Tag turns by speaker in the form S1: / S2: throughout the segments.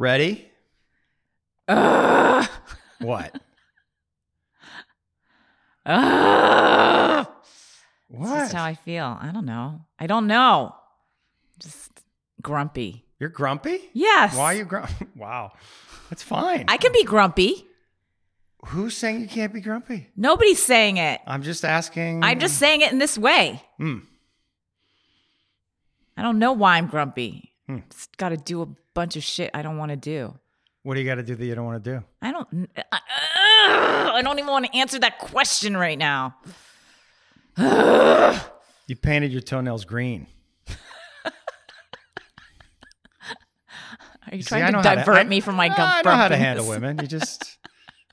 S1: Ready?
S2: Ugh.
S1: What?
S2: Ugh.
S1: What?
S2: That's just how I feel. I don't know. I don't know. Just grumpy.
S1: You're grumpy?
S2: Yes.
S1: Why are you grumpy? Wow. That's fine.
S2: I can be grumpy.
S1: Who's saying you can't be grumpy?
S2: Nobody's saying it.
S1: I'm just asking.
S2: I'm just saying it in this way.
S1: Hmm.
S2: I don't know why I'm grumpy.
S1: Hmm.
S2: Just got to do a bunch of shit I don't want to do.
S1: What do you got to do that you don't want to do?
S2: I don't. I, ugh, I don't even want to answer that question right now.
S1: You painted your toenails green.
S2: Are you
S1: See,
S2: trying to
S1: how to-
S2: divert
S1: I-
S2: me from my gum?
S1: I know how to handle women. You just.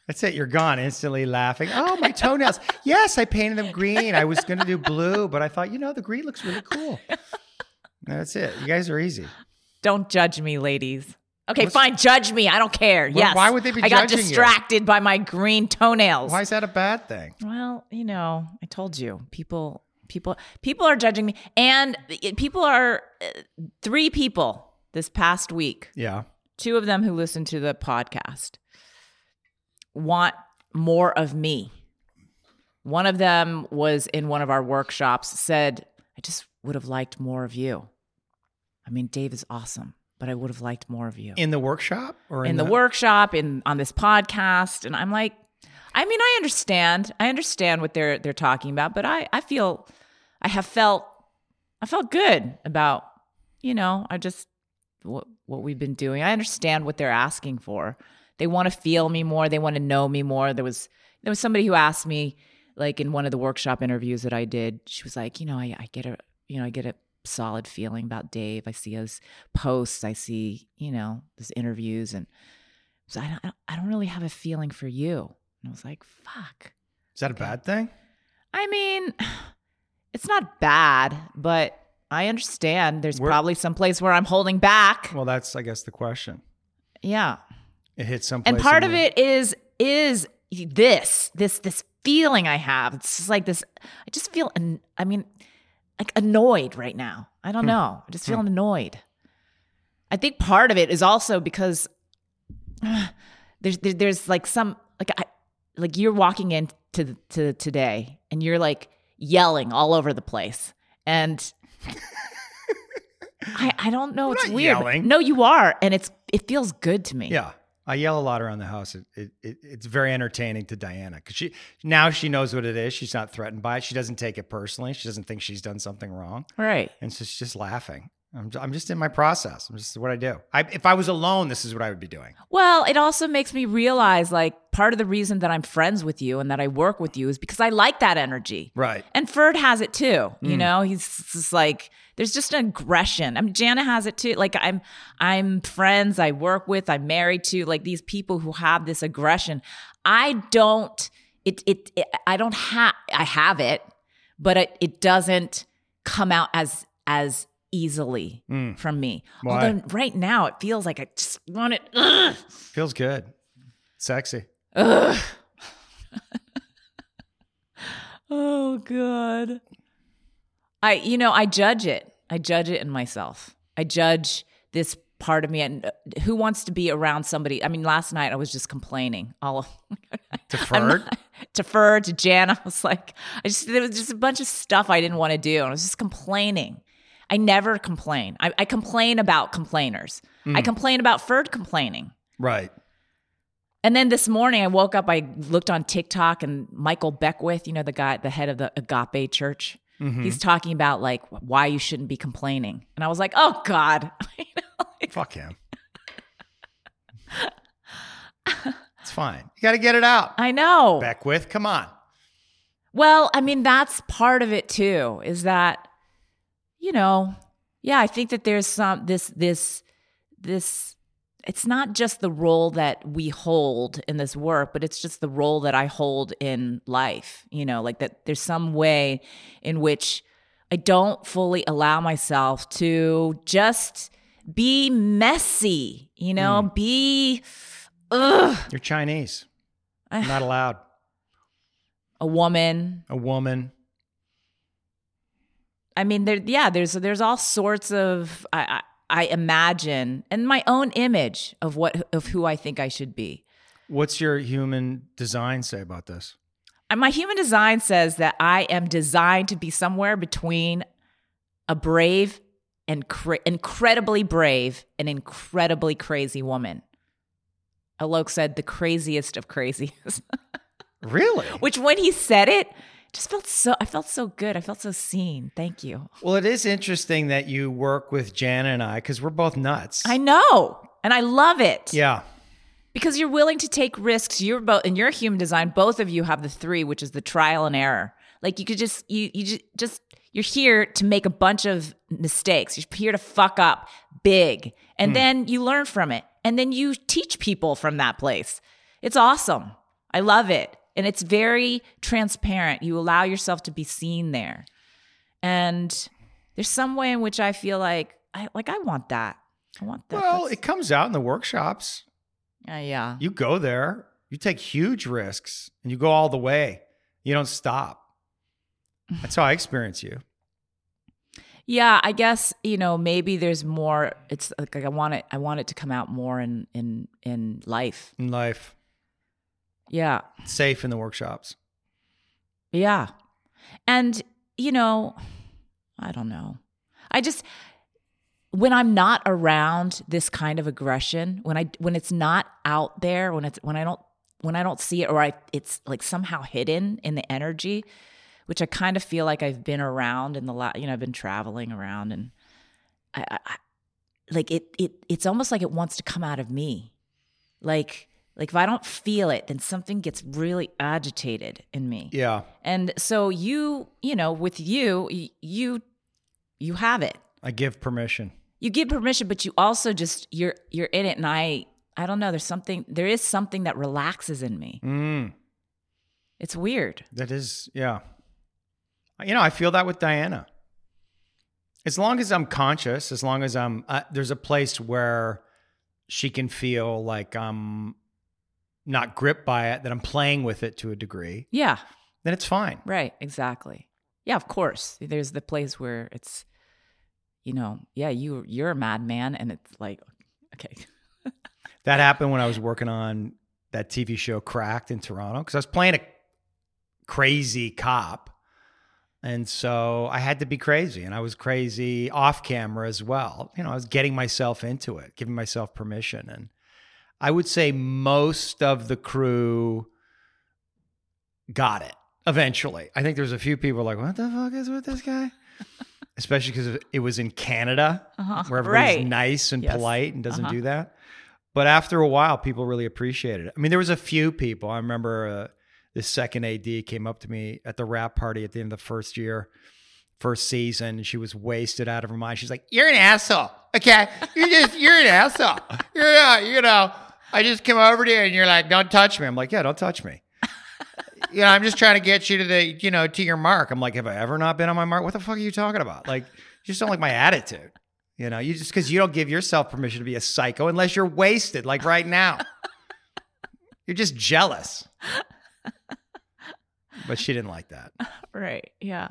S1: That's it. You're gone instantly laughing. Oh, my toenails. Yes, I painted them green. I was going to do blue, but I thought, you know, the green looks really cool. That's it. You guys are easy.
S2: Don't judge me, ladies. Okay,
S1: What's-
S2: fine. Judge me. I don't care.
S1: Well,
S2: yes.
S1: why would they be
S2: I got
S1: judging you?
S2: distracted by my green toenails.
S1: Why is that a bad thing?
S2: Well, you know, I told you, people, people, people are judging me, and people are uh, three people this past week.
S1: Yeah.
S2: Two of them who listen to the podcast want more of me. One of them was in one of our workshops. Said, "I just would have liked more of you." I mean, Dave is awesome, but I would have liked more of you.
S1: In the workshop or
S2: in the workshop in on this podcast and i'm like i mean i understand. I understand what they're they're talking about but i i feel i have felt i felt good about you know i just what what we've been doing. I understand what they're asking for. They want to feel me more. They want to know me more. There was there was somebody who asked me like in one of the workshop interviews that i did she was like you know i, I get a you know i get a solid feeling about dave. I see his posts i see you know his interviews and so I don't, I don't really have a feeling for you. And i was like fuck.
S1: Is that a bad thing?
S2: i mean it's not bad but i understand there's
S1: We're-
S2: probably some place where i'm holding back.
S1: Well, that's, I guess, the question.
S2: yeah.
S1: It hits some
S2: and part of
S1: the-
S2: it is is this this this feeling i have. It's just like this i just feel an, i mean like annoyed right now i don't
S1: Hmm.
S2: know i just feel annoyed i think part of it is also because uh, there's there, there's like some like i like you're walking in to to today and you're like yelling all over the place and I, I don't know.
S1: I'm
S2: It's weird.
S1: yelling.
S2: No, you are, and it's it feels good to me.
S1: Yeah. I yell a lot around the house. It, it, it it's very entertaining to Diana because she now she knows what it is. She's not threatened by it. She doesn't take it personally. She doesn't think she's done something wrong,
S2: Right.
S1: and so she's just laughing. I'm, I'm just in my process. I'm just what I do. I, if I was alone, this is what I would be doing.
S2: Well, it also makes me realize like part of the reason that I'm friends with you and that I work with you is because I like that energy.
S1: Right.
S2: And Ferd has it too. You
S1: Mm.
S2: know, he's just like there's just an aggression. I mean, Jana has it too. Like I'm I'm friends I work with, I'm married to, like these people who have this aggression. I don't it it, it I don't have I have it, but it, it doesn't come out as as easily
S1: Mm.
S2: from me.
S1: Why?
S2: Although right now it feels like I just want it. Ugh,
S1: Feels good. Sexy.
S2: oh god. I you know, I judge it. I judge it in myself. I judge this part of me and uh, who wants to be around somebody. I mean, last night I was just complaining all
S1: Deferred.
S2: to Ferd, to Jan. I was like, I just there was just a bunch of stuff I didn't want to do. And I was just complaining. I never complain. I, I complain about complainers. I complain about Ferd complaining.
S1: right.
S2: And then this morning I woke up, I looked on TikTok and Michael Beckwith, you know, the guy, the head of the Agape church,
S1: Mhm.
S2: he's talking about like why you shouldn't be complaining. And I was like, oh God. You know, like,
S1: Fuck him. it's fine. You got to get it out.
S2: I know.
S1: Beckwith, come on.
S2: Well, I mean, that's part of it too, is that, you know, yeah, I think that there's some, this, this, this, it's not just the role that we hold in this work, but it's just the role that I hold in life, you know, like that there's some way in which I don't fully allow myself to just be messy, you know, mm. be, ugh,
S1: You're Chinese. Not allowed.
S2: a woman,
S1: A woman.
S2: I mean, there, yeah, there's there's all sorts of. I, I imagine and my own image of what of who I think I should be.
S1: What's your human design say about this?
S2: And my human design says that I am designed to be somewhere between a brave and cra- incredibly brave and incredibly crazy woman. Alok said the craziest of crazies.
S1: Really?
S2: Which when he said it, just felt so I felt so good. I felt so seen. Thank you.
S1: Well, it is interesting that you work with Jan and I because we're both nuts.
S2: I know. And I love it.
S1: yeah.
S2: Because you're willing to take risks. You're both in your human design, both of you have the three, which is the trial and error. Like you could just you you just, just you're here to make a bunch of mistakes. You're here to fuck up big. And hmm. then you learn from it. And then you teach people from that place. It's awesome. I love it. And it's very transparent. You allow yourself to be seen there. And there's some way in which I feel like I like I want that. I want that.
S1: Well,
S2: That's-
S1: it comes out in the workshops.
S2: uh, yeah.
S1: You go there, you take huge risks, and you go all the way. You don't stop. That's how I experience you.
S2: Yeah, I guess you know maybe there's more. It's like I want it. I want it to come out more in in in life.
S1: in life.
S2: Yeah,
S1: Safe in the workshops.
S2: yeah, and you know, I don't know. I just when I'm not around this kind of aggression, when I when it's not out there, when it's when I don't when I don't see it, or I it's like somehow hidden in the energy, which I kind of feel like I've been around in the last. You know, I've been traveling around and. I, I, I- like it it it's almost like it wants to come out of me like like if i don't feel it then something gets really agitated in me
S1: Yeah.
S2: and so you you know with you you you have it
S1: I give permission.
S2: you give permission but you also just you're you're in it and i i don't know there's something there is something that relaxes in me
S1: Mm,
S2: it's weird
S1: that is, yeah. You know, I feel that with Diana. As long as I'm conscious, as long as I'm, uh, there's a place where she can feel like I'm not gripped by it, that I'm playing with it to a degree,
S2: yeah
S1: then it's fine.
S2: right exactly yeah of course there's the place where it's you know yeah you you're a madman and it's like okay
S1: That happened when I was working on that TV show Cracked in Toronto because I was playing a crazy cop. And so I had to be crazy and I was crazy off camera as well. You know, I was getting myself into it, giving myself permission. And I would say most of the crew got it eventually. I think there's a few people like, what the fuck is with this guy? Especially because it was in Canada
S2: uh-huh.
S1: where everybody's
S2: right
S1: nice and
S2: Yes.
S1: polite and doesn't
S2: Uh-huh.
S1: do that. But after a while, people really appreciated it. I mean, there was a few people. I remember uh, this second AD came up to me at the wrap party at the end of the first year, first season. And she was wasted out of her mind. She's like, "You're an asshole. Okay, you're just you're an asshole. You're uh, you know." I just came over to you and you're like, "Don't touch me." I'm like, "Yeah, don't touch me." you know, I'm just trying to get you to the, you know, to your mark. I'm like, have I ever not been on my mark? What the fuck are you talking about? Like, you just don't like my attitude. You know, you just because you don't give yourself permission to be a psycho unless you're wasted, like right now. you're just jealous. But she didn't like that.
S2: right yeah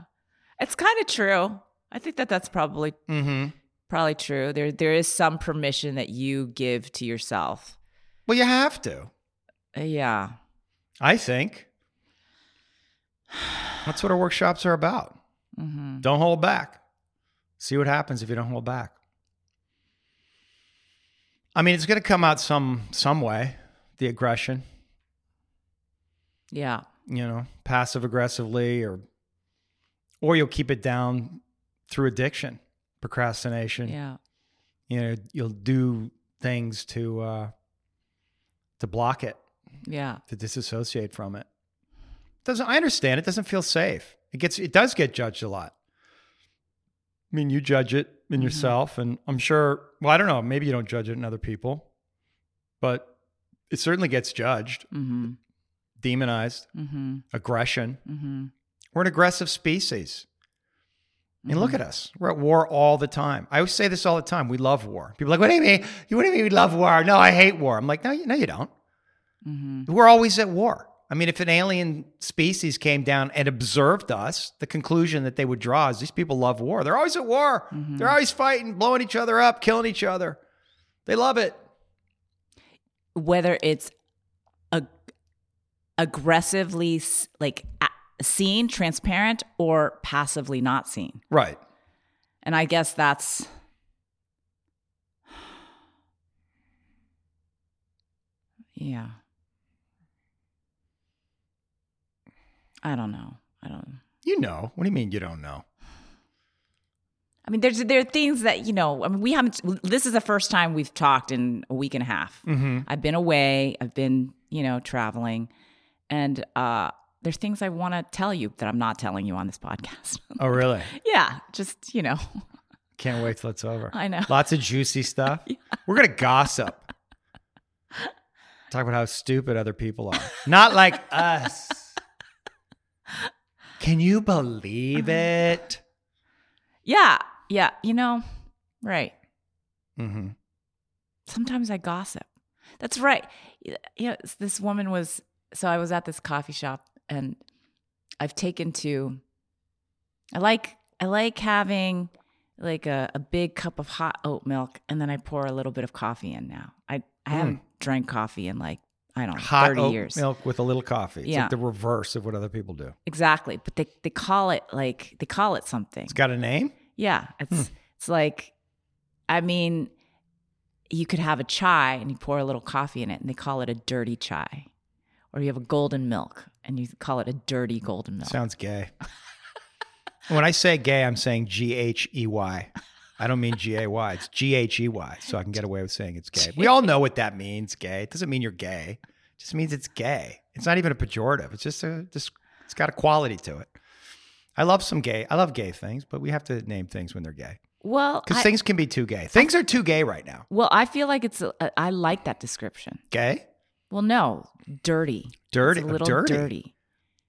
S2: it's kind of true i think that that's probably
S1: Mm-hmm.
S2: probably true there there is some permission that you give to yourself
S1: Well, you have to.
S2: Uh, yeah
S1: I think that's what our workshops are about.
S2: hmm
S1: Don't hold back. See what happens if you don't hold back. I mean, it's going to come out some some way. The aggression,
S2: yeah
S1: you know, passive aggressively, or or you'll keep it down through addiction, procrastination.
S2: yeah
S1: You know, you'll do things to uh, to block it,
S2: yeah
S1: to disassociate from it. Doesn't I understand? It doesn't feel safe. It gets it does get judged a lot. I mean, you judge it in
S2: Mhm.
S1: yourself, and I'm sure. Well, I don't know. Maybe you don't judge it in other people, but it certainly gets judged,
S2: mm-hmm
S1: demonized,
S2: mm-hmm
S1: aggression.
S2: mm-hmm
S1: We're an aggressive species. I mean, look at us. We're at war all the time. I always say this all the time. We love war. People are like, what do you mean? You what do you mean we love war? No, I hate war. I'm like, no, you, no, you don't.
S2: mm-hmm
S1: We're always at war. I mean, if an alien species came down and observed us, the conclusion that they would draw is these people love war. They're always at war.
S2: Mhm.
S1: They're always fighting, blowing each other up, killing each other. They love it.
S2: Whether it's a, aggressively like seen, transparent, or passively not seen.
S1: Right.
S2: And I guess that's yeah. I don't know. I don't.
S1: You know. What do you mean you don't know?
S2: I mean, there's there are things that you know. I mean, we haven't. This is the first time we've talked in a week and a half.
S1: Mm-hmm.
S2: I've been away. I've been you know traveling, and uh, there's things I want to tell you that I'm not telling you on this podcast.
S1: Oh, really?
S2: yeah, just you know.
S1: Can't wait till it's over.
S2: I know.
S1: Lots of juicy stuff. We're going to gossip. Talk about how stupid other people are. Not like us. Can you believe it?
S2: Yeah, yeah. You know, right.
S1: Mm-hmm.
S2: sometimes I gossip. That's right. You know, this woman was so I was at this coffee shop and I've taken to I like I like having like a, a big cup of hot oat milk and then I pour a little bit of coffee in now. I, I hmm. haven't drank coffee in like I don't know,
S1: Hot
S2: 30
S1: oat
S2: years.
S1: milk with a little coffee. It's
S2: Yeah.
S1: like the reverse of what other people do.
S2: Exactly. But they, they call it like they call it something.
S1: It's got a name?
S2: Yeah, it's hmm. it's like, I mean, you could have a chai and you pour a little coffee in it, and they call it a dirty chai, or you have a golden milk and you call it a dirty golden milk.
S1: Sounds gay. when I say gay, I'm saying G H E Y. I don't mean G A Y. It's G H E Y. So I can get away with saying it's gay. We all know what that means, gay. It doesn't mean you're gay. It just means it's gay. It's not even a pejorative. It's just a just it's got a quality to it. I love some gay. I love gay things, but we have to name things when they're gay.
S2: well,
S1: Because things can be too gay. Things are too gay right now.
S2: well, I feel like it's. A, I like that description.
S1: Gay?
S2: Well, no, dirty,
S1: Dirty.
S2: It's a little
S1: dirty.
S2: dirty.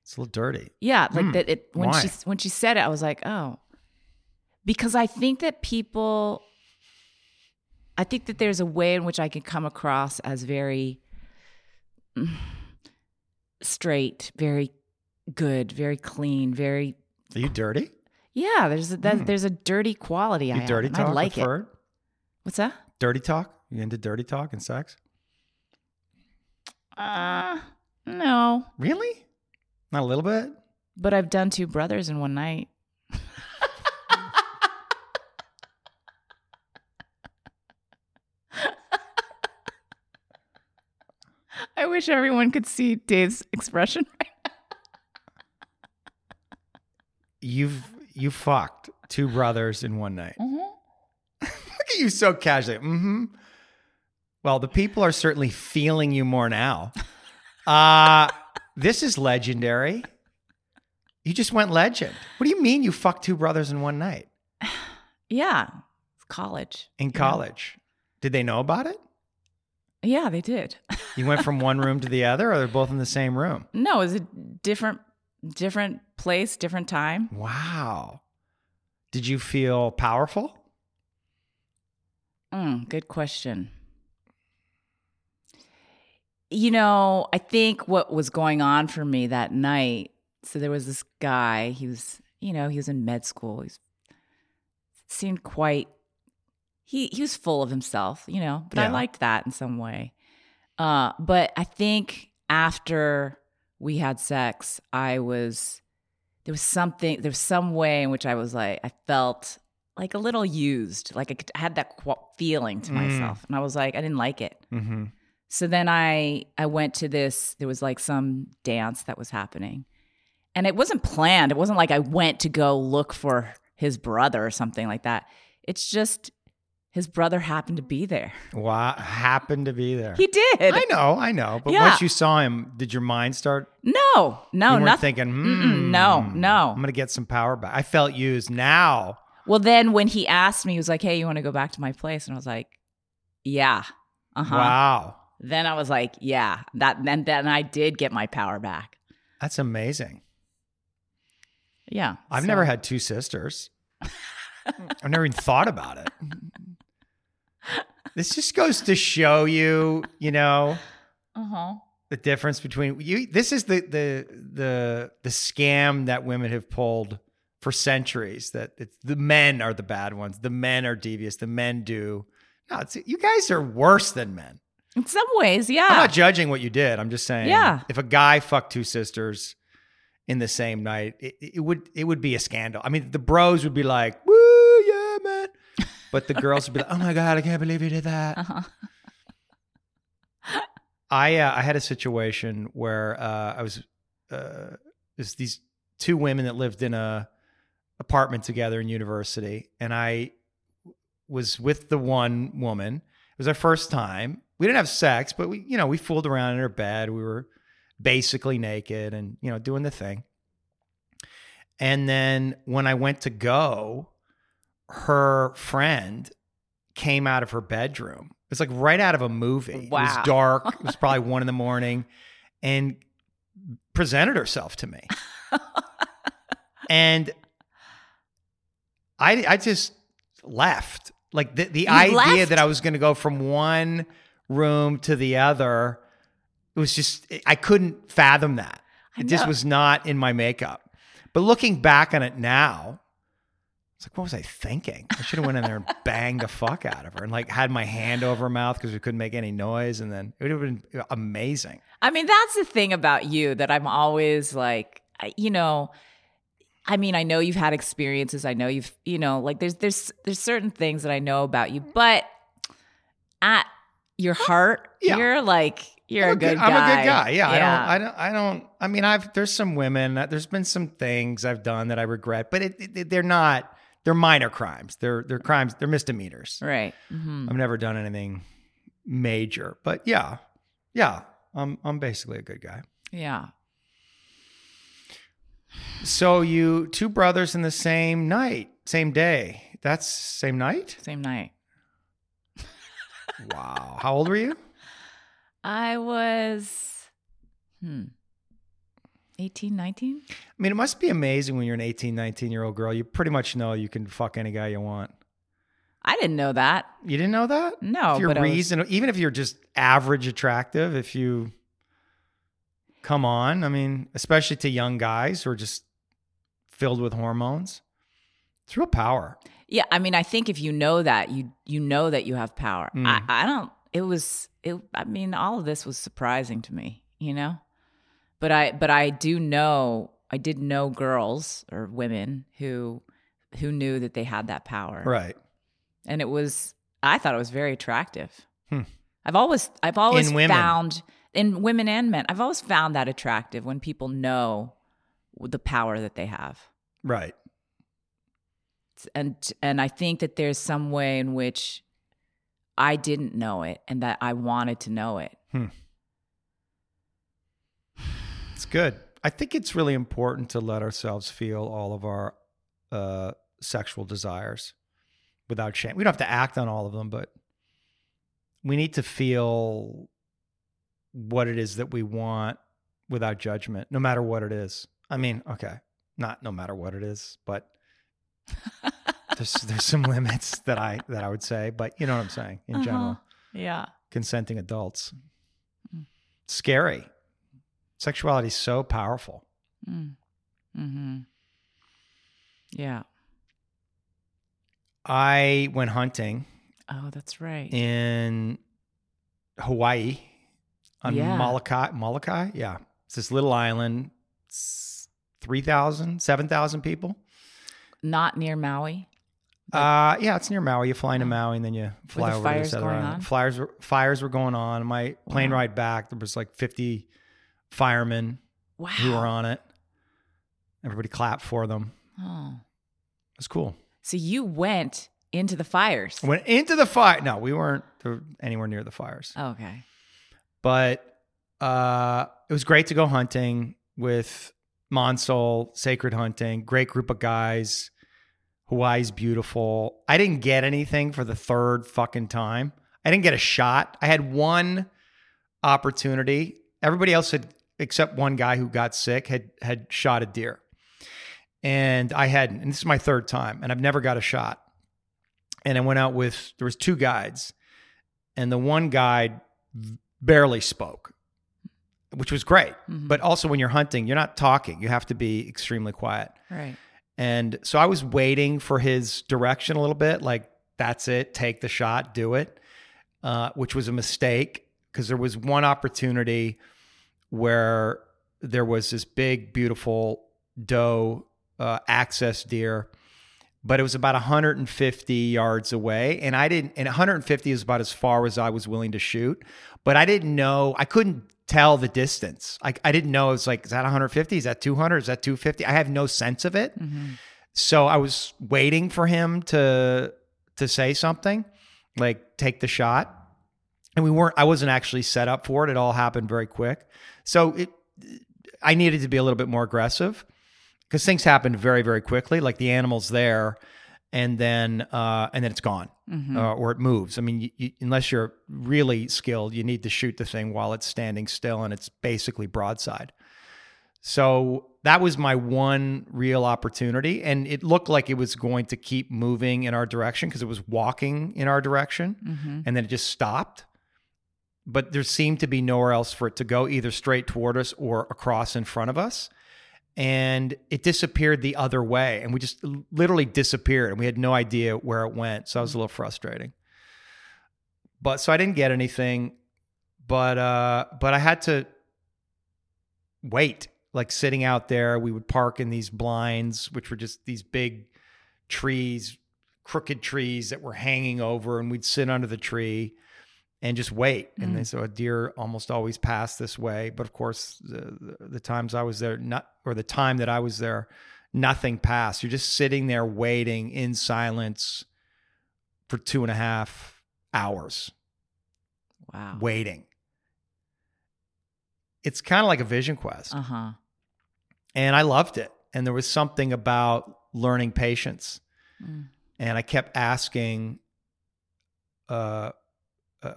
S1: It's a little dirty.
S2: Yeah, like
S1: Hmm.
S2: that. It when
S1: Why?
S2: she when she said it, I was like, oh, because I think that people, I think that there's a way in which I can come across as very straight, very good, very clean, very
S1: Are you dirty?
S2: yeah. There's a, that,
S1: Hmm.
S2: there's a dirty quality. I
S1: You
S2: have,
S1: dirty talk?
S2: I like
S1: a
S2: it. What's that?
S1: Dirty talk? You into dirty talk and sex?
S2: Uh, no,
S1: Really? Not a little bit?
S2: but I've done two brothers in one night. I wish everyone could see Dave's expression.
S1: You've you fucked two brothers in one night.
S2: Mm-hmm.
S1: Look at you so casually. Mm-hmm. Well, the people are certainly feeling you more now. Uh this is legendary. You just went legend. What do you mean you fucked two brothers in one night
S2: Yeah, it's college.
S1: in
S2: Yeah.
S1: college? Did they know about it?
S2: Yeah, they did.
S1: You went from one room to the other, or they're both in the same room?
S2: No, it was a different, different place, different time.
S1: Wow. Did you feel powerful?
S2: Mm, good question. You know, I think what was going on for me that night. So there was this guy. He was, you know, he was in med school. He seemed quite. He he was full of himself, you know. But I liked that in some way. Uh, but I think after we had sex, I was there was something there was some way in which I was like I felt like a little used, like I, could, I had that qu- feeling to
S1: Mm.
S2: myself, and I was like I didn't like it.
S1: Mm-hmm.
S2: So then I I went to this. There was like some dance that was happening, and it wasn't planned. It wasn't like I went to go look for his brother or something like that. It's just his brother happened to be there.
S1: Wow. Happened to be there.
S2: He did.
S1: I know, I know. But
S2: Yeah.
S1: once you saw him, did your mind start?
S2: No, no, nothing.
S1: thinking, hmm,
S2: no, no.
S1: I'm going to get some power back. I felt used. Now,
S2: Well, then when he asked me, he was like, "Hey, you want to go back to my place?" And I was like, "Yeah." Uh huh.
S1: wow.
S2: Then I was like, "Yeah." That then then I did get my power back.
S1: That's amazing.
S2: Yeah.
S1: I've
S2: so-
S1: never had two sisters. I've never even thought about it. This just goes to show you, you know,
S2: Uh huh.
S1: the difference between you. This is the the the the scam that women have pulled for centuries. That it's the men are the bad ones. The men are devious. The men do. No, it's you guys are worse than men.
S2: In some ways, yeah.
S1: I'm not judging what you did. I'm just saying.
S2: Yeah.
S1: If a guy fucked two sisters in the same night, it, it would it would be a scandal. I mean, the bros would be like, "Woo, yeah, man," but the girls would be like, "Oh my god, I can't believe you did that."
S2: Uh-huh.
S1: I uh, I had a situation where uh, I was uh, there's these two women that lived in a apartment together in university, and I was with the one woman. It was our first time. We didn't have sex, but we you know we fooled around in her bed. We were basically naked and you know doing the thing. And then when I went to go, her friend came out of her bedroom. It was like right out of a movie. It
S2: Wow.
S1: was dark. It was probably one in the morning and presented herself to me. and I I just left. Like the, the
S2: You
S1: idea
S2: left?
S1: that I was going to go from one room to the other it was just I couldn't fathom that. It just was not in my makeup. But looking back on it now, it's like, what was I thinking? I should have went in there and banged the fuck out of her and like had my hand over her mouth because we couldn't make any noise, and then it would have been amazing.
S2: I mean, that's the thing about you that I'm always like, you know, I mean, I know you've had experiences. I know you've, you know, like there's there's there's certain things that I know about you, but at your heart,
S1: Yeah.
S2: you're like you're
S1: I'm
S2: a good, guy.
S1: I'm a good guy. Yeah, I don't. I don't. I don't. I mean, I've there's some women. There's been some things I've done that I regret, but it, it, they're not. They're minor crimes. They're they're crimes. They're misdemeanors.
S2: right. hmm
S1: I've never done anything major, but yeah, yeah. I'm I'm basically a good guy.
S2: Yeah.
S1: So you two brothers in the same night, same day. That's same night.
S2: Same night.
S1: Wow. How old were you?
S2: I was, hmm, 18, 19?
S1: I mean, it must be amazing when you're an 18, 19 year old girl. You pretty much know you can fuck any guy you want.
S2: I didn't know that.
S1: You didn't know that?
S2: No,
S1: if you're
S2: but I was-
S1: even if you're just average attractive, if you come on, I mean, especially to young guys who are just filled with hormones, it's real power.
S2: Yeah, I mean, I think if you know that, you you know that you have power.
S1: Mm.
S2: I, I don't. It was. It. I mean, all of this was surprising to me. You know, but I. But I do know. I did know girls or women who who knew that they had that power,
S1: Right.
S2: and it was. I thought it was very attractive.
S1: Hmm.
S2: I've always. I've always
S1: In
S2: found in women and men. I've always found that attractive when people know the power that they have
S1: Right.
S2: And and I think that there's some way in which I didn't know it and that I wanted to know it.
S1: It's good. I think it's really important to let ourselves feel all of our uh, sexual desires without shame. We don't have to act on all of them, but we need to feel what it is that we want without judgment, no matter what it is. I mean, okay, not no matter what it is, but there's there's some limits that I that I would say, but you know what I'm saying in general.
S2: Uh-huh. Yeah.
S1: Consenting adults. Scary. Sexuality is so powerful.
S2: Mm. hmm Yeah.
S1: I went hunting
S2: Oh, that's right.
S1: in Hawaii on
S2: Yeah.
S1: Molokai. Molokai? Yeah. It's this little island, It's 3,000, 7,000 people.
S2: Not near Maui.
S1: Uh, yeah, it's near Maui. You fly into. Maui and then you fly over to
S2: fires
S1: this other
S2: going
S1: island.
S2: on?
S1: Fires were, fires were going on. My plane
S2: Wow.
S1: ride back, there was like 50 firemen
S2: Wow.
S1: who were on it. Everybody clapped for them.
S2: Oh.
S1: It was cool.
S2: So you went into the fires.
S1: Went into the fire. No, we weren't anywhere near the fires.
S2: Okay.
S1: but uh, it was great to go hunting with Monsol, Sacred Hunting, great group of guys. Hawaii's beautiful. I didn't get anything for the third fucking time. I didn't get a shot. I had one opportunity. Everybody else had, except one guy who got sick, had had shot a deer, and I hadn't. And this is my third time, and I've never got a shot. And I went out with there was two guides, and the one guide barely spoke. which was great.
S2: Mhm.
S1: But also when you're hunting, you're not talking. You have to be extremely quiet.
S2: Right.
S1: And so I was waiting for his direction a little bit, like, that's it, take the shot, do it, uh, which was a mistake because there was one opportunity where there was this big, beautiful doe uh, axis deer, but it was about 150 yards away. And I didn't, and 150 is about as far as I was willing to shoot, but I didn't know, I couldn't tell the distance. I, I didn't know. It was like, is that 150? Is that 200? Is that 250? I have no sense of it.
S2: hmm
S1: So I was waiting for him to to say something, like take the shot. And we weren't I wasn't actually set up for it. It all happened very quick. So it I needed to be a little bit more aggressive because things happened very very quickly like the animal's there and then uh and then it's gone
S2: hmm
S1: uh, or it moves. I mean, you, you, unless you're really skilled, you need to shoot the thing while it's standing still and it's basically broadside. So that was my one real opportunity. And it looked like it was going to keep moving in our direction because it was walking in our direction
S2: hmm
S1: and then it just stopped. But there seemed to be nowhere else for it to go, either straight toward us or across in front of us. And it disappeared the other way. And we just literally disappeared and we had no idea where it went. So that was a little frustrating. But so I didn't get anything, but uh, but I had to wait, like sitting out there. We would park in these blinds, which were just these big trees, crooked trees that were hanging over, and we'd sit under the tree and just wait. And then so a deer almost always passed this way. But of course, the, the, times I was there, not or the time that I was there, nothing passed. You're just sitting there waiting in silence for two and a half hours,
S2: Wow.
S1: waiting. It's kind of like a vision quest.
S2: Uh huh.
S1: and I loved it. And there was something about learning patience.
S2: Mm.
S1: And I kept asking, uh,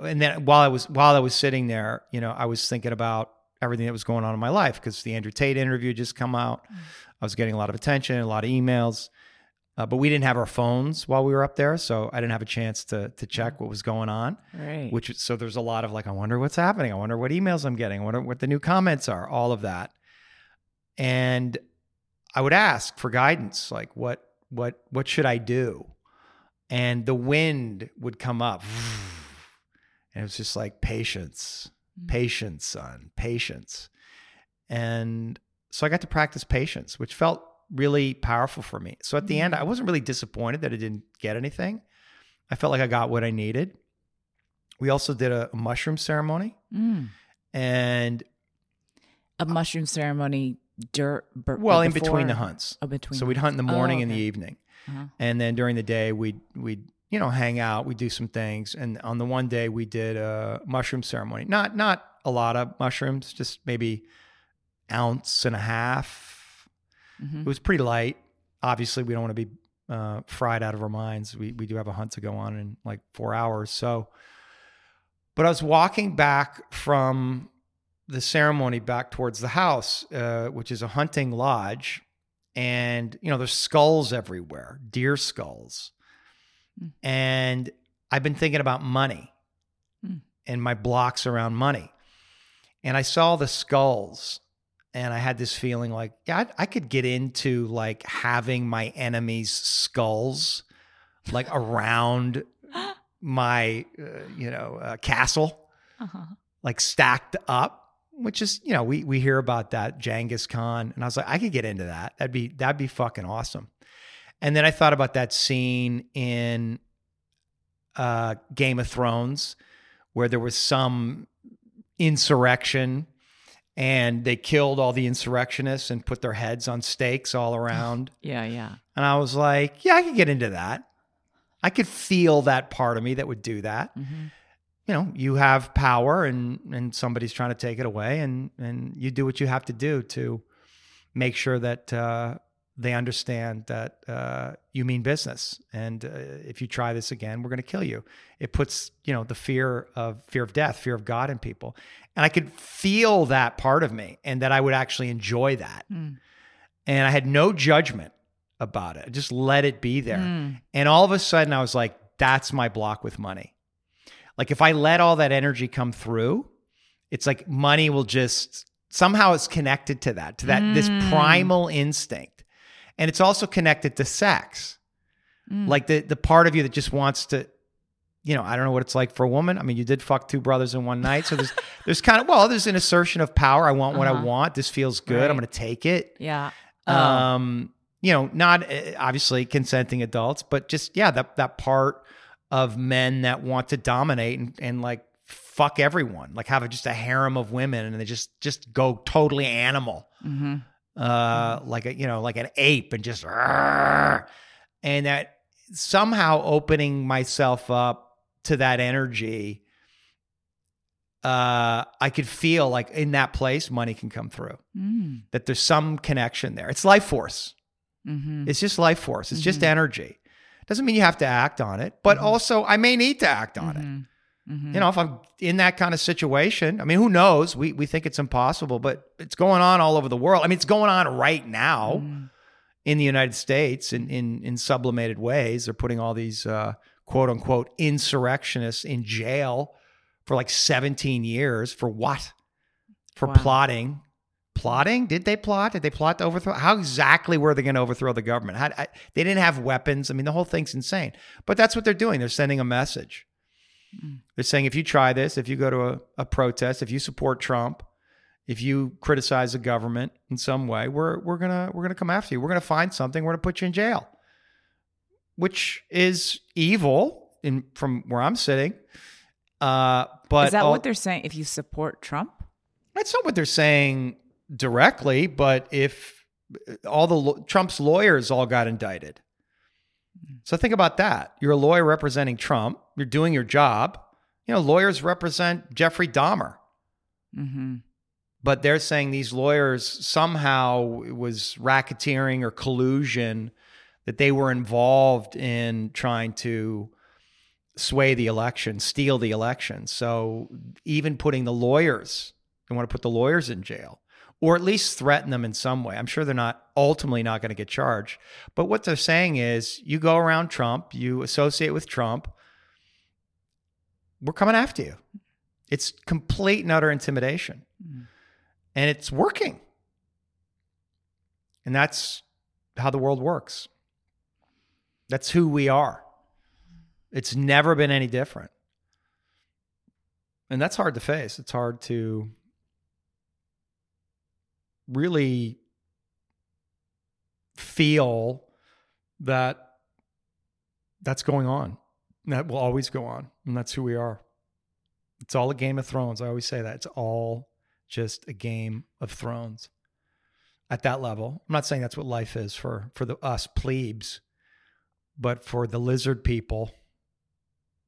S1: and then while I was while I was sitting there, you know, I was thinking about everything that was going on in my life because the Andrew Tate interview had just come out.
S2: Mm.
S1: I was getting a lot of attention, a lot of emails, uh, but we didn't have our phones while we were up there, so I didn't have a chance to to check what was going on.
S2: Right.
S1: Which so there's a lot of like, I wonder what's happening. I wonder what emails I'm getting. I wonder what the new comments are. All of that, and I would ask for guidance, like what what what should I do? And the wind would come up, and it was just like patience,
S2: Mm.
S1: patience, son, patience. And so I got to practice patience, which felt really powerful for me. So at the end, I wasn't really disappointed that I didn't get anything. I felt like I got what I needed. We also did a, mushroom ceremony,
S2: Mm.
S1: and
S2: A mushroom ceremony. Dirt.
S1: well, in between the hunts.
S2: Oh, between.
S1: So we'd hunt in the
S2: Oh,
S1: morning and the evening,
S2: Uh-huh.
S1: and then during the day we'd we'd you know hang out, we'd do some things. And on the one day we did a mushroom ceremony. Not not a lot of mushrooms, just maybe ounce and a half.
S2: Mhm.
S1: It was pretty light. Obviously, we don't want to be uh, fried out of our minds. We we do have a hunt to go on in like four hours. So, but I was walking back from the ceremony back towards the house, uh, which is a hunting lodge, and you know there's skulls everywhere, deer skulls,
S2: Mm.
S1: and I've been thinking about money
S2: Mm.
S1: and my blocks around money, and I saw the skulls and I had this feeling like, yeah, I, I could get into like having my enemies' skulls like around my, uh, you know, uh, castle,
S2: Uh-huh.
S1: like stacked up, which is, you know, we we hear about that Genghis Khan, and I was like, I could get into that. That'd be that'd be fucking awesome. And then I thought about that scene in uh, Game of Thrones where there was some insurrection and they killed all the insurrectionists and put their heads on stakes all around.
S2: Yeah, yeah.
S1: And I was like, yeah, I could get into that. I could feel that part of me that would do that.
S2: hmm
S1: You know, you have power and and somebody's trying to take it away and and you do what you have to do to make sure that uh, they understand that uh, you mean business. And uh, if you try this again, we're going to kill you. It puts, you know, the fear of fear of death, fear of God in people. And I could feel that part of me and that I would actually enjoy that.
S2: Mm.
S1: And I had no judgment about it. I just let it be there.
S2: Mm.
S1: And all of a sudden, I was like, that's my block with money. Like, if I let all that energy come through, it's like money will just somehow it's connected to that, to that this
S2: Mm.
S1: primal instinct. And it's also connected to sex.
S2: Mm.
S1: Like the the part of you that just wants to, you know, I don't know what it's like for a woman. I mean, you did fuck two brothers in one night. So there's there's kind of well, there's an assertion of power. I want what I
S2: Uh-huh.
S1: want. This feels good.
S2: Right.
S1: I'm gonna take it.
S2: yeah. Oh.
S1: Um, you know, not uh, obviously consenting adults, but just yeah, that that part of men that want to dominate and, and like fuck everyone, like have a, just a harem of women, and they just just go totally animal,
S2: hmm
S1: uh, like a you know like an ape, and just and that somehow opening myself up to that energy. Uh, I could feel like in that place, money can come through.
S2: Mm.
S1: That there's some connection there. It's life force.
S2: hmm
S1: It's just life force. It's just
S2: Mhm.
S1: energy. Doesn't mean you have to act on it, but
S2: Mhm.
S1: also I may need to act on it.
S2: Hmm
S1: You know, if I'm in that kind of situation, I mean, who knows? We we think it's impossible, but it's going on all over the world. I mean, it's going on right now
S2: Mm-hmm.
S1: in the United States in in in sublimated ways. They're putting all these uh, quote unquote insurrectionists in jail for like 17 years for what? For
S2: Wow.
S1: plotting. Plotting? Did they plot? Did they plot to overthrow? How exactly were they going to overthrow the government? How, I, they didn't have weapons. I mean, the whole thing's insane. But that's what they're doing. They're sending a message.
S2: Mm.
S1: They're saying if you try this, if you go to a, a protest, if you support Trump, if you criticize the government in some way, we're we're gonna we're gonna come after you. We're gonna find something. We're gonna put you in jail, which is evil in from where I'm sitting. Uh, but
S2: Is that
S1: all-
S2: what they're saying? If you support Trump?
S1: that's not what they're saying directly, but if all the Trump's lawyers all got indicted. So think about that. You're a lawyer representing Trump. You're doing your job. You know, lawyers represent Jeffrey Dahmer,
S2: hmm
S1: but they're saying these lawyers somehow it was racketeering or collusion that they were involved in trying to sway the election, steal the election. So even putting the lawyers, they want to put the lawyers in jail or at least threaten them in some way. I'm sure they're not ultimately not going to get charged. But what they're saying is you go around Trump, you associate with Trump, we're coming after you. It's complete and utter intimidation.
S2: Mm.
S1: And it's working. And that's how the world works. That's who we are. It's never been any different. And that's hard to face. It's hard to really feel that that's going on. That will always go on. And that's who we are. It's all a game of thrones. I always say that. It's all just a game of thrones at that level. I'm not saying that's what life is for for the us plebes, but for the lizard people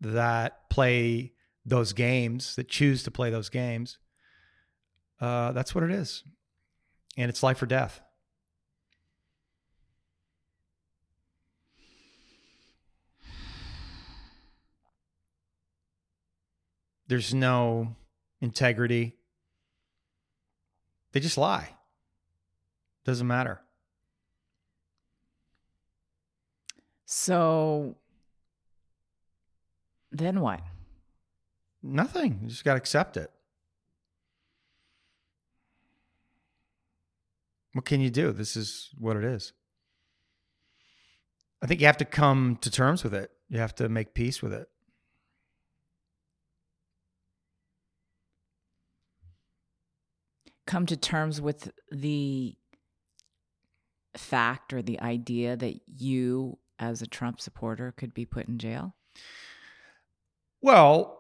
S1: that play those games, that choose to play those games, uh, that's what it is, and it's life or death. There's no integrity. They just lie. Doesn't matter.
S2: So then what?
S1: Nothing. You just got to accept it. What can you do? This is what it is. I think you have to come to terms with it. You have to make peace with it.
S2: Come to terms with the fact or the idea that you, as a Trump supporter, could be put in jail?
S1: Well,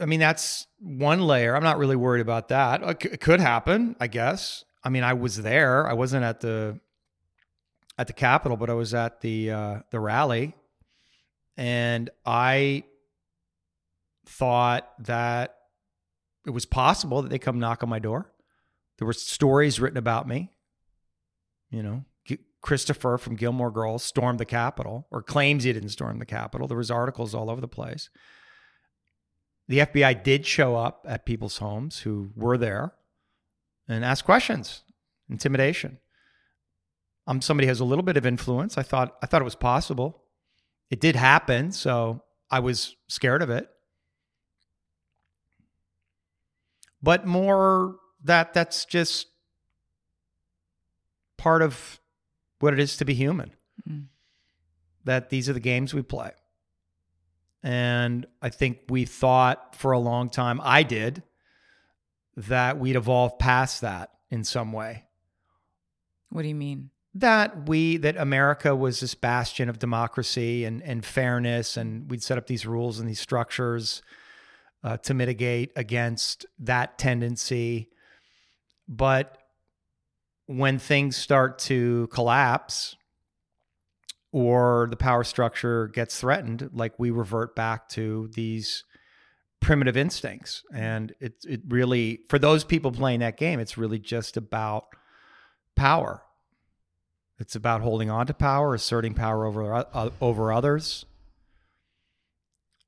S1: I mean, that's one layer. I'm not really worried about that. It could happen, I guess. I mean, I was there. I wasn't at the at the Capitol, but I was at the uh, the rally, and I thought that it was possible that they come knock on my door. There were stories written about me. You know, Christopher from Gilmore Girls stormed the Capitol, or claims he didn't storm the Capitol. There was articles all over the place. The FBI did show up at people's homes who were there and ask questions. Intimidation. I'm somebody who has a little bit of influence. I thought I thought it was possible. It did happen, so I was scared of it. But more that that's just part of what it is to be human.
S2: Mm.
S1: That these are the games we play. And I think we thought for a long time, I did, that we'd evolve past that in some way.
S2: What do you mean?
S1: That we, that America was this bastion of democracy and, and fairness, and we'd set up these rules and these structures uh, to mitigate against that tendency. But when things start to collapse, or the power structure gets threatened, like we revert back to these primitive instincts. And it it really for those people playing that game, it's really just about power. It's about holding on to power, asserting power over uh, over others.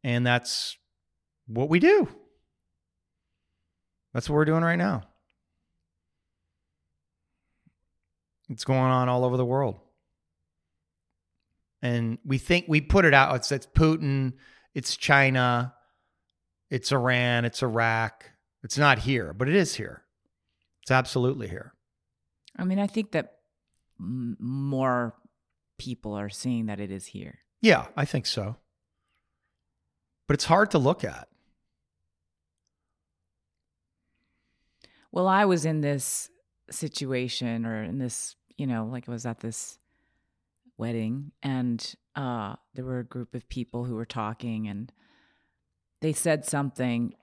S1: And that's what we do. That's what we're doing right now. It's going on all over the world and we think we put it out. It's, it's Putin, it's China, it's Iran, it's Iraq. It's not here, but it is here. It's absolutely here.
S2: I mean, I think that m- more people are seeing that it is here.
S1: Yeah, I think so. But it's hard to look at.
S2: Well, I was in this situation or in this, you know, like I was at this wedding and uh, there were a group of people who were talking and they said something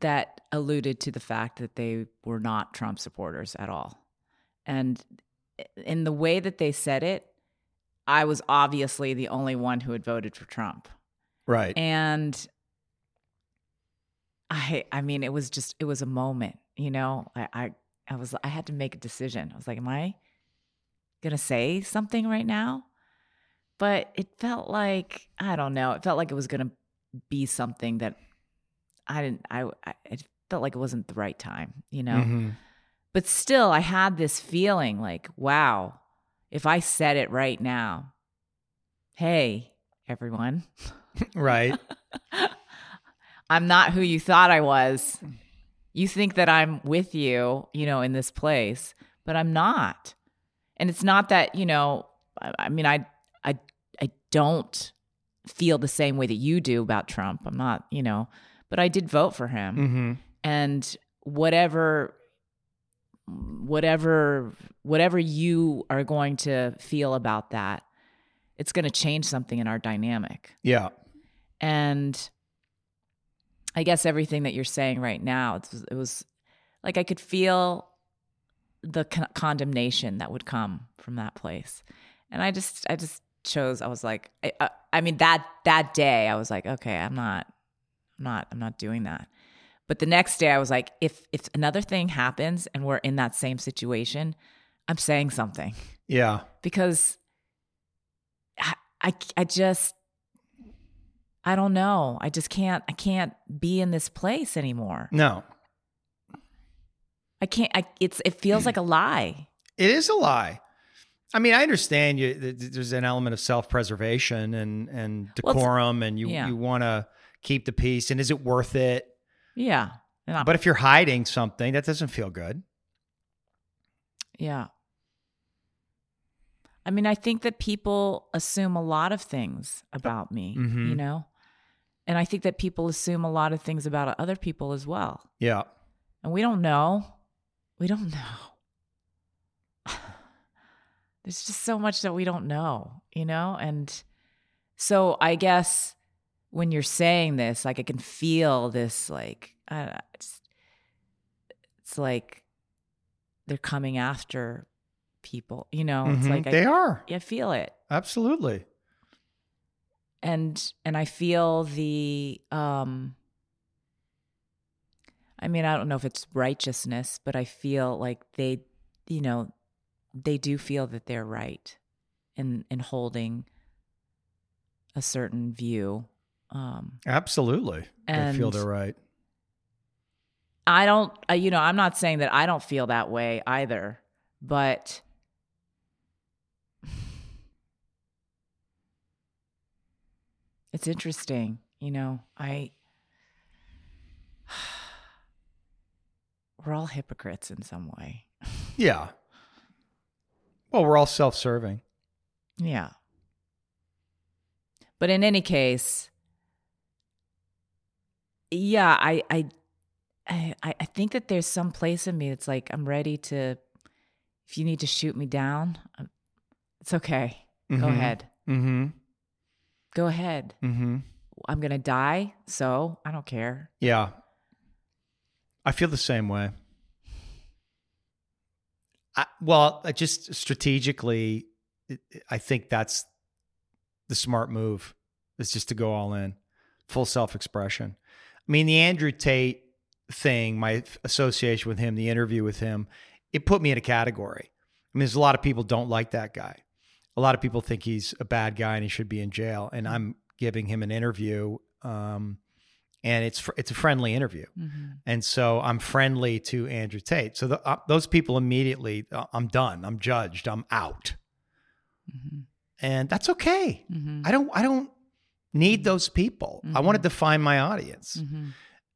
S2: that alluded to the fact that they were not Trump supporters at all. And in the way that they said it, I was obviously the only one who had voted for Trump.
S1: Right.
S2: And I I mean it was just it was a moment, you know. I I, I was I had to make a decision. I was like, am I going to say something right now. But it felt like, I don't know, it felt like it was going to be something that I didn't, I, I, it felt like it wasn't the right time, you know?
S1: Mm-hmm.
S2: But still, I had this feeling like, wow, if I said it right now, hey, everyone.
S1: right.
S2: I'm not who you thought I was. You think that I'm with you, you know, in this place, but I'm not. And it's not that, you know, I, I mean, I, I, I don't feel the same way that you do about Trump. I'm not, you know, but I did vote for him.
S1: Mm-hmm.
S2: And whatever, whatever, whatever you are going to feel about that, it's going to change something in our dynamic.
S1: Yeah.
S2: And I guess everything that you're saying right now, it was, it was like I could feel the con- condemnation that would come from that place. And I just, I just chose. I was like, I, I, I mean that that day, I was like, okay, I'm not, I'm not, I'm not doing that. But the next day, I was like, if if another thing happens and we're in that same situation, I'm saying something.
S1: Yeah.
S2: Because I, I, I just, I don't know. I just can't. I can't be in this place anymore.
S1: No.
S2: I can't. I, it's. It feels like a lie.
S1: It is a lie. I mean, I understand you. There's an element of self-preservation and and decorum, well, and you yeah. you want to keep the peace. And is it worth it?
S2: Yeah.
S1: But if you're hiding something, that doesn't feel good.
S2: Yeah. I mean, I think that people assume a lot of things about me, mm-hmm. you know? And I think that people assume a lot of things about other people as well.
S1: Yeah.
S2: And we don't know. We don't know. There's just so much that we don't know, you know? And so I guess when you're saying this, like I can feel this, like, uh, it's, it's like they're coming after people, you know?
S1: Mm-hmm.
S2: It's like
S1: they
S2: I,
S1: are.
S2: I feel it.
S1: Absolutely.
S2: And and I feel the um I mean, I don't know if it's righteousness, but I feel like they, you know, they do feel that they're right in in holding a certain view. Um,
S1: Absolutely, they feel they're right.
S2: I don't, uh, you know, I'm not saying that I don't feel that way either, but it's interesting, you know. I we're all hypocrites in some way.
S1: Yeah. Well, we're all self-serving.
S2: Yeah. But in any case, yeah, I I I I think that there's some place in me that's like I'm ready to if you need to shoot me down, um, it's okay. Go
S1: Mhm.
S2: ahead.
S1: Mm-hmm.
S2: Go ahead.
S1: Mm-hmm.
S2: I'm going to die, so I don't care.
S1: Yeah. I feel the same way. I, well, I just strategically, I think that's the smart move is just to go all in, full self expression. I mean, the Andrew Tate thing, my association with him, the interview with him, it put me in a category. I mean, there's a lot of people don't like that guy. A lot of people think he's a bad guy and he should be in jail. And I'm giving him an interview, um, and it's fr- it's a friendly interview. Mm-hmm. And so I'm friendly to Andrew Tate. So the, uh, those people immediately, uh, I'm done. I'm judged. I'm out. Mm-hmm. And that's okay. Mm-hmm. I don't. I don't need those people. I want to define my audience,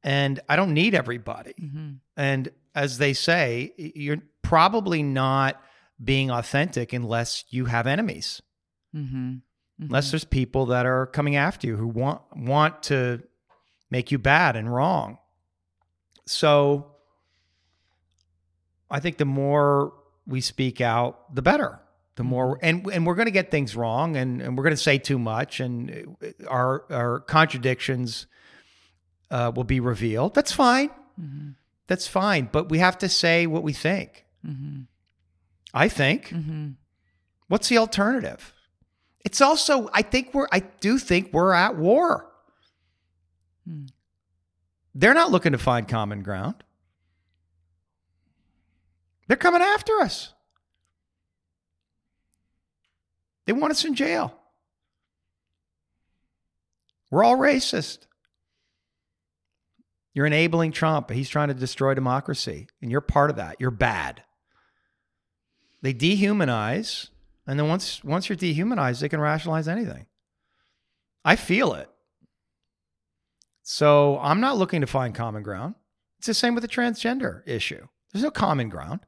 S1: and I don't need everybody. And as they say, you're probably not being authentic unless you have enemies. Mm-hmm. Unless mm-hmm. there's people that are coming after you who want want to make you bad and wrong. So I think the more we speak out, the better. The more mm-hmm. and and we're going to get things wrong and, and we're going to say too much and uh, our our contradictions uh, will be revealed. That's fine. That's fine. But we have to say what we think. I think. Mm-hmm. What's the alternative? It's also I think we're I do think we're at war. Hmm. They're not looking to find common ground. They're coming after us. They want us in jail. We're all racist. You're enabling Trump. He's trying to destroy democracy, and you're part of that. You're bad. They dehumanize, and then once once you're dehumanized, they can rationalize anything. I feel it. So I'm not looking to find common ground. It's the same with the transgender issue. There's no common ground.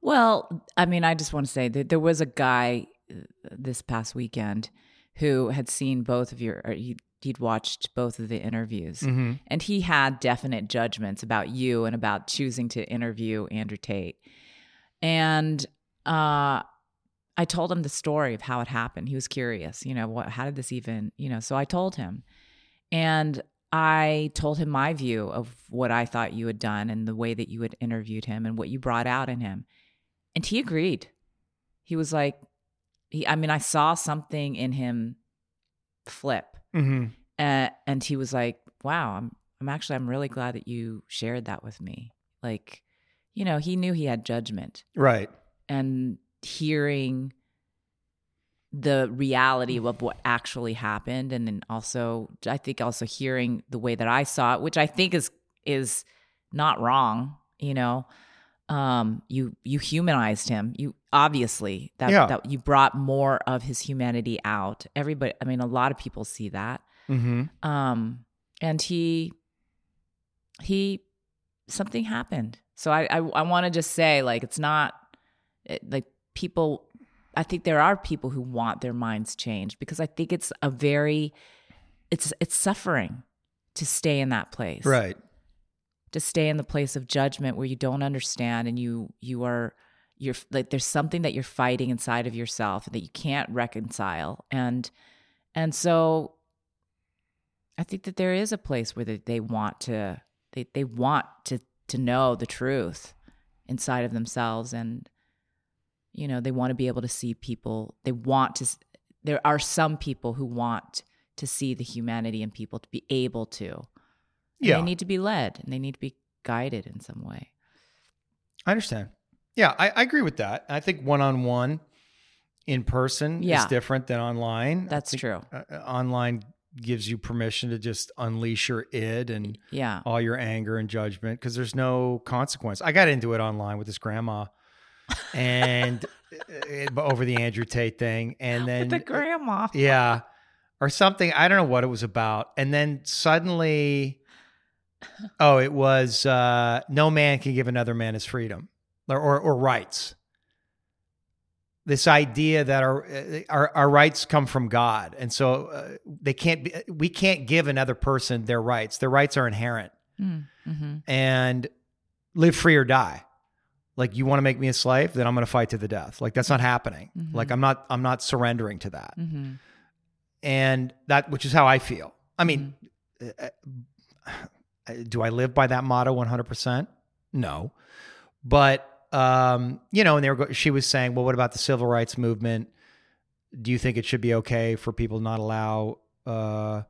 S2: Well, I mean, I just want to say that there was a guy uh, this past weekend who had seen both of your, he'd watched both of the interviews, and he had definite judgments about you and about choosing to interview Andrew Tate. And uh, I told him the story of how it happened. He was curious, you know, what, how did this even, you know, so I told him. And I told him my view of what I thought you had done and the way that you had interviewed him and what you brought out in him. And he agreed. He was like, he, I mean, I saw something in him flip.
S1: Mm-hmm.
S2: Uh, and he was like, wow, I'm, I'm actually, I'm really glad that you shared that with me. Like, you know, he knew he had judgment
S1: Right.
S2: And hearing the reality of what actually happened. And then also i think also hearing the way that i saw it which i think is is not wrong you know? Um you you humanized him. You obviously that
S1: Yeah.
S2: that you brought more of his humanity out. Everybody i mean a lot of people see that.
S1: Mm-hmm.
S2: um and he he something happened. So i i, I want to just say like it's not it, like people i think there are people who want their minds changed because i think it's a very it's it's suffering to stay in that place
S1: Right.
S2: to stay in the place of judgment where you don't understand and you you are you're like there's something that you're fighting inside of yourself that you can't reconcile and and so i think that there is a place where they, they want to they, they want to to know the truth inside of themselves and you know they want to be able to see people they want to there are some people who want to see the humanity in people to be able to
S1: Yeah.
S2: they need to be led and they need to be guided in some way.
S1: I understand. Yeah, I, I agree with that. I think one on one in person
S2: Yeah.
S1: is different than online.
S2: That's
S1: think,
S2: true.
S1: uh, uh, online gives you permission to just unleash your id and
S2: Yeah.
S1: all your anger and judgment because there's no consequence. I got into it online with this grandma and uh, over the Andrew Tate thing. And then
S2: the grandma.
S1: Yeah. Or something. I don't know what it was about. And then suddenly oh, it was uh, no man can give another man his freedom or, or, or rights. This idea that our, our our rights come from God, and so uh, they can't be. We can't give another person their rights. Their rights are inherent,
S2: Mm-hmm.
S1: and live free or die. Like you want to make me a slave, then I'm going to fight to the death. Like that's not happening.
S2: Mhm.
S1: Like I'm not. I'm not surrendering to that
S2: Mm-hmm.
S1: and that which is how I feel. I mean, uh, uh, do I live by that motto 100%? No. But um, you know, and they were go- she was saying, "Well, what about the civil rights movement? Do you think it should be okay for people to not allow uh,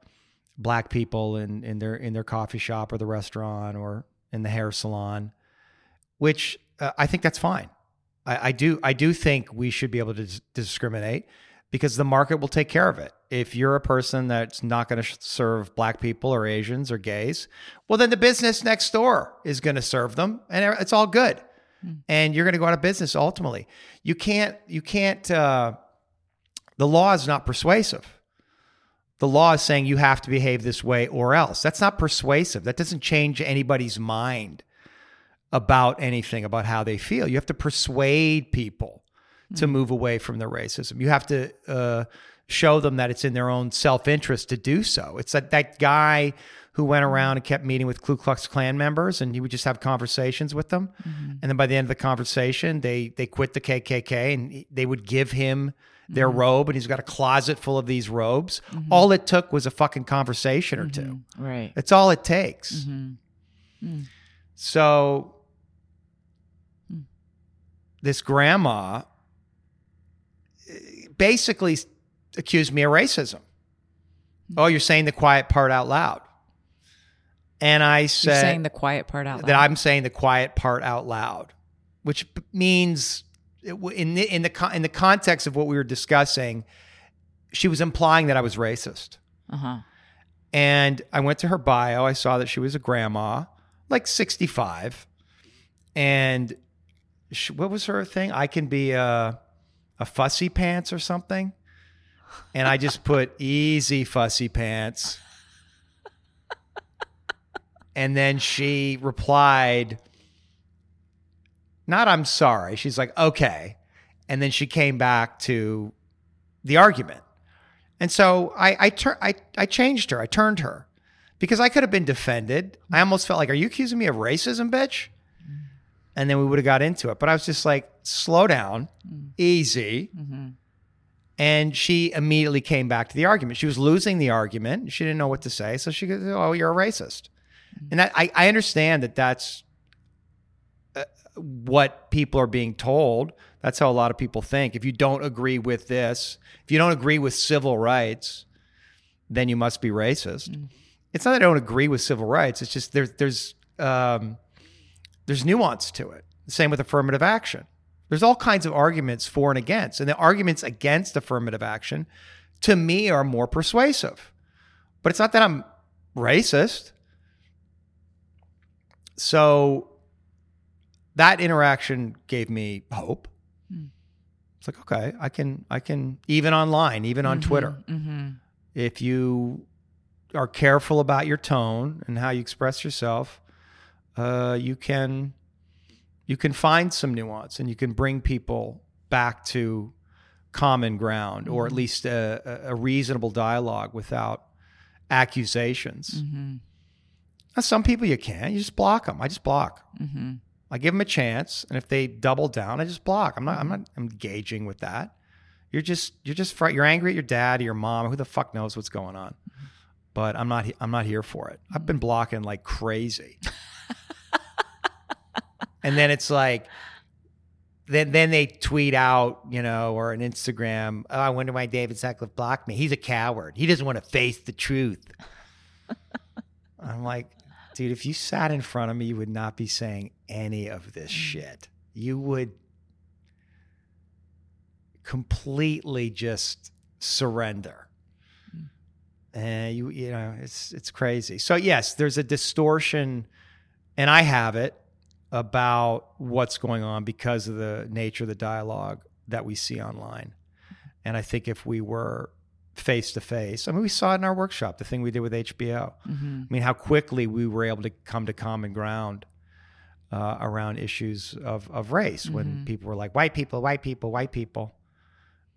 S1: black people in in their in their coffee shop or the restaurant or in the hair salon?" Which uh, I think that's fine. I, I do I do think we should be able to dis- discriminate because the market will take care of it. If you're a person that's not going to sh- serve black people or Asians or gays, well, then the business next door is going to serve them, and it's all good. And you're going to go out of business ultimately. You can't. You can't. Uh, the law is not persuasive. The law is saying you have to behave this way or else. That's not persuasive. That doesn't change anybody's mind about anything about how they feel. You have to persuade people to mm. move away from their racism. You have to uh, show them that it's in their own self interest to do so. It's that that guy who went mm. around and kept meeting with Ku Klux Klan members, and he would just have conversations with them, mm-hmm. and then by the end of the conversation, they they quit the KKK, and they would give him their mm. robe, and he's got a closet full of these robes. Mm-hmm. All it took was a fucking conversation or two. Mm-hmm.
S2: Right.
S1: It's all it takes.
S2: Mm-hmm.
S1: So this grandma eh, basically accused me of racism. Oh, you're saying the quiet part out loud. And I
S2: You're
S1: said
S2: saying the quiet part out loud.
S1: that I'm saying the quiet part out loud, which means in the, in the in the context of what we were discussing, she was implying that I was racist.
S2: uh huh.
S1: And I went to her bio. I saw that she was a grandma, like 65. And what was her thing? I can be a, a fussy pants or something. And I just put easy fussy pants. And then she replied, not I'm sorry. She's like, okay. And then she came back to the argument. And so I I, tur- I I changed her. I turned her because I could have been defended. I almost felt like, are you accusing me of racism, bitch? And then we would have got into it. But I was just like, slow down, easy.
S2: Mm-hmm.
S1: And she immediately came back to the argument. She was losing the argument. She didn't know what to say. So she goes, Oh, you're a racist. And that, I, I understand that that's uh, what people are being told. That's how a lot of people think. If you don't agree with this, if you don't agree with civil rights, then you must be racist. It's not that I don't agree with civil rights. It's just there's there's um, there's nuance to it. Same with affirmative action. There's all kinds of arguments for and against, and the arguments against affirmative action, to me, are more persuasive. But it's not that I'm racist. So that interaction gave me hope. It's like, okay, I can, I can, even online, even on Twitter,
S2: Mm-hmm.
S1: if you are careful about your tone and how you express yourself, uh, you can you can find some nuance and you can bring people back to common ground or at least a, a reasonable dialogue without accusations.
S2: Mm-hmm.
S1: Now, some people you can't. You just block them. I just block.
S2: Mm-hmm.
S1: I give them a chance, and if they double down, I just block. I'm not. I'm not engaging with that. You're just. You're just. Fr- you're angry at your dad or your mom. Who the fuck knows what's going on? But I'm not. I'm not here for it. I've been blocking like crazy. and then it's like, then then they tweet out, you know, or an Instagram. Oh, I wonder why David Sutcliffe blocked me. He's a coward. He doesn't want to face the truth. I'm like, dude, if you sat in front of me, you would not be saying any of this mm. shit. You would completely just surrender. And you, you know, it's it's crazy. So yes, there's a distortion, and I have it about what's going on because of the nature of the dialogue that we see online. And I think if we were face to face. I mean, we saw it in our workshop, the thing we did with HBO.
S2: Mm-hmm.
S1: I mean, how quickly we were able to come to common ground uh, around issues of, of race when
S2: Mhm.
S1: people were like, white people, white people, white people.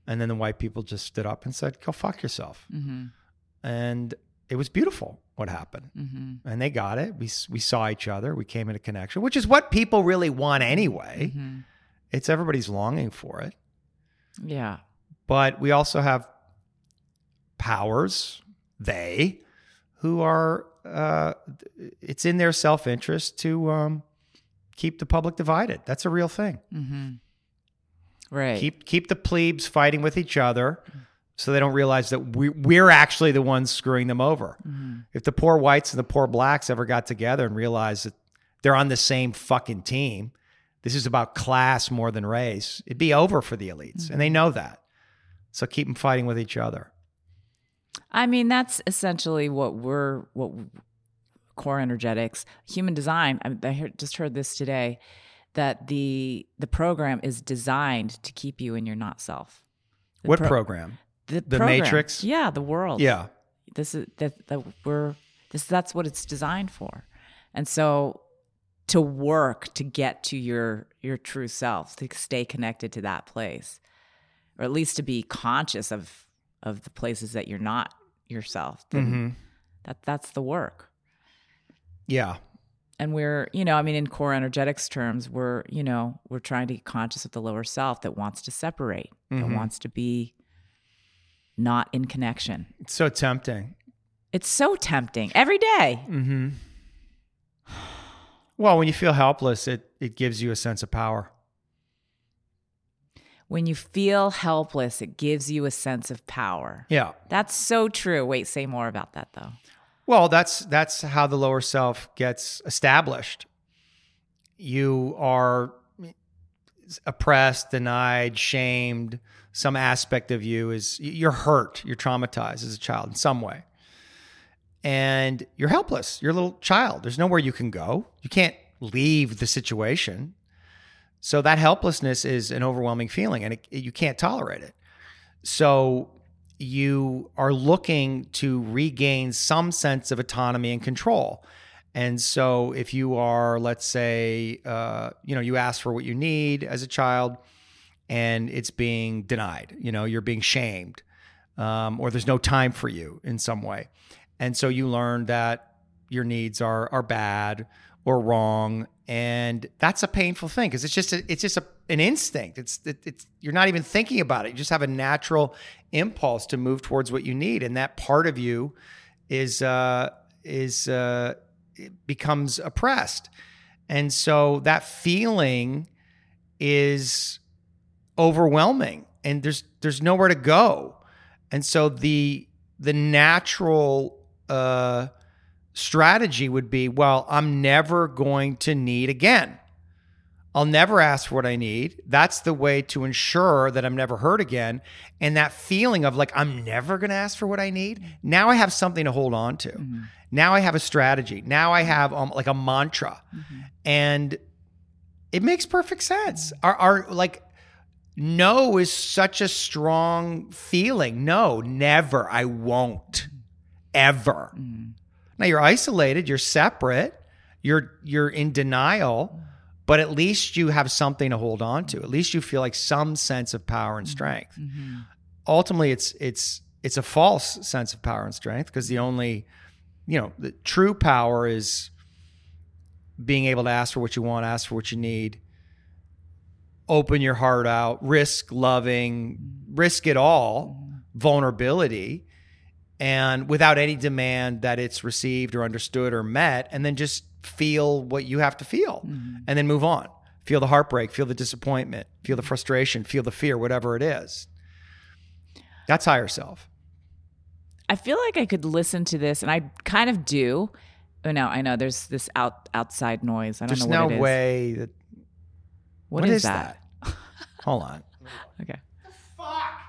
S1: And then the white people just stood up and said, go fuck yourself.
S2: Mm-hmm.
S1: And it was beautiful what happened.
S2: Mm-hmm.
S1: And they got it. We, we saw each other. We came into connection, which is what people really want anyway.
S2: Mm-hmm.
S1: It's everybody's longing for it.
S2: Yeah.
S1: But we also have powers, they, who are, uh, it's in their self interest to um, keep the public divided. That's a real thing.
S2: Mm-hmm. Right.
S1: Keep keep the plebes fighting with each other, so they don't realize that we we're actually the ones screwing them over.
S2: Mm-hmm.
S1: If the poor whites and the poor blacks ever got together and realized that they're on the same fucking team, this is about class more than race. It'd be over for the elites, and they know that. So keep them fighting with each other.
S2: I mean, that's essentially what we're what core energetics, human design. I, I heard, just heard this today that the the program is designed to keep you in your not self. The
S1: what
S2: pro-
S1: program?
S2: The,
S1: The
S2: program.
S1: Matrix?
S2: Yeah, the world.
S1: Yeah.
S2: This is that that we're this that's what it's designed for, and so to work to get to your your true self, to stay connected to that place, or at least to be conscious of of the places that you're not yourself. then
S1: hmm
S2: That that's the work.
S1: Yeah.
S2: And we're, you know, I mean, in core energetics terms, we're, you know, we're trying to get conscious of the lower self that wants to separate, that
S1: Mhm.
S2: wants to be not in connection.
S1: It's so tempting.
S2: It's so tempting every day.
S1: Mm-hmm. Well, when you feel helpless, it it gives you a sense of power.
S2: When you feel helpless, it gives you a sense of power.
S1: Yeah.
S2: That's so true. Wait, say more about that though.
S1: Well, that's that's how the lower self gets established. You are oppressed, denied, shamed. Some aspect of you is you're hurt, you're traumatized as a child in some way. And you're helpless. You're a little child. There's nowhere you can go. You can't leave the situation. So that helplessness is an overwhelming feeling and it, you can't tolerate it. So you are looking to regain some sense of autonomy and control. And so, if you are, let's say, uh, you know, you ask for what you need as a child, and it's being denied, you know, you're being shamed, um, or there's no time for you in some way, and so you learn that your needs are are bad or wrong, and that's a painful thing because it's just a, it's just a, an instinct. It's it, it's you're not even thinking about it. You just have a natural impulse to move towards what you need, and that part of you is uh, is uh, becomes oppressed, and so that feeling is overwhelming, and there's there's nowhere to go, and so the the natural uh, strategy would be, well, I'm never going to need again. I'll never ask for what I need. That's the way to ensure that I'm never hurt again. And that feeling of like, I'm never going to ask for what I need. Now I have something to hold on to. Now I have a strategy. Now I have um, like a mantra. And it makes perfect sense. Our, our, like, no is such a strong feeling. No, never. I won't. Ever. Mm. Now you're isolated, you're separate, you're you're in denial, but at least you have something to hold on to. At least you feel like some sense of power and mm-hmm. strength. Mm-hmm. Ultimately, it's it's it's a false sense of power and strength because the only, you know, the true power is being able to ask for what you want, ask for what you need, open your heart out, risk loving, risk it all, vulnerability, and without any demand that it's received or understood or met, and then just feel what you have to feel mm-hmm. and then move on. Feel the heartbreak, feel the disappointment, feel the frustration, feel the fear, whatever it is. That's higher self.
S2: I feel like I could listen to this, and I kind of do. Oh no, I know there's this out outside noise. I don't
S1: There's
S2: know
S1: no
S2: what it is.
S1: There's no way that.
S2: What is, that?
S1: Hold on.
S2: Okay.
S1: Fuck.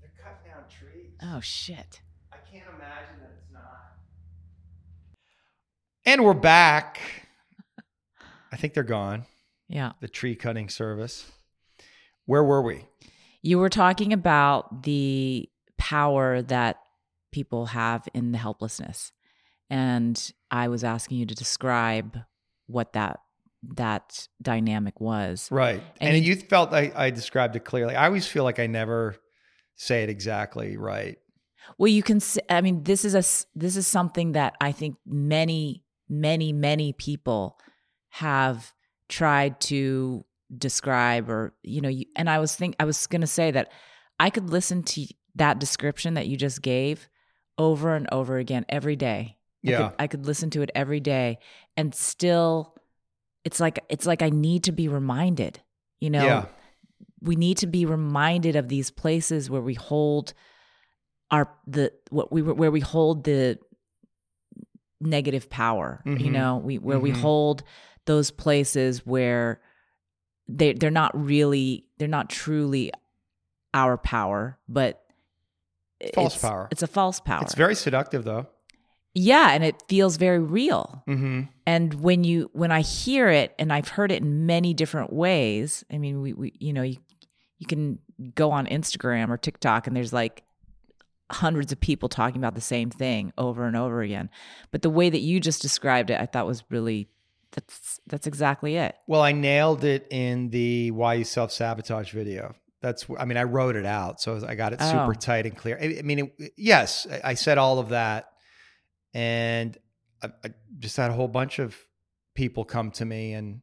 S1: They're cutting down trees.
S2: Oh shit.
S1: I can't imagine that it's not. And we're back. I think they're gone.
S2: Yeah.
S1: The tree cutting service. Where were we?
S2: You were talking about the power that people have in the helplessness. And I was asking you to describe what that that dynamic was.
S1: Right.
S2: And
S1: And,
S2: you-
S1: you felt I, I described it clearly. I always feel like I never say it exactly right.
S2: Well, you can. I mean, this is a. This is something that I think many, many, many people have tried to describe, or you know. You, and I was think I was going to say that I could listen to that description that you just gave over and over again every day. I
S1: Yeah.
S2: could, I could listen to it every day, and still, it's like it's like I need to be reminded. You know,
S1: Yeah.
S2: we need to be reminded of these places where we hold our the what we where we hold the negative power you
S1: Mhm.
S2: know we where we
S1: Mhm.
S2: hold those places where they they're not really they're not truly our power but
S1: False
S2: it's-
S1: power.
S2: it's a false power
S1: It's very seductive though.
S2: Yeah and it feels very real
S1: Mm-hmm.
S2: and when you when i hear it and i've heard it in many different ways i mean we, we you know you, you can go on instagram or tiktok and there's like hundreds of people talking about the same thing over and over again but the way that you just described it i thought was really that's that's exactly it
S1: Well, I nailed it in the why you self sabotage video. That's I mean I wrote it out, so I got it super
S2: Oh.
S1: tight and clear. I, I mean, it, yes, I- I said all of that, and I, I just had a whole bunch of people come to me, and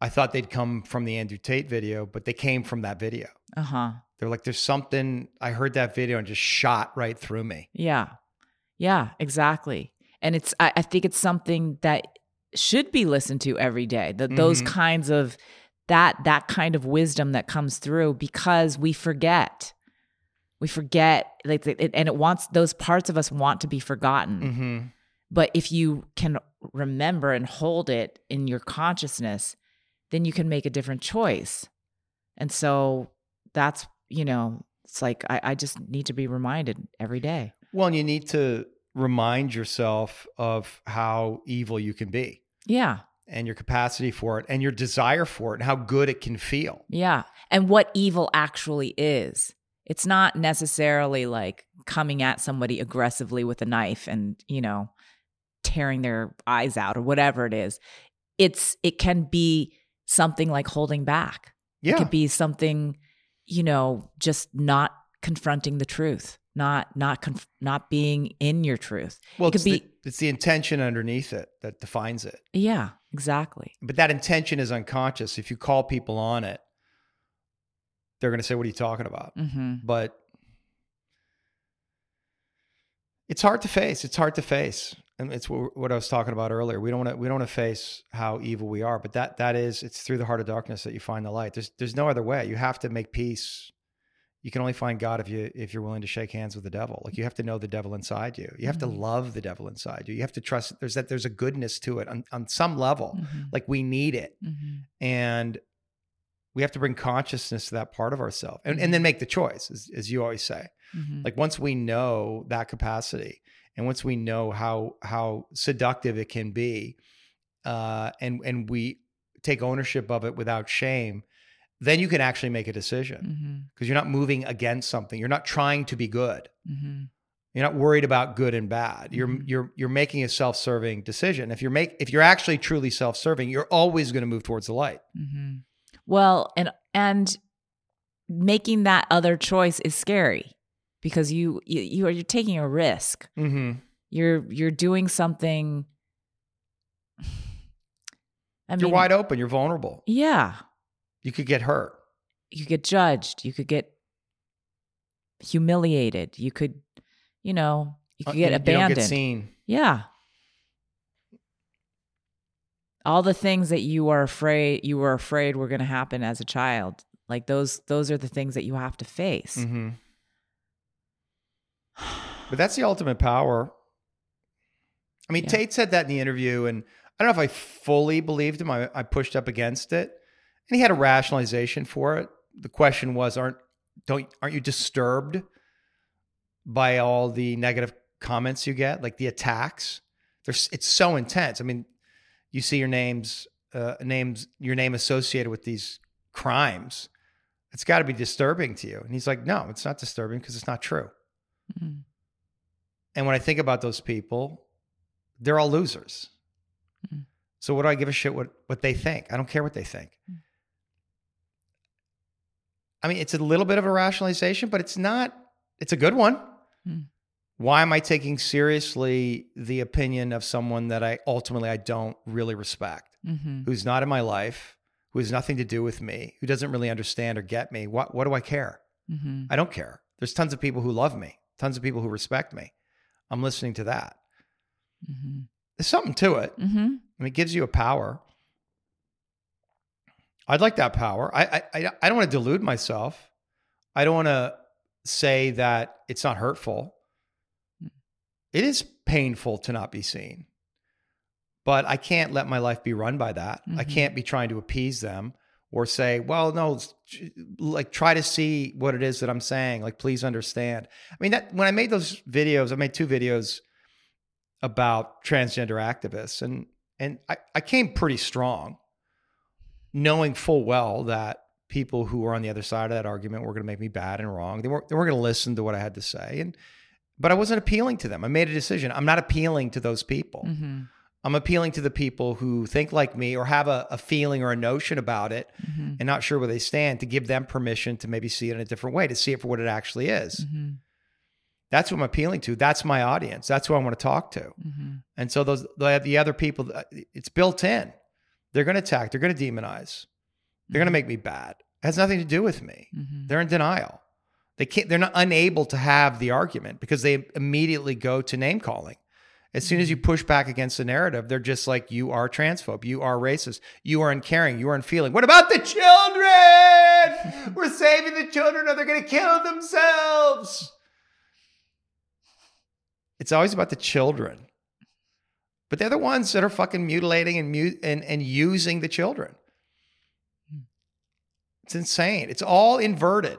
S1: I thought they'd come from the Andrew Tate video, but they came from that video.
S2: uh-huh
S1: They're like, "There's something." I heard that video and just shot right through me.
S2: yeah yeah exactly and it's i, I think it's something that should be listened to every day the, those
S1: Mhm.
S2: kinds of that that kind of wisdom that comes through because we forget we forget like it, and it wants those parts of us want to be forgotten
S1: Mm-hmm.
S2: but if you can remember and hold it in your consciousness then you can make a different choice and so that's you know it's like i, I just need to be reminded every day
S1: Well, and you need to remind yourself of how evil you can be.
S2: yeah
S1: and your capacity for it and your desire for it and how good it can feel.
S2: Yeah. And what evil actually is. It's not necessarily like coming at somebody aggressively with a knife and, you know, tearing their eyes out or whatever it is. It's it can be something like holding back.
S1: Yeah.
S2: It could be something, you know, just not confronting the truth, not not conf- not being in your truth.
S1: well,
S2: it could
S1: it's, the,
S2: be-
S1: it's the intention underneath it that defines it.
S2: Yeah, exactly.
S1: But that intention is unconscious. If you call people on it, they're going to say, What are you talking about?
S2: Mhm.
S1: But it's hard to face. It's hard to face. And it's what, what I was talking about earlier. We don't want to we don't want to face how evil we are, but that that is it's through the heart of darkness that you find the light. There's there's no other way. You have to make peace. You can only find God if you if you're willing to shake hands with the devil. Like you have to know the devil inside you. You have to
S2: Mhm.
S1: love the devil inside you. You have to trust there's that there's a goodness to it on, on some level.
S2: Mhm.
S1: Like we need it.
S2: Mhm.
S1: And we have to bring consciousness to that part of ourselves and, and then make the choice, as, as you always say.
S2: Mhm.
S1: like once we know that capacity and once we know how how seductive it can be uh and and we take ownership of it without shame then you can actually make a decision because you're not moving against something. You're not trying to be good.
S2: Mhm.
S1: you're not worried about good and bad. You're
S2: Mhm.
S1: you're you're making a self-serving decision. If you're make if you're actually truly self-serving you're always going to move towards the light.
S2: Hmm Well, and and making that other choice is scary because you you you are you're taking a risk.
S1: mm-hmm.
S2: You're you're doing something. I
S1: you're wide open you're vulnerable
S2: Yeah,
S1: you could get hurt
S2: you could get judged. You could get humiliated. You could, you know, you
S1: Uh,
S2: could get
S1: you
S2: abandoned.
S1: get seen
S2: Yeah. All the things that you are afraid you were afraid were going to happen as a child. Like those those are the things that you have to face.
S1: Mm-hmm. But that's the ultimate power. I mean,
S2: Yeah.
S1: Tate said that in the interview, and I don't know if I fully believed him. I, I pushed up against it, and he had a rationalization for it. The question was, aren't don't aren't you disturbed by all the negative comments you get, like the attacks? There's it's so intense. I mean, you see your names uh, names your name associated with these crimes It's got to be disturbing to you. And he's like, No, it's not disturbing because it's not true.
S2: Mhm.
S1: And when I think about those people, they're all losers.
S2: Mhm.
S1: So what do I give a shit what, what they think? I don't care what they think.
S2: Mm.
S1: I mean, it's a little bit of a rationalization, but it's not, it's a good one. Why am I taking seriously the opinion of someone that I ultimately I don't really respect,
S2: Mhm.
S1: who's not in my life, who has nothing to do with me, who doesn't really understand or get me? What what do I care?
S2: Mhm.
S1: I don't care. There's tons of people who love me, tons of people who respect me. I'm listening to that.
S2: Mhm.
S1: There's something to it. I mean, it gives you a power. I'd like that power. I I I I don't want to delude myself. I don't want to say that it's not hurtful. It is painful to not be seen. But I can't let my life be run by that. I
S2: Mhm.
S1: can't be trying to appease them or say, "Well, no, like try to see what it is that I'm saying. Like please understand." I mean, that when I made those videos, I made two videos about transgender activists and and I, I came pretty strong knowing full well that people who were on the other side of that argument were going to make me bad and wrong they weren't, they weren't going to listen to what i had to say and but i wasn't appealing to them i made a decision i'm not appealing to those people
S2: Mhm.
S1: i'm appealing to the people who think like me or have a, a feeling or a notion about it
S2: Mhm.
S1: and not sure where they stand to give them permission to maybe see it in a different way to see it for what it actually is
S2: Mhm.
S1: that's what i'm appealing to that's my audience that's who i want to talk to
S2: Mhm.
S1: and so those the, the other people, it's built in. They're going to attack. They're going to demonize. They're going to make me bad. It has nothing to do with me.
S2: Mhm.
S1: They're in denial. They can't. They're not unable to have the argument because they immediately go to name calling. As soon as you mm. push back against the narrative, they're just like, "You are transphobe. You are racist. You are uncaring. You are unfeeling." What about the children? We're saving the children, or they're going to kill themselves. It's always about the children but they're the ones that are fucking mutilating and and and using the children. Hmm. It's insane. It's all inverted.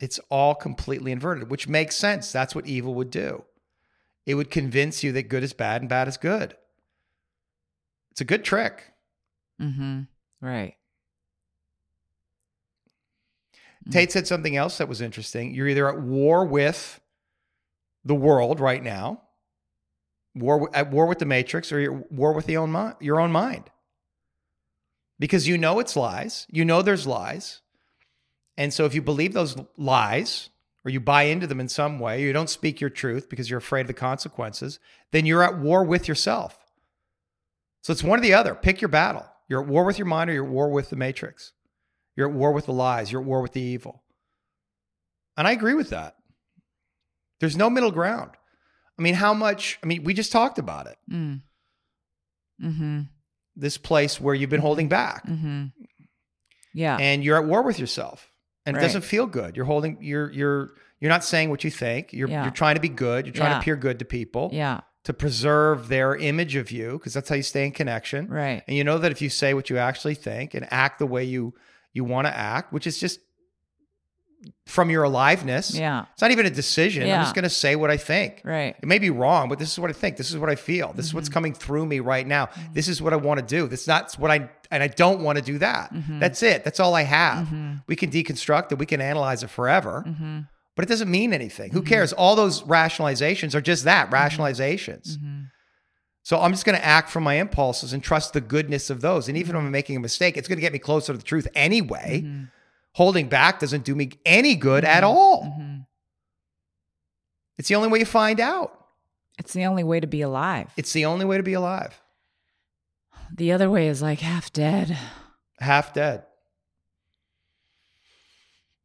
S1: It's all completely inverted, which makes sense. That's what evil would do. It would convince you that good is bad and bad is good. It's a good trick.
S2: Mm-hmm. Right. Mm.
S1: Tate said something else that was interesting. You're either at war with the world right now, war at war with the matrix, or you're at war with the own mind, your own mind. Because you know it's lies. You know there's lies. And so if you believe those lies or you buy into them in some way, you don't speak your truth because you're afraid of the consequences, then you're at war with yourself. So it's one or the other. Pick your battle. You're at war with your mind or you're at war with the matrix. You're at war with the lies. You're at war with the evil. And I agree with that. There's no middle ground. I mean, how much? I mean, we just talked about it.
S2: Mm. Mhm.
S1: This place where you've been holding back
S2: Mhm. Yeah.
S1: and you're at war with yourself and it doesn't feel good. You're holding, you're, you're, you're not saying what you think. You're,
S2: Yeah.
S1: you're trying to be good. You're trying
S2: Yeah.
S1: to appear good to people
S2: yeah.
S1: to preserve their image of you because that's how you stay in connection.
S2: Right.
S1: And you know that if you say what you actually think and act the way you, you want to act, which is just from your aliveness,
S2: Yeah.
S1: it's not even a decision. I'm just going to say what I think.
S2: Right.
S1: It may be wrong, but this is what I think. This is what I feel. This is
S2: Mm-hmm.
S1: what's coming through me right now. This is what I want to do. This not what I and I don't want to do that.
S2: Mm-hmm.
S1: That's it. That's all I have. We can deconstruct it. We can analyze it forever,
S2: Mm-hmm.
S1: but it doesn't mean anything. Who cares? All those rationalizations are just that rationalizations.
S2: Mm-hmm.
S1: So I'm just going to act from my impulses and trust the goodness of those. And even if I'm making a mistake, it's going to get me closer to the truth anyway.
S2: Mm-hmm.
S1: Holding back doesn't do me any good at all. It's the only way you find out.
S2: It's the only way to be alive.
S1: It's the only way to be alive.
S2: The other way is like half dead.
S1: half dead.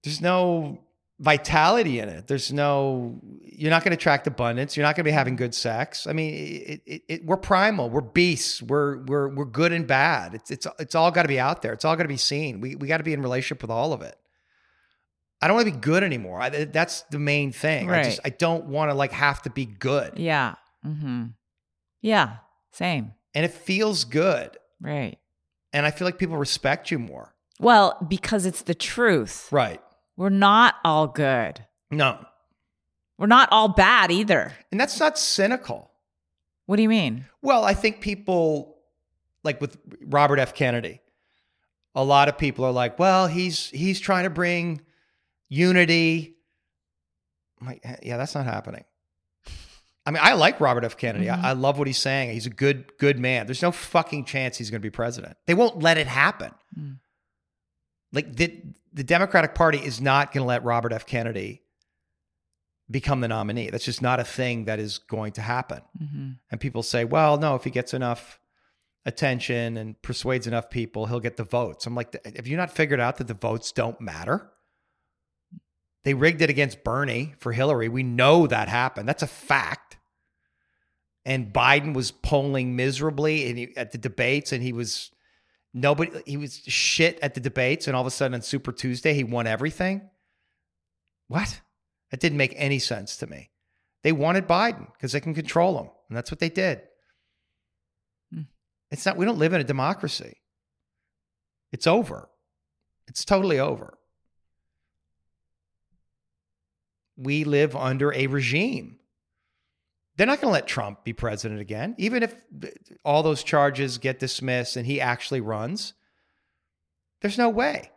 S1: There's no vitality in it. There's no, you're not going to attract abundance. You're not going to be having good sex. I mean, it, it, it, we're primal. We're beasts. We're, we're, we're good and bad. It's, it's, it's all got to be out there. It's all got to be seen. We, we got to be in relationship with all of it. I don't want to be good anymore. I, that's the main thing. I just,
S2: Right.
S1: I don't want to like have to be good.
S2: Yeah. Mm-hmm. Yeah. Same.
S1: And it feels good.
S2: Right.
S1: And I feel like people respect you more.
S2: Well, because it's the truth.
S1: Right.
S2: We're not all good.
S1: No.
S2: We're not all bad either.
S1: And that's not cynical.
S2: What do you mean?
S1: Well, I think people like with Robert F. Kennedy, a lot of people are like, well, he's he's trying to bring unity. I'm like, yeah, that's not happening. I mean, I like Robert F. Kennedy.
S2: Mhm.
S1: I, I love what he's saying. He's a good, good man. There's no fucking chance he's going to be president. They won't let it happen.
S2: Mm.
S1: Like the the Democratic Party is not going to let Robert F. Kennedy become the nominee. That's just not a thing that is going to happen.
S2: hmm
S1: And people say, well, no, if he gets enough attention and persuades enough people, he'll get the votes. I'm like, have you not figured out that the votes don't matter? They rigged it against Bernie for Hillary. We know that happened. That's a fact. And Biden was polling miserably and he, at the debates, and he was nobody. He was shit at the debates, and all of a sudden on Super Tuesday, he won everything. What? That didn't make any sense to me. They wanted Biden because they can control him, and that's what they did.
S2: Hmm.
S1: It's not. We don't live in a democracy. It's over. It's totally over. We live under a regime. They're not going to let Trump be president again, even if all those charges get dismissed and he actually runs. There's no way.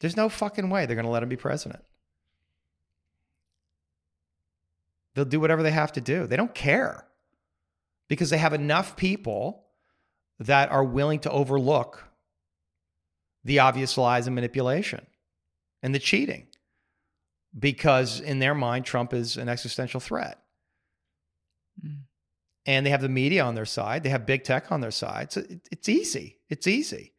S1: There's no fucking way they're going to let him be president. They'll do whatever they have to do. They don't care because they have enough people that are willing to overlook the obvious lies and manipulation and the cheating because in their mind Trump is an existential threat.
S2: Mm.
S1: And they have the media on their side, they have big tech on their side. So it, it's easy. It's easy.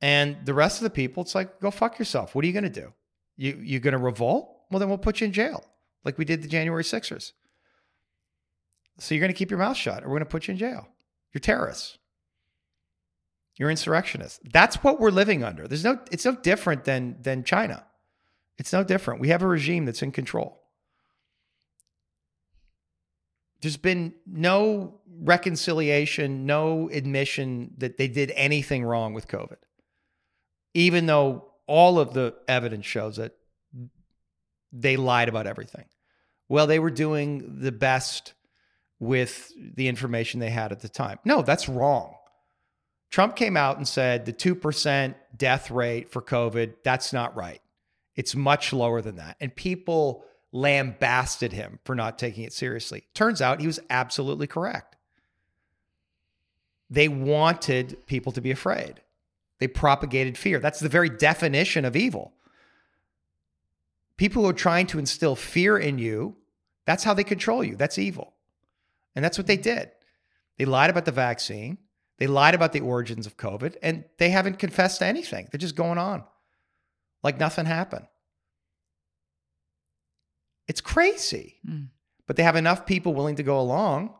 S1: And the rest of the people, it's like, go fuck yourself. What are you going to do? You you going to revolt? Well, then we'll put you in jail, like we did the January Sixers. So you're going to keep your mouth shut, or we're going to put you in jail. You're terrorists. You're insurrectionists. That's what we're living under. There's no. It's no different than than China. It's no different. We have a regime that's in control. There's been no reconciliation, no admission that they did anything wrong with COVID, even though all of the evidence shows that they lied about everything. Well, they were doing the best with the information they had at the time. No, that's wrong. Trump came out and said the 2% death rate for COVID, that's not right. It's much lower than that. And people lambasted him for not taking it seriously. Turns out he was absolutely correct. They wanted people to be afraid. They propagated fear. That's the very definition of evil. People who are trying to instill fear in you, that's how they control you. That's evil. And that's what they did. They lied about the vaccine. They lied about the origins of COVID, and they haven't confessed to anything. They're just going on like nothing happened. It's crazy.
S2: Mm.
S1: But they have enough people willing to go along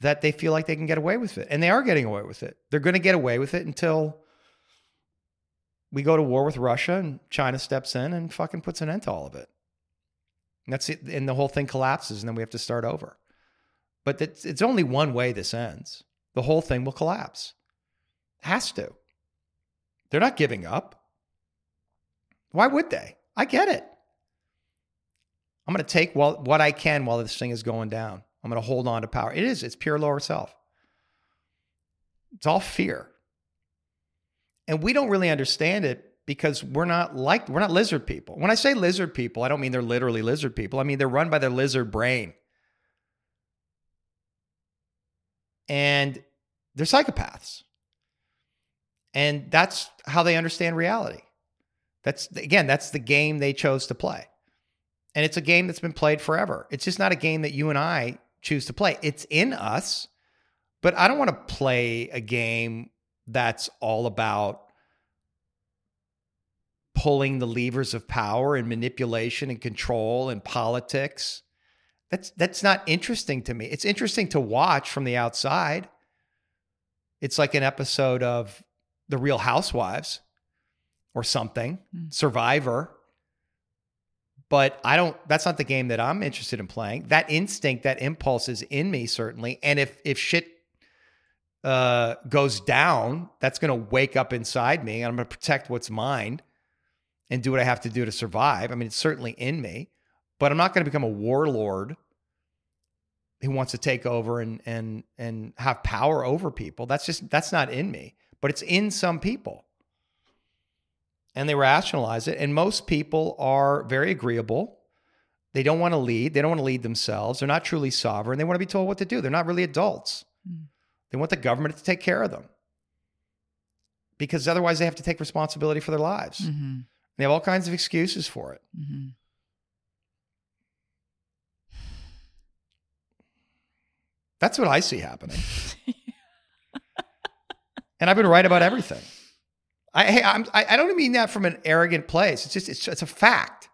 S1: that they feel like they can get away with it. And they are getting away with it. They're going to get away with it until we go to war with Russia and China steps in and fucking puts an end to all of it. And that's it. And the whole thing collapses and then we have to start over. But it's, it's only one way this ends. The whole thing will collapse. Has to. They're not giving up. Why would they? I get it. I'm going to take what I can while this thing is going down. I'm going to hold on to power. It is, it's pure lower self. It's all fear. And we don't really understand it because we're not like, we're not lizard people. When I say lizard people, I don't mean they're literally lizard people. I mean they're run by their lizard brain. And they're psychopaths. And that's how they understand reality. That's, again, that's the game they chose to play. And it's a game that's been played forever. It's just not a game that you and I choose to play. It's in us, but I don't want to play a game that's all about pulling the levers of power and manipulation and control and politics. That's that's not interesting to me. It's interesting to watch from the outside. It's like an episode of The Real Housewives or something,
S2: Mm.
S1: Survivor but I don't that's not the game that I'm interested in playing. That instinct, that impulse is in me certainly. And if if shit uh goes down, that's going to wake up inside me and I'm going to protect what's mine and do what I have to do to survive. I mean, it's certainly in me, but I'm not going to become a warlord who wants to take over and and and have power over people. That's just that's not in me. but it's in some people. And they rationalize it. And most people are very agreeable. They don't want to lead. They don't want to lead themselves. They're not truly sovereign. They want to be told what to do. They're not really adults.
S2: Mm.
S1: They want the government to take care of them because otherwise they have to take responsibility for their lives.
S2: Mm-hmm.
S1: They have all kinds of excuses for it.
S2: Mm-hmm.
S1: That's what I see happening. and I've been right about everything. I, hey, I'm, I, I don't mean that from an arrogant place. It's just, it's, it's a fact.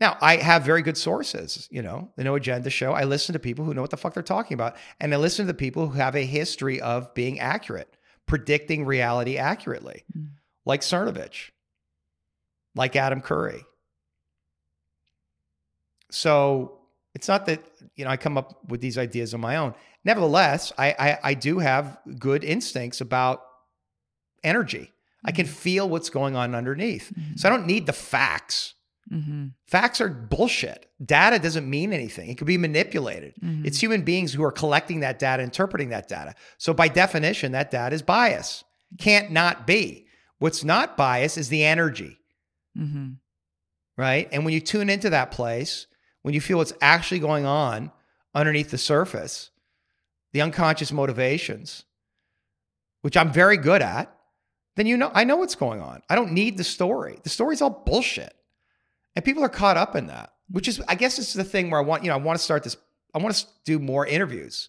S1: Now, I have very good sources, you know, the No Agenda show. I listen to people who know what the fuck they're talking about. And I listen to the people who have a history of being accurate, predicting reality accurately,
S2: Mm.
S1: like Cernovich, like Adam Curry. So it's not that, you know, I come up with these ideas on my own. Nevertheless, I, I, I do have good instincts about energy. I can feel what's going on underneath. So I don't need the facts.
S2: Mm-hmm.
S1: Facts are bullshit. Data doesn't mean anything. It could be manipulated.
S2: Mm-hmm.
S1: It's human beings who are collecting that data, interpreting that data. So by definition, that data is bias. Can't not be. What's not bias is the energy,
S2: Mm-hmm.
S1: right? And when you tune into that place, when you feel what's actually going on underneath the surface, the unconscious motivations, which I'm very good at, then you know I know what's going on. I don't need the story. The story's all bullshit. And people are caught up in that, which is, I guess, this is the thing where I want, you know, I want to start this, I want to do more interviews.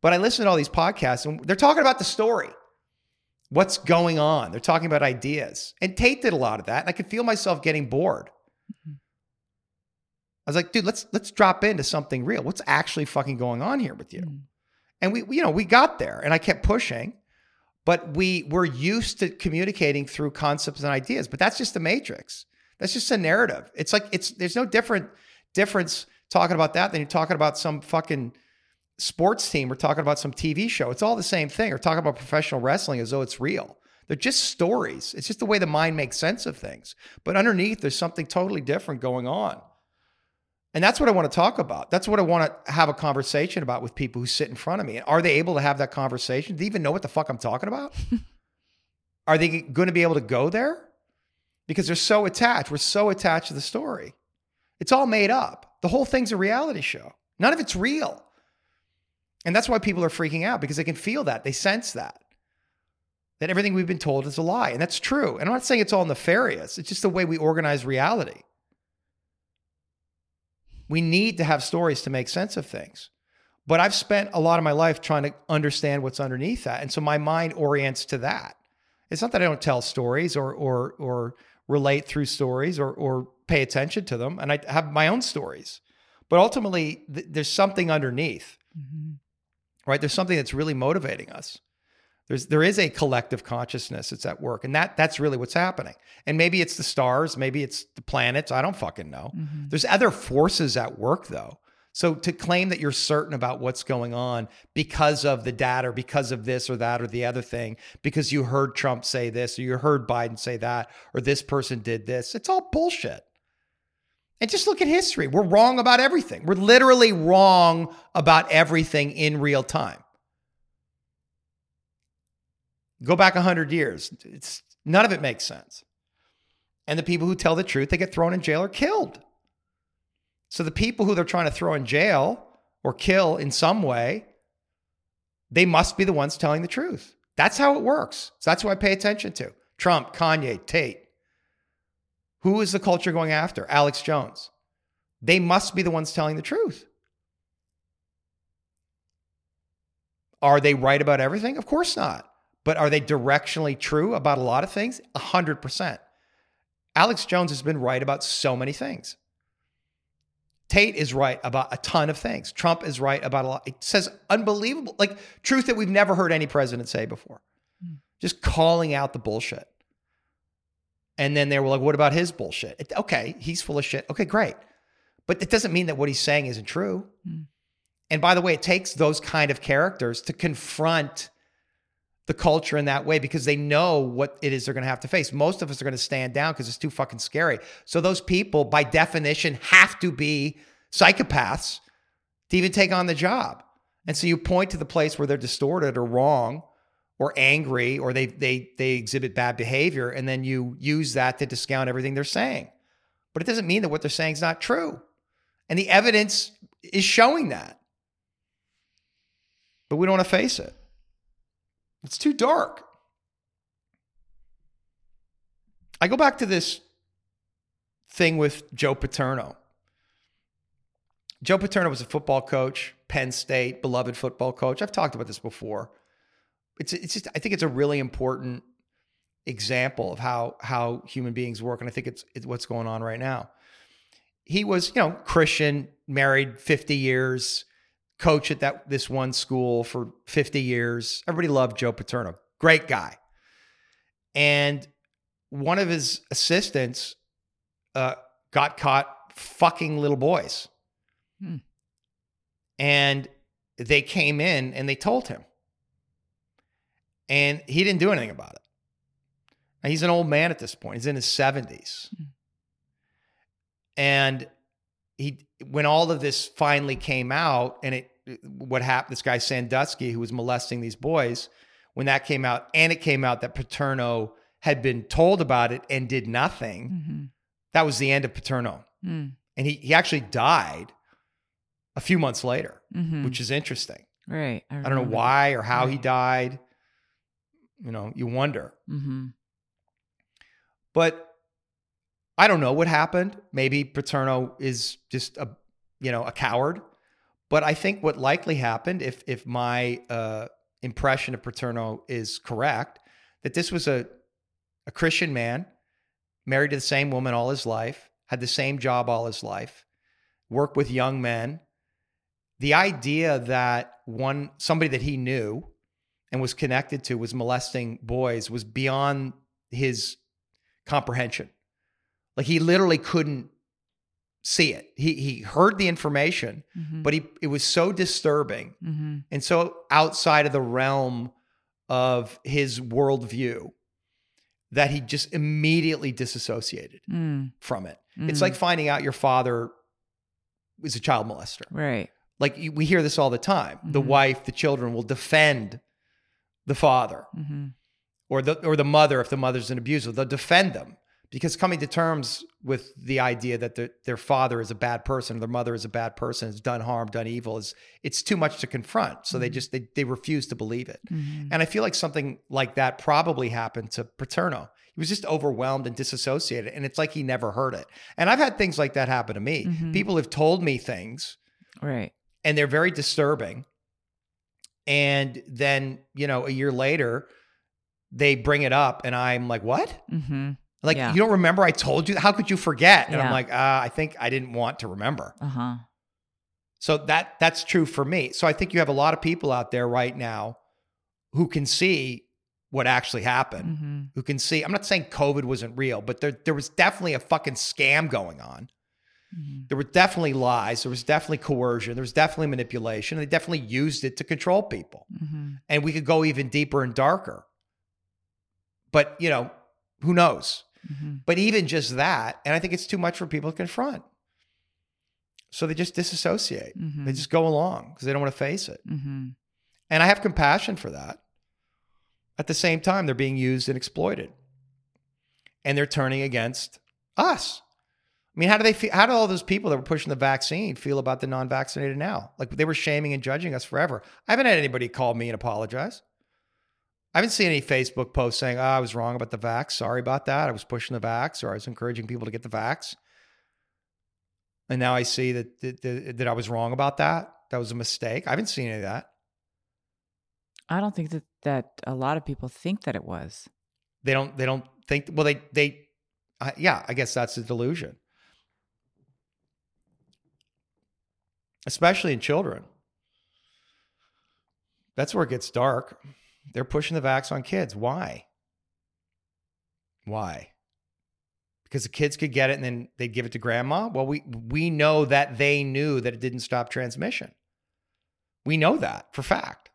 S1: But I listen to all these podcasts and they're talking about the story. What's going on? They're talking about ideas. And Tate did a lot of that. And I could feel myself getting bored. I was like, dude, let's let's drop into something real. What's actually fucking going on here with you?
S2: Mm-hmm.
S1: And we, we, you know, we got there and I kept pushing, but we were used to communicating through concepts and ideas. But that's just the matrix. That's just a narrative. It's like it's there's no different difference talking about that than you're talking about some fucking sports team or talking about some TV show. It's all the same thing. Or talking about professional wrestling as though it's real. They're just stories. It's just the way the mind makes sense of things. But underneath, there's something totally different going on. And that's what I want to talk about. That's what I want to have a conversation about with people who sit in front of me. Are they able to have that conversation? Do they even know what the fuck I'm talking about? Are they going to be able to go there? Because they're so attached. We're so attached to the story. It's all made up. The whole thing's a reality show. None of it's real. And that's why people are freaking out because they can feel that. They sense that. That everything we've been told is a lie. And that's true. And I'm not saying it's all nefarious, it's just the way we organize reality. We need to have stories to make sense of things. But I've spent a lot of my life trying to understand what's underneath that. And so my mind orients to that. It's not that I don't tell stories or or or relate through stories or or pay attention to them. And I have my own stories. But ultimately, th- there's something underneath,
S2: Mm-hmm.
S1: right? There's something that's really motivating us. There's there is a collective consciousness that's at work, and that that's really what's happening. And maybe it's the stars, maybe it's the planets. I don't fucking know.
S2: Mm-hmm.
S1: There's other forces at work though. So to claim that you're certain about what's going on because of the data or because of this or that or the other thing, because you heard Trump say this or you heard Biden say that or this person did this, it's all bullshit. And just look at history. We're wrong about everything. We're literally wrong about everything in real time. Go back 100 years. It's none of it makes sense. And the people who tell the truth, they get thrown in jail or killed. So the people who they're trying to throw in jail or kill in some way, they must be the ones telling the truth. That's how it works. So that's what I pay attention to. Trump, Kanye, Tate. Who is the culture going after? Alex Jones. They must be the ones telling the truth. Are they right about everything? Of course not. But are they directionally true about a lot of things? 100%. Alex Jones has been right about so many things. Tate is right about a ton of things. Trump is right about a lot. It says unbelievable, like truth that we've never heard any president say before.
S2: Hmm.
S1: Just calling out the bullshit. And then they were like, what about his bullshit? It- okay, he's full of shit. Okay, great. But it doesn't mean that what he's saying isn't true.
S2: Hmm.
S1: And by the way, it takes those kind of characters to confront the culture in that way because they know what it is they're going to have to face. Most of us are going to stand down because it's too fucking scary. So those people, by definition, have to be psychopaths to even take on the job. And so you point to the place where they're distorted or wrong or angry or they they they exhibit bad behavior and then you use that to discount everything they're saying. But it doesn't mean that what they're saying is not true. And the evidence is showing that. But we don't want to face it. It's too dark. I go back to this thing with Joe Paterno. Joe Paterno was a football coach, Penn State, beloved football coach. I've talked about this before it's it's just I think it's a really important example of how how human beings work, and I think it's, it's what's going on right now. He was, you know, Christian, married 50 years, coach at that this one school for 50 years. Everybody loved Joe Paterno. Great guy. And one of his assistants uh, got caught fucking little boys. Hmm. And they came in and they told him and he didn't do anything about it. Now, he's an old man at this point. He's in his 70s. Mm. And he when all of this finally came out and it what happened this guy Sandusky who was molesting these boys when that came out and it came out that Paterno had been told about it and did nothing mm-hmm. that was the end of Paterno mm. and he he actually died a few months later mm-hmm. which is interesting
S2: right
S1: I, I, don't know why or how right. he died you know, you wonder. Mm-hmm. But I don't know what happened. Maybe Paterno is just a, you know, a coward. But I think what likely happened, if if my uh, impression of Paterno is correct, that this was a a Christian man, married to the same woman all his life, had the same job all his life, worked with young men. The idea that one somebody that he knew and was connected to was molesting boys was beyond his comprehension. Like he literally couldn't see it. He he heard the information, mm-hmm. but he it was so disturbing mm-hmm. and so outside of the realm of his worldview that he just immediately disassociated mm. from it. Mm. It's like finding out your father was a child molester.
S2: Right.
S1: Like we hear this all the time. Mm-hmm. The wife, the children will defend the father mm-hmm. or the or the mother if the mother's an abuser. They'll defend them because coming to terms with the idea that the, their father is a bad person their mother is a bad person, has done harm, done evil, is it's too much to confront. So mm-hmm. they just they they refuse to believe it. Mm-hmm. And I feel like something like that probably happened to Paterno. He was just overwhelmed and disassociated, and it's like he never heard it. And I've had things like that happen to me. Mm-hmm. People have told me things,
S2: right,
S1: and they're very disturbing and then you know a year later they bring it up and i'm like what mm-hmm. Like yeah. you don't remember i told you how could you forget and yeah. i'm like uh, i think i didn't want to remember uh-huh. so that that's true for me so i think you have a lot of people out there right now who can see what actually happened mm-hmm. who can see i'm not saying covid wasn't real but there, there was definitely a fucking scam going on Mm-hmm. There were definitely lies. There was definitely coercion. There was definitely manipulation. They definitely used it to control people. Mm-hmm. And we could go even deeper and darker. But, you know, who knows? Mm-hmm. But even just that, and I think it's too much for people to confront. So they just disassociate. Mm-hmm. They just go along because they don't want to face it. Mm-hmm. And I have compassion for that. At the same time, they're being used and exploited. And they're turning against us. I mean, how do they feel? How do all those people that were pushing the vaccine feel about the non-vaccinated now? Like they were shaming and judging us forever. I haven't had anybody call me and apologize. I haven't seen any Facebook posts saying, oh, I was wrong about the vax. Sorry about that. I was pushing the vax or I was encouraging people to get the vax. And now I see that, that, that I was wrong about that. That was a mistake. I haven't seen any of that.
S2: I don't think that, that a lot of people think that it was.
S1: They don't, they don't think, well, they, they, uh, yeah, I guess that's a delusion. especially in children. That's where it gets dark. They're pushing the vax on kids. Why? Why? Because the kids could get it and then they'd give it to grandma. Well, we we know that they knew that it didn't stop transmission. We know that for fact.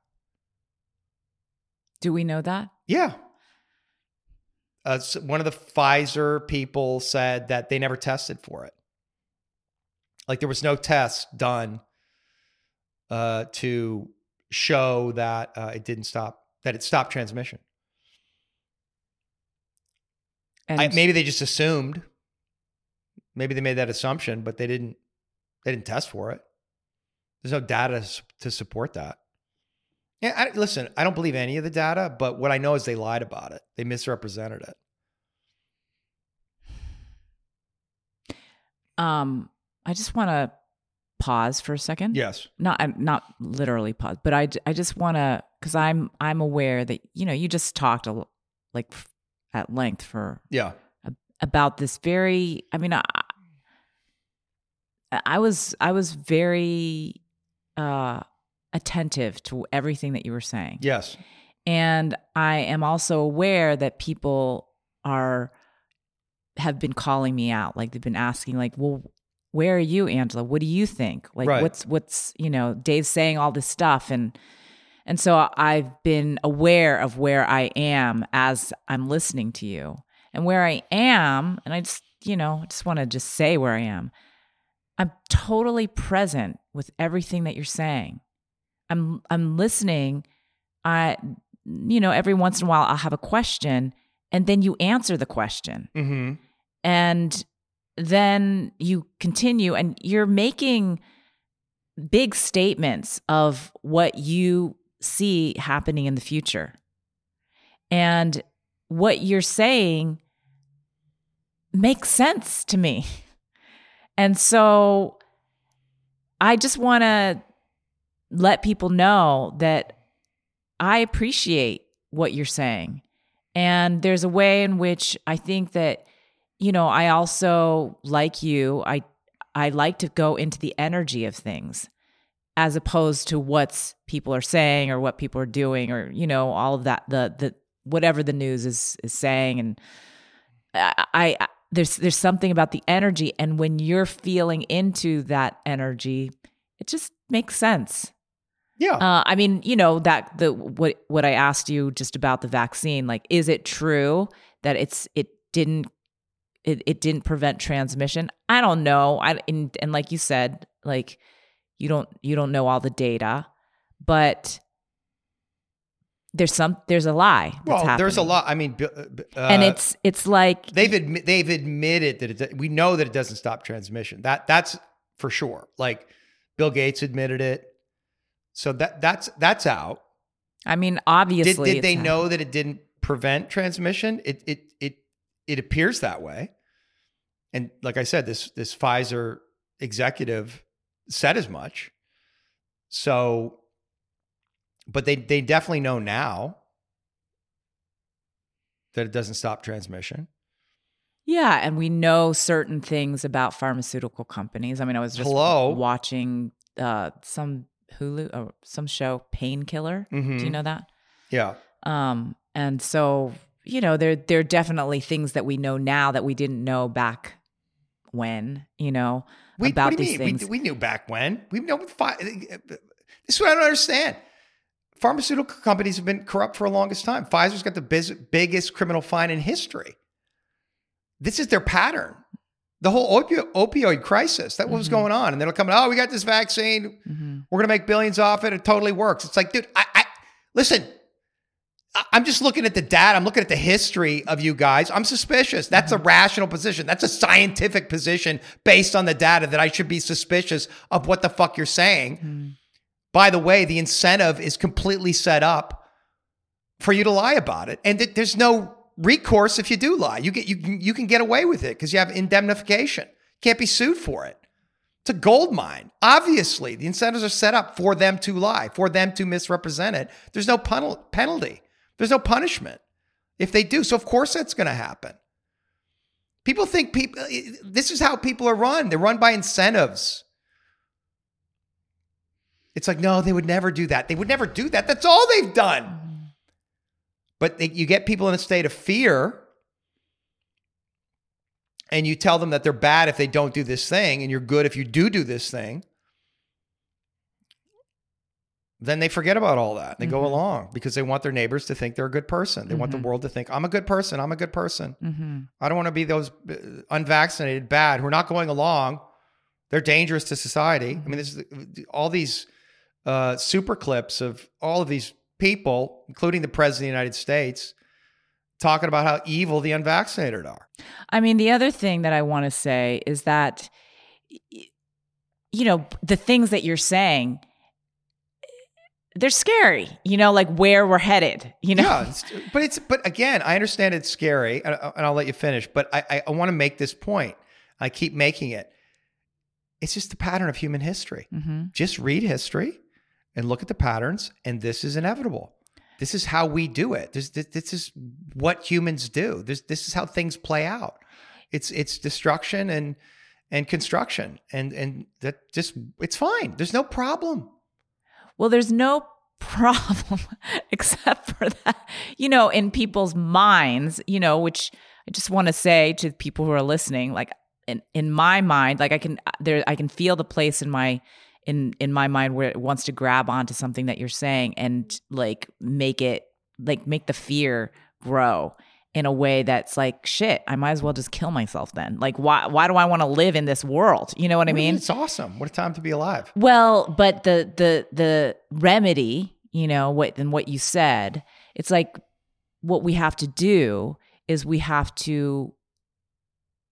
S2: Do we know that?
S1: Yeah. Uh, so one of the Pfizer people said that they never tested for it. Like there was no test done uh, to show that uh, it didn't stop that it stopped transmission.
S2: And
S1: I, maybe they just assumed. Maybe they made that assumption, but they didn't. They didn't test for it. There's no data to support that. Yeah, I, listen, I don't believe any of the data, but what I know is they lied about it. They misrepresented it.
S2: um, I just want to pause for a second.
S1: Yes.
S2: Not I'm not literally pause, but I, I just want to because I'm I'm aware that you know you just talked a, like at length for
S1: Yeah.
S2: about this very i mean i i was i was very uh attentive to everything that you were saying
S1: Yes.
S2: and i am also aware that people are have been calling me out like they've been asking like well where are you angela? What do you think? Like
S1: Right.
S2: what's what's you know dave's saying all this stuff. And and so i've been aware of where i am as i'm listening to you. And where i am and i just you know just want to just say where i am. I'm totally present with everything that you're saying. I'm i'm listening. I you know every once in a while i'll have a question and then you answer the question.
S1: Mm-hmm.
S2: and then you continue and you're making big statements of what you see happening in the future. And what you're saying makes sense to me. And so i just want to let people know that i appreciate what you're saying. And there's a way in which i think that you know i also like you i i like to go into the energy of things as opposed to what's people are saying or what people are doing or you know all of that the the whatever the news is is saying. And i, I there's there's something about the energy. And when you're feeling into that energy it just makes sense.
S1: Yeah.
S2: uh, I mean, you know that the what what I asked you just about the vaccine, like, is it true that it's it didn't it, it didn't prevent transmission? I don't know. I and, and like you said, like you don't you don't know all the data, but there's some there's a lie. That's
S1: well, there's a lot. I mean, uh,
S2: and it's it's like
S1: they've admi- they've admitted that it, we know that it doesn't stop transmission. That that's for sure. Like Bill Gates admitted it. So that that's that's out.
S2: I mean, obviously,
S1: did they
S2: it's-
S1: know that it didn't prevent transmission? It it it it appears that way. And like I said, this this Pfizer executive said as much. So, but they they definitely know now that it doesn't stop transmission.
S2: Yeah, and we know certain things about pharmaceutical companies. I mean, I was just
S1: Hello?
S2: watching uh, some Hulu or some show, Painkiller. Do you
S1: Mhm.
S2: know that?
S1: Yeah.
S2: Um, and so you know, there there are definitely things that we know now that we didn't know back when. You know,
S1: We,
S2: about
S1: what do you
S2: these
S1: mean?
S2: things.
S1: We, we knew back when. We know. Fi- this is what I don't understand. Pharmaceutical companies have been corrupt for the longest time. Pfizer's got the biz- biggest criminal fine in history. This is their pattern. The whole opi- opioid crisis. That was
S2: Mhm.
S1: going on, and they'll come. Oh, we got this vaccine.
S2: Mhm.
S1: We're gonna make billions off it. It totally works. It's like, dude, I, I listen. I'm just looking at the data. I'm looking at the history of you guys. I'm suspicious. That's a rational position. That's a scientific position based on the data that I should be suspicious of what the fuck you're saying.
S2: Mhm.
S1: By the way, the incentive is completely set up for you to lie about it, and th- there's no recourse if you do lie. You get you can- you can get away with it because you have indemnification. Can't be sued for it. It's a gold mine. Obviously, the incentives are set up for them to lie, for them to misrepresent it. There's no penal- penalty. There's no punishment if they do. So of course that's going to happen. People think people uh, this is how people are run. They're run by incentives. It's like no, they would never do that. They would never do that. That's all they've done. Mm-hmm. But they, you get people in a state of fear and you tell them that they're bad if they don't do this thing and you're good if you do do this thing then they forget about all that they go
S2: Mhm.
S1: along because they want their neighbors to think they're a good person they want the
S2: Mhm.
S1: world to think i'm a good person i'm a good person
S2: Mhm.
S1: i don't want to be those uh, unvaccinated bad who are not going along they're dangerous to society i mean this is all these uh, super clips of all of these people, including the president of the United States, talking about how evil the unvaccinated are.
S2: I mean, the other thing that I want to say is that, you know, the things that you're saying, they're scary, you know, like where we're headed, you know?
S1: Yeah, it's, but it's but again, I understand it's scary, and, and I'll let you finish. But I I, I want to make this point. I keep making it. It's just the pattern of human history.
S2: Mm-hmm.
S1: Just read history and look at the patterns, and this is inevitable. This is how we do it. This this, this is what humans do. This this is how things play out. It's it's destruction and and construction, and and that just it's fine. There's no problem.
S2: Well, there's no problem except for that, you know, in people's minds, you know, which I just want to say to people who are listening, like in, in my mind, like I can uh, there I can feel the place in my in in my mind where it wants to grab onto something that you're saying and like make it like make the fear grow in a way that's like shit i might as well just kill myself then like why why do i want to live in this world you know what i mean
S1: it's awesome. What a time to be alive.
S2: well, but the the the remedy, you know, what and what you said, it's like what we have to do is we have to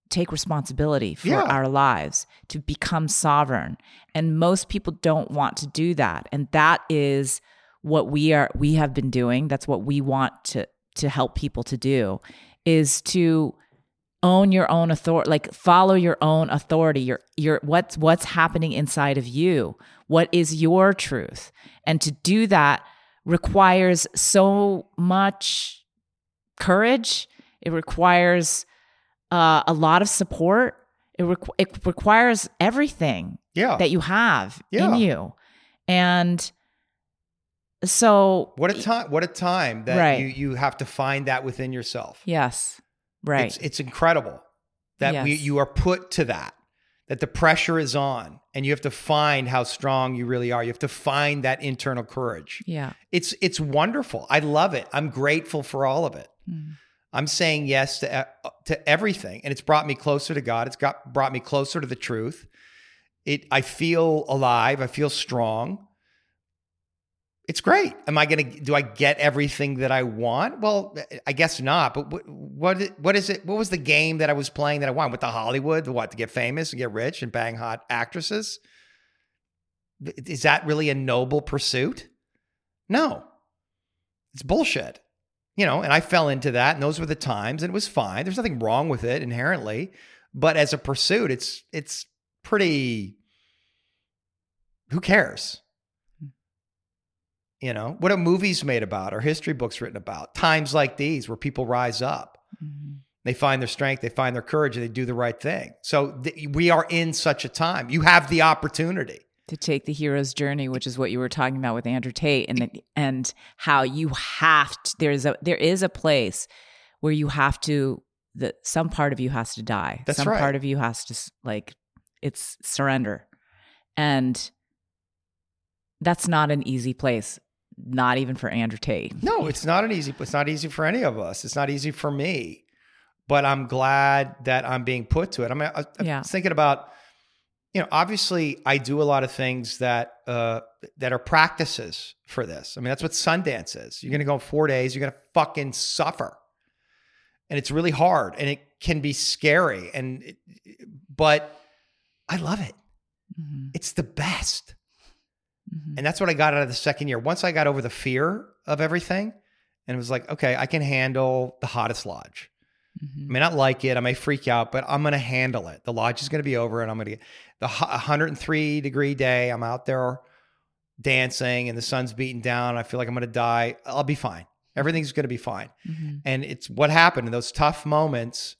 S2: take responsibility for
S1: Yeah.
S2: our lives to become sovereign. And most people don't want to do that. And that is what we are we have been doing. That's what we want to to help people to do is to own your own authority like follow your own authority. Your your what's what's happening inside of you? What is your truth? And to do that requires so much courage. It requires uh, a lot of support. It, requ- it requires everything
S1: Yeah.
S2: that you have
S1: Yeah.
S2: in you. And so
S1: what a time! What a time that
S2: Right.
S1: you you have to find that within yourself.
S2: yes right
S1: It's it's incredible that we you are put to that. That the pressure is on, and you have to find how strong you really are. You have to find that internal courage.
S2: yeah
S1: It's it's wonderful. I love it. I'm grateful for all of it.
S2: Mm.
S1: I'm saying yes to e- to everything, and it's brought me closer to God. It's got brought me closer to the truth. It I feel alive. I feel strong. It's great. Am I going to do I get everything that I want? Well, I guess not. But what what what is it? What was the game that I was playing that I won with the Hollywood? What to get famous and get rich and bang hot actresses? Is that really a noble pursuit? No. It's bullshit. You know, and I fell into that and those were the times and it was fine. There's nothing wrong with it inherently, but as a pursuit, it's it's pretty who cares? You know, what are movies made about or history books written about? Times like these where people rise up.
S2: Mhm.
S1: They find their strength, they find their courage, and they do the right thing. So th- we are in such a time. You have the opportunity.
S2: to take the hero's journey, which is what you were talking about with Andrew Tate, and the, and how you have to. There's a there is a place where you have to. The some part of you has to die.
S1: That's
S2: some
S1: right.
S2: part of you has to like it's surrender, and that's not an easy place. Not even for Andrew Tate.
S1: No, it's not an easy. It's not easy for any of us. It's not easy for me, but I'm glad that I'm being put to it. I mean, I, I
S2: Yeah.
S1: thinking about, you know, obviously I do a lot of things that uh, that are practices for this. I mean, that's what Sundance is. You're going to go four days. You're going to fucking suffer, and it's really hard, and it can be scary, and it, but I love it.
S2: Mhm,
S1: It's the best.
S2: Mhm.
S1: And that's what I got out of the second year. Once I got over the fear of everything and it was like, okay, I can handle the hottest lodge.
S2: Mhm.
S1: I may not like it. I may freak out, but I'm going to handle it. The lodge is going to be over and I'm going to get the 103 degree day. I'm out there dancing and the sun's beating down. I feel like I'm going to die. I'll be fine. Everything's going to be fine.
S2: Mhm.
S1: And it's what happened in those tough moments.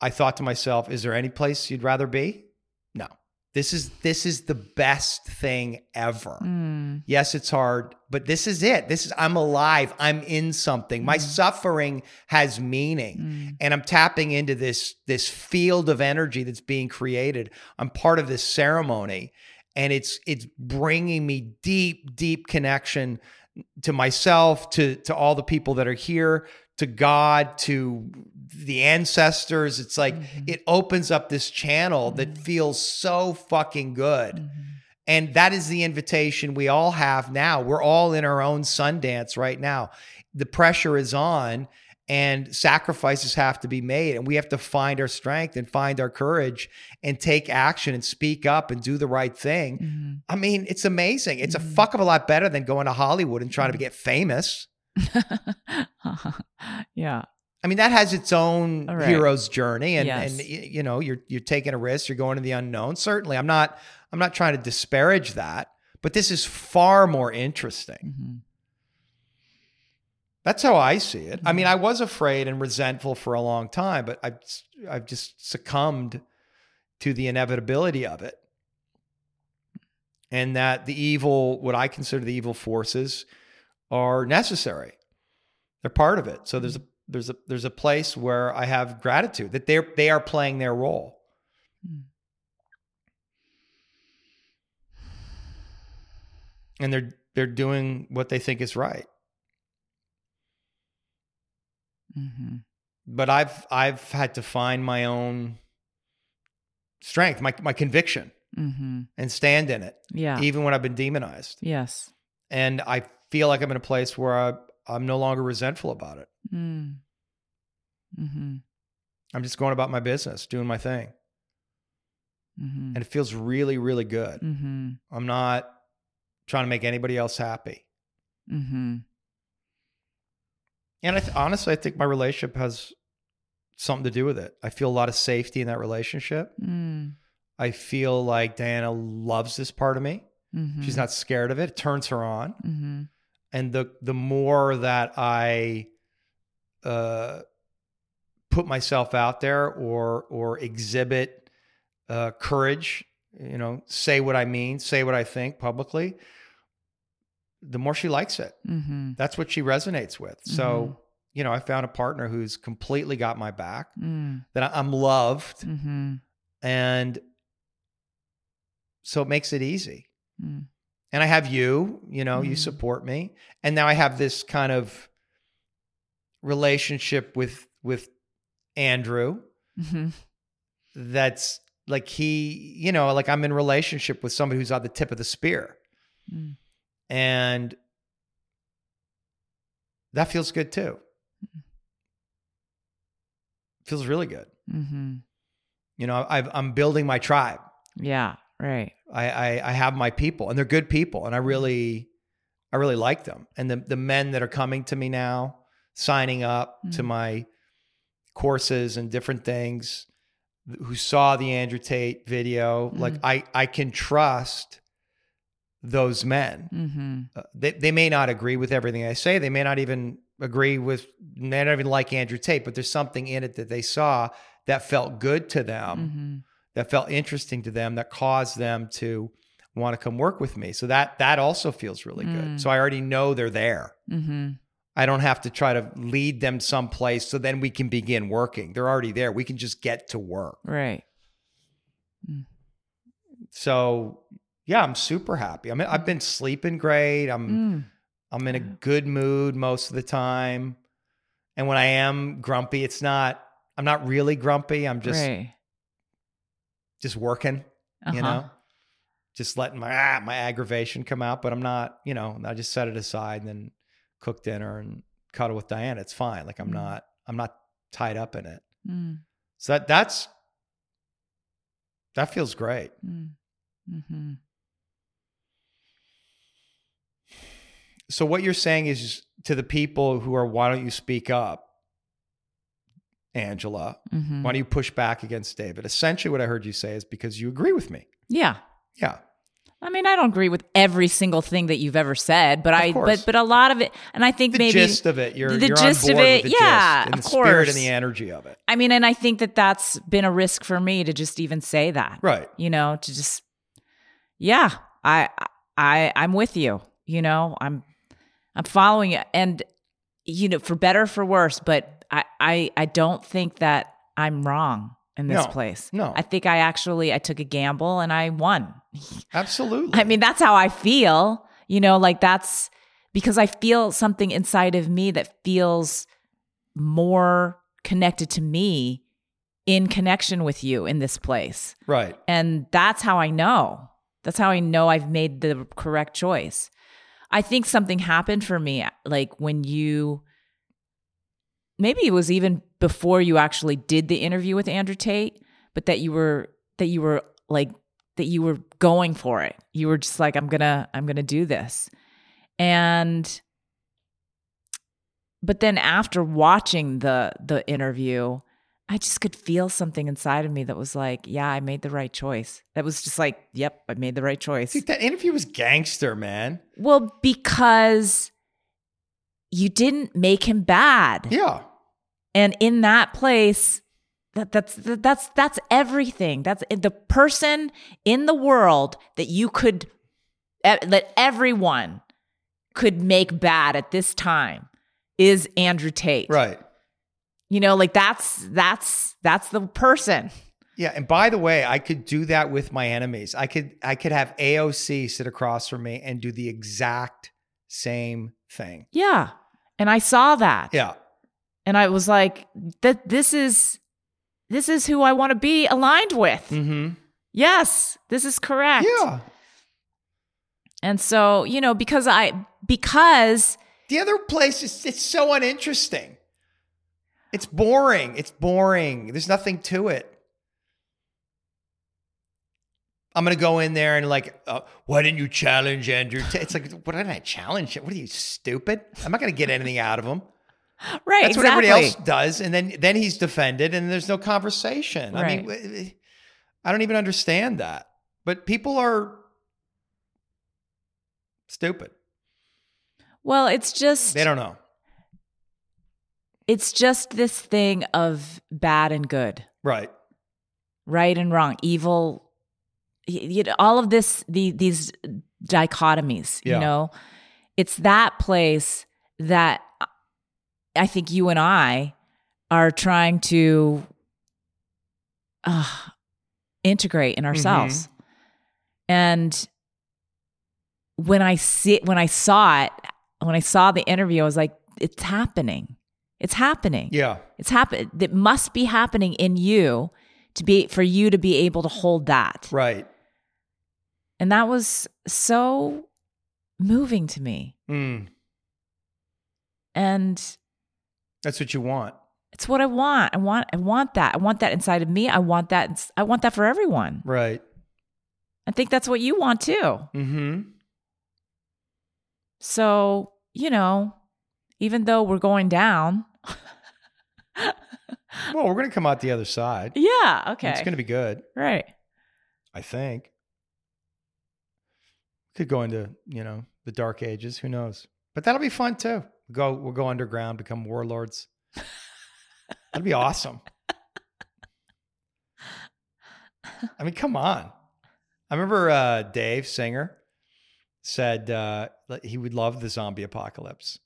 S1: I thought to myself, is there any place you'd rather be? This is this is the best thing ever.
S2: Mm.
S1: Yes, it's hard, but this is it. This is I'm alive. I'm in something. My
S2: Mm.
S1: suffering has meaning.
S2: Mm.
S1: And I'm tapping into this this field of energy that's being created. I'm part of this ceremony and it's it's bringing me deep deep connection to myself, to to all the people that are here, to God, to the ancestors. It's like
S2: Mhm.
S1: it opens up this channel that
S2: Mhm.
S1: feels so fucking good
S2: Mhm.
S1: And that is the invitation we all have now. We're all in our own Sundance right now. The pressure is on and sacrifices have to be made and we have to find our strength and find our courage and take action and speak up and do the right thing.
S2: Mhm.
S1: I mean, it's amazing. It's a
S2: Mhm.
S1: fuck of a lot better than going to Hollywood and trying to get famous.
S2: yeah.
S1: I mean, that has its own
S2: right.
S1: hero's journey, and
S2: Yes.
S1: and you know, you're you're taking a risk. You're going to the unknown. Certainly, I'm not I'm not trying to disparage that, but this is far more interesting.
S2: Mhm.
S1: That's how I see it. I mean,
S2: Mm-hmm.
S1: I was afraid and resentful for a long time, but I've I've just succumbed to the inevitability of it, and that the evil, what I consider the evil forces, are necessary. They're part of it. So there's a there's a there's a place where I have gratitude that they're they are playing their role.
S2: Mm.
S1: And they're they're doing what they think is right.
S2: Mhm.
S1: But I've I've had to find my own strength, my my conviction,
S2: Mhm.
S1: and stand in it,
S2: Yeah.
S1: even when I've been demonized.
S2: yes.
S1: And I feel like I'm in a place where I, I'm no longer resentful about it.
S2: Mm. Mhm.
S1: I'm just going about my business, doing my thing.
S2: Mhm.
S1: And it feels really, really good.
S2: Mhm.
S1: I'm not trying to make anybody else happy.
S2: Mhm.
S1: And I th- honestly, I think my relationship has something to do with it. I feel a lot of safety in that relationship.
S2: Mm.
S1: I feel like Diana loves this part of me.
S2: Mhm.
S1: She's not scared of it. It turns her on.
S2: Mhm.
S1: And the the more that I uh, put myself out there or or exhibit uh, courage, you know, say what I mean, say what I think publicly, the more she likes it.
S2: Mhm.
S1: That's what she resonates with.
S2: Mhm.
S1: So, you know, I found a partner who's completely got my back,
S2: Mm.
S1: that I'm loved,
S2: Mhm.
S1: and so it makes it easy.
S2: Mm.
S1: And I have you, you know, you
S2: Mhm.
S1: support me. And now I have this kind of relationship with with Andrew
S2: Mhm.
S1: that's like he, you know, like I'm in relationship with somebody who's on the tip of the spear.
S2: Mm.
S1: And that feels good too. Feels really good.
S2: Mm-hmm.
S1: You know, I've, I'm building my tribe.
S2: Yeah. Right.
S1: I, I I have my people, and they're good people, and I really, I really like them. And the the men that are coming to me now, signing up to
S2: Mhm.
S1: my courses and different things, who saw the Andrew Tate video, like
S2: Mhm.
S1: I I can trust those men.
S2: Mhm.
S1: Uh, they they may not agree with everything I say. They may not even agree with, may not even like Andrew Tate, but there's something in it that they saw that felt good to them
S2: Mhm.
S1: that felt interesting to them that caused them to want to come work with me. So that that also feels really
S2: Mm.
S1: good. So I already know they're there. I don't have to try to lead them someplace so then we can begin working. They're already there. We can just get to work.
S2: Right.
S1: So yeah, I'm super happy. I mean, I've been sleeping great. I'm
S2: Mm.
S1: I'm in a good mood most of the time. And when I am grumpy, it's not I'm not really grumpy. I'm just
S2: right.
S1: just working.
S2: Uh-huh.
S1: you know just letting my ah, my aggravation come out but i'm not you know i just set it aside and then cook dinner and cuddle with diana it's fine like i'm
S2: Mm.
S1: not i'm not tied up in it
S2: Mm.
S1: so that that's that feels great
S2: Mm. Mhm.
S1: so what you're saying is to the people who are why don't you speak up angela
S2: Mhm.
S1: why don't you push back against david essentially what i heard you say is because you agree with me
S2: Yeah.
S1: yeah
S2: I mean, I don't agree with every single thing that you've ever said, but I
S1: course.
S2: but but a lot of it and I think maybe
S1: the
S2: maybe
S1: gist of it you're,
S2: the
S1: you're
S2: gist
S1: on
S2: of it, yeah, of
S1: the spirit
S2: course.
S1: and the energy of it
S2: I mean, and I think that that's been a risk for me to just even say that.
S1: right
S2: You know, to just yeah, I I I'm with you. You know, I'm I'm following it and you know, for better or for worse, but I I I don't think that I'm wrong in this
S1: No,
S2: place.
S1: no.
S2: I think I actually I took a gamble and I won.
S1: Absolutely
S2: I mean, that's how I feel. You know, like that's because I feel something inside of me that feels more connected to me in connection with you in this place.
S1: right
S2: And that's how I know. That's how I know I've made the correct choice. I think something happened for me like when you maybe it was even before you actually did the interview with Andrew Tate, but that you were that you were like that you were going for it. You were just like I'm to I'm to do this. And but then after watching the the interview, I just could feel something inside of me that was like, yeah, I made the right choice. That was just like, yep, I made the right choice.
S1: Dude, that interview was gangster, man.
S2: Well, because you didn't make him bad.
S1: Yeah.
S2: And in that place, that that's that's that's everything. That's the person in the world that you could that everyone could make bad at this time is Andrew Tate.
S1: Right.
S2: You know, like that's that's that's the person.
S1: Yeah, and by the way, I could do that with my enemies. I could I could have AOC sit across from me and do the exact same thing.
S2: Yeah. And I saw that.
S1: Yeah.
S2: And I was like that this is this is who I want to be aligned with.
S1: Mm-hmm.
S2: Yes, this is correct.
S1: Yeah.
S2: And so, you know, because I because
S1: the other place is it's so uninteresting. It's boring. It's boring. There's nothing to it. I'm gonna go in there and like, uh, why didn't you challenge Andrew? It's like, what did I challenge? What are you stupid? I'm not gonna get anything out of him.
S2: Right.
S1: That's
S2: exactly.
S1: what everybody else does, and then then he's defended, and there's no conversation. I mean, I don't even understand that. But people are stupid.
S2: Well, it's just
S1: They don't know.
S2: it's just this thing of bad and good,
S1: Right.
S2: right and wrong, evil. You know, all of this, the, these dichotomies.
S1: Yeah.
S2: You know, it's that place that I think you and I are trying to uh, integrate in ourselves. And when I see when I saw it, when I saw the interview, I was like, it's happening. It's happening.
S1: Yeah.
S2: It's happen. It must be happening in you to be for you to be able to hold that.
S1: Right.
S2: And that was so moving to me.
S1: Mm.
S2: And
S1: That's what you want.
S2: it's what I want. I want I want that. I want that inside of me. I want that I want that for everyone.
S1: Right.
S2: I think that's what you want too.
S1: Mm-hmm.
S2: So, you know, even though we're going down,
S1: Well, we're gonna come out the other side.
S2: yeah, okay.
S1: It's gonna be good.
S2: right.
S1: I think. Could go into, you know, the dark ages. Who knows? But that'll be fun too. Go we'll go underground, become warlords. That'd be awesome. I mean, come on. I remember uh, Dave Singer said uh, he would love the zombie apocalypse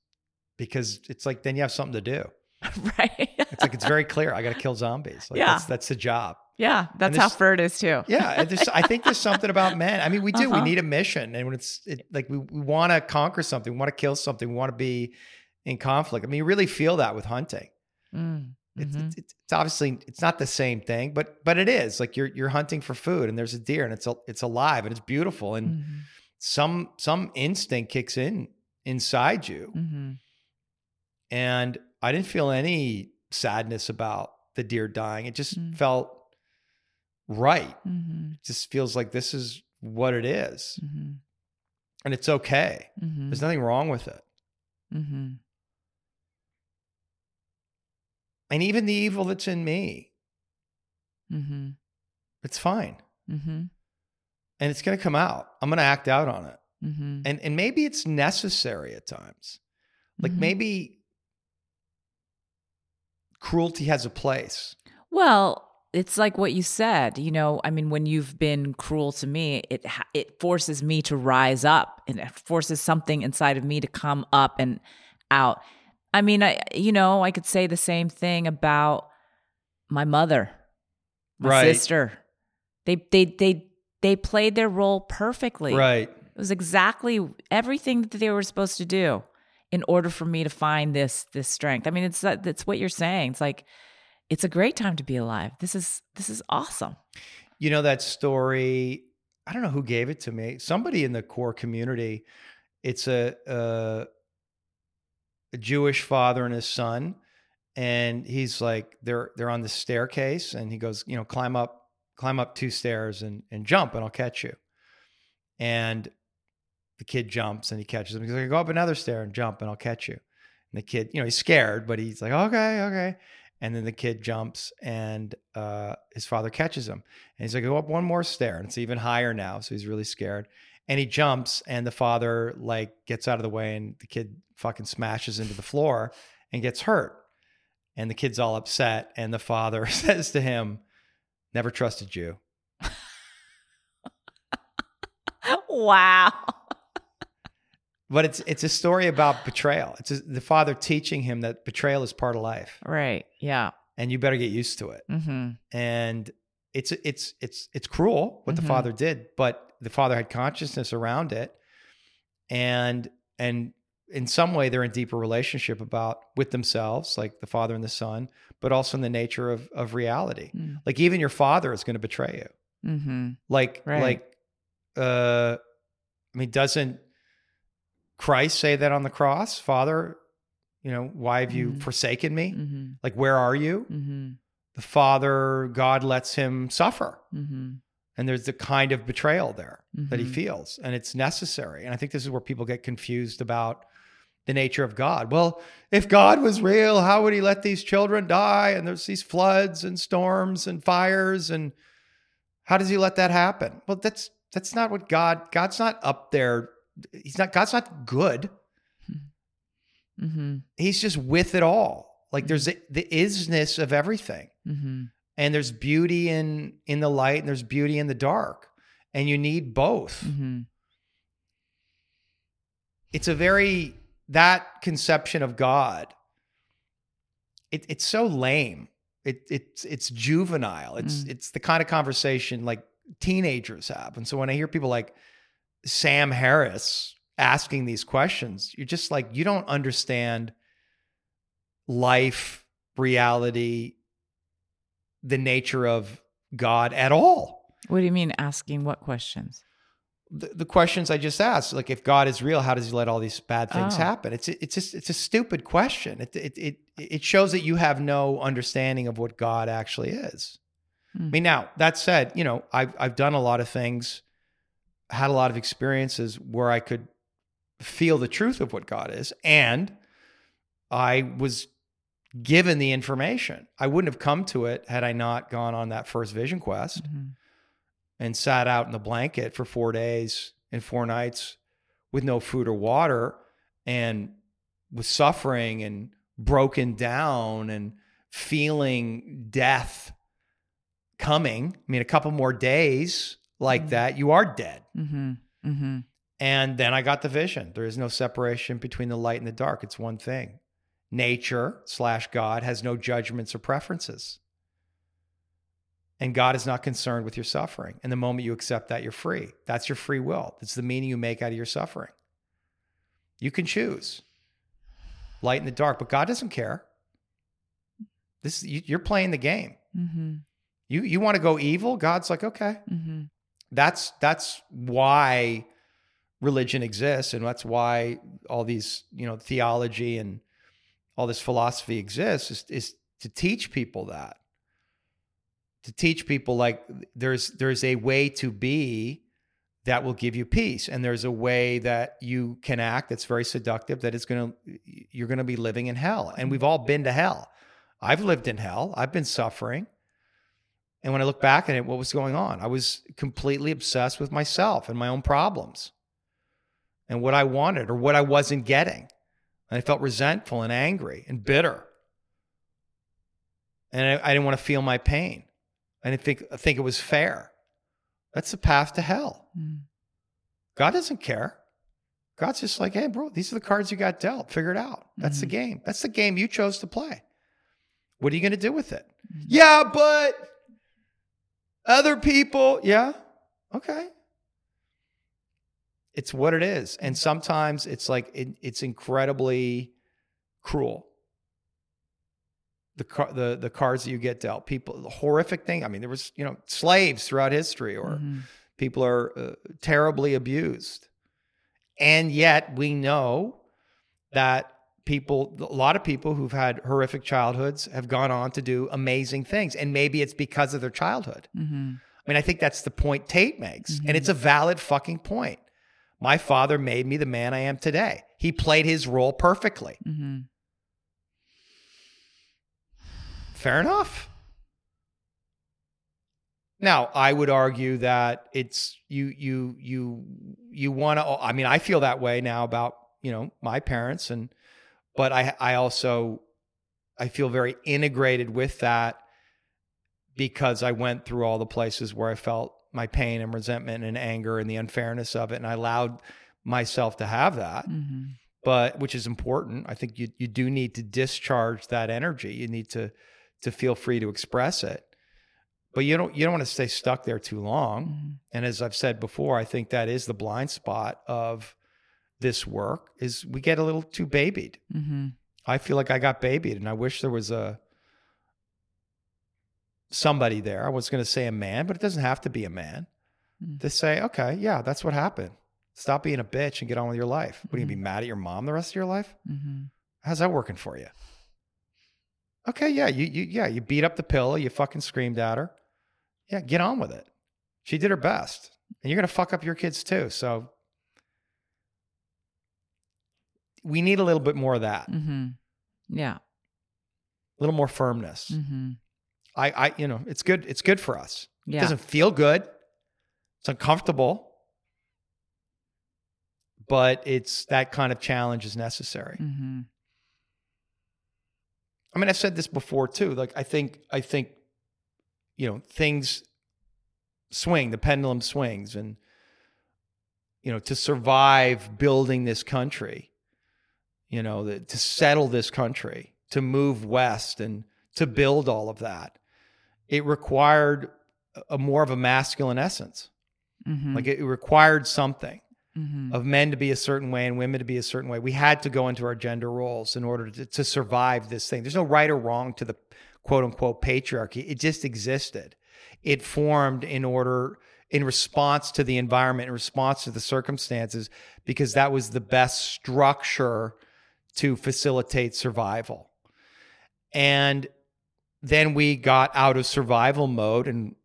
S1: because it's like then you have something to do.
S2: right.
S1: It's like it's very clear. I got to kill zombies. Like,
S2: Yeah.
S1: that's, that's the job.
S2: yeah, that's how Ferd is too.
S1: Yeah, I think there's something about men. I mean, we do.
S2: Uh-huh.
S1: We need a mission, and when it's it, like we, we want to conquer something, we want to kill something, we want to be in conflict. I mean, you really feel that with hunting.
S2: Mm,
S1: It's,
S2: mhm.
S1: it's, it's, obviously it's not the same thing, but but it is. Like you're you're hunting for food, and there's a deer, and it's a, it's alive, and it's beautiful, and
S2: Mhm,
S1: some some instinct kicks in inside you,
S2: mhm.
S1: and I didn't feel any sadness about the deer dying. It just
S2: Mm.
S1: felt right.
S2: Mhm,
S1: It just feels like this is what it is.
S2: mhm,
S1: and it's okay. There's nothing wrong with it.
S2: mhm.
S1: And even the evil that's in me,
S2: Mhm,
S1: it's fine. And it's going to come out. I'm going to act out on it. And and maybe it's necessary at times. Like maybe cruelty has a place.
S2: Well, it's like what you said. You know, I mean, when you've been cruel to me, it it forces me to rise up, and it forces something inside of me to come up and out. I mean, I you know, I could say the same thing about my mother, my
S1: Right.
S2: sister. They they they they played their role perfectly.
S1: Right.
S2: It was exactly everything that they were supposed to do in order for me to find this this strength. I mean, it's that- that's what you're saying. It's like it's a great time to be alive. This is this is awesome.
S1: You know that story I don't know who gave it to me. Somebody in the core community. It's a, a a Jewish father and his son, and he's like they're they're on the staircase, and he goes, you know, climb up, climb up two stairs and and jump, and I'll catch you. And the kid jumps and he catches him. He's like, go up another stair and jump, and I'll catch you. And the kid, you know, he's scared, but he's like, okay, okay. And then the kid jumps and uh, his father catches him. And he's like, go up one more stair. And it's even higher now. So he's really scared. And he jumps and the father like gets out of the way and the kid fucking smashes into the floor and gets hurt. And the kid's all upset. And the father says to him, never trusted you.
S2: wow.
S1: But it's it's a story about betrayal. It's a, the father teaching him that betrayal is part of life,
S2: Right. Yeah.
S1: and you better get used to it.
S2: Mm-hmm.
S1: And it's it's it's it's cruel what
S2: Mhm.
S1: the father did, but the father had consciousness around it, and and in some way they're in deeper relationship about with themselves, like the father and the son, but also in the nature of of reality.
S2: Mm.
S1: Like even your father is going to betray you.
S2: Mm-hmm.
S1: Like
S2: Right.
S1: like uh, I mean, doesn't Christ say that on the cross, Father? You know, why have you
S2: Mhm.
S1: forsaken me?
S2: Mm-hmm.
S1: Like, where are you?
S2: Mm-hmm.
S1: The Father, God lets him suffer.
S2: Mm-hmm.
S1: And there's the kind of betrayal there that he
S2: Mhm.
S1: feels, and it's necessary. And I think this is where people get confused about the nature of God. Well, if God was real, how would he let these children die? And there's these floods and storms and fires and how does he let that happen? Well, that's that's not what God God's not up there. He's not God's not good.
S2: Mm-hmm.
S1: He's just with it all. Like there's the, the isness of everything
S2: Mm-hmm.
S1: and there's beauty in in the light and there's beauty in the dark and you need both
S2: Mm-hmm.
S1: it's a very that conception of god it, it's so lame it, it's it's juvenile it's
S2: Mm.
S1: it's the kind of conversation like teenagers have and so when i hear people like sam harris asking these questions you're just like you don't understand life reality the nature of god at all
S2: What do you mean asking what questions?
S1: the, the questions I just asked, like if God is real, how does He let all these bad things
S2: Oh.
S1: happen? It's it's just it's a stupid question. It it it it shows that you have no understanding of what God actually is. I
S2: Hmm.
S1: mean, now that said, you know I've I've done a lot of things, had a lot of experiences where I could feel the truth of what God is, and I was given the information. I wouldn't have come to it had I not gone on that first vision quest
S2: Mhm.
S1: and sat out in the blanket for four days and four nights with no food or water and was suffering and broken down and feeling death coming. I mean, a couple more days like
S2: Mhm.
S1: that, you are dead.
S2: Mm-hmm. Mm-hmm.
S1: And then I got the vision. There is no separation between the light and the dark. It's one thing. Nature slash God has no judgments or preferences. And God is not concerned with your suffering. And the moment you accept that, you're free. That's your free will. That's the meaning you make out of your suffering. You can choose light and the dark, but God doesn't care. This you- you're playing the game.
S2: Mm-hmm.
S1: You you want to go evil? God's like, okay,
S2: Mm-hmm.
S1: That's that's why religion exists and that's why all these you know theology and all this philosophy exists is, is to teach people that. To teach people like there's there's a way to be that will give you peace and there's a way that you can act that's very seductive that is going to you're going to be living in hell. And we've all been to hell. I've lived in hell. I've been suffering and when I look back at it, what was going on? I was completely obsessed with myself and my own problems and what I wanted or what I wasn't getting. And I felt resentful and angry and bitter. And I, I didn't want to feel my pain. I didn't think, I think it was fair. That's the path to hell.
S2: Mm.
S1: God doesn't care. God's just like, hey, bro, these are the cards you got dealt. Figure it out. That's the
S2: Mhm.
S1: game. That's the game you chose to play. What are you going to do with it?
S2: Mhm.
S1: Yeah, but other people, yeah, okay. It's what it is, and sometimes it's like it, it's incredibly cruel. The car, the the cards that you get dealt, people, the horrific thing. I mean, there was you know slaves throughout history, or
S2: Mhm.
S1: People are uh, terribly abused. And yet we know that people, a lot of people who've had horrific childhoods have gone on to do amazing things. And maybe it's because of their childhood.
S2: Mm-hmm.
S1: I mean, I think that's the point Tate makes. And it's a valid fucking point. My father made me the man I am today. He played his role perfectly.
S2: Mm-hmm.
S1: Fair enough. Now, I would argue that it's you you you you want to I mean, I feel that way now about, you know, my parents and but I I also I feel very integrated with that because I went through all the places where I felt my pain and resentment and anger and the unfairness of it and I allowed myself to have that
S2: Mm-hmm.
S1: but which is important. I think you you do need to discharge that energy. You need to to feel free to express it. But you don't you don't want to stay stuck there too long.
S2: Mm-hmm.
S1: And as I've said before, I think that is the blind spot of this work is we get a little too babied.
S2: Mm-hmm.
S1: I feel like I got babied and I wish there was a somebody there. I was going to say a man, but it doesn't have to be a man.
S2: Mm.
S1: To say, "Okay, yeah, that's what happened. Stop being a bitch and get on with your life." What are you be mad at your mom the rest of your life?
S2: Mm-hmm.
S1: How's that working for you? Okay, yeah, you, you yeah, you beat up the pillow, you fucking screamed at her. Yeah, get on with it. She did her best. And you're gonna fuck up your kids too. So we need a little bit more of that,
S2: Mm-hmm. Yeah.
S1: A little more firmness.
S2: Mm-hmm.
S1: I, I, you know, it's good. It's good for us. It doesn't feel good. It's uncomfortable, but it's that kind of challenge is necessary.
S2: Mm-hmm.
S1: I mean, I've said this before too. Like, I think, I think, you know, things swing, the pendulum swings, and you know, to survive building this country, you know, the, to settle this country, to move west, and to build all of that, it required a- a more of a masculine essence.
S2: Mm-hmm.
S1: Like, it required something
S2: mm-hmm.
S1: of men to be a certain way and women to be a certain way. We had to go into our gender roles in order to, to survive this thing. There's no right or wrong to the quote unquote patriarchy. It just existed. It formed in order, in response to the environment, in response to the circumstances, because that was the best structure to facilitate survival. And then we got out of survival mode and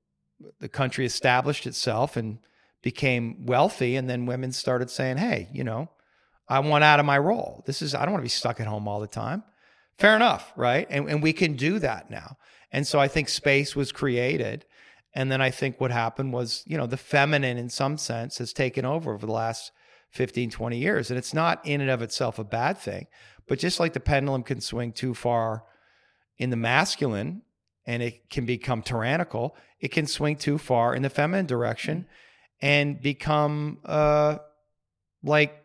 S1: the country established itself and became wealthy. And then women started saying hey you know i want out of my role. This is i don't want to be stuck at home all the time. Fair enough right? And, and we can do that now. And so i think space was created. And then i think what happened was you know the feminine in some sense has taken over over the last 15 20 years. And it's not in and of itself a bad thing but just like the pendulum can swing too far in the masculine and it can become tyrannical it can swing too far in the feminine direction and become uh like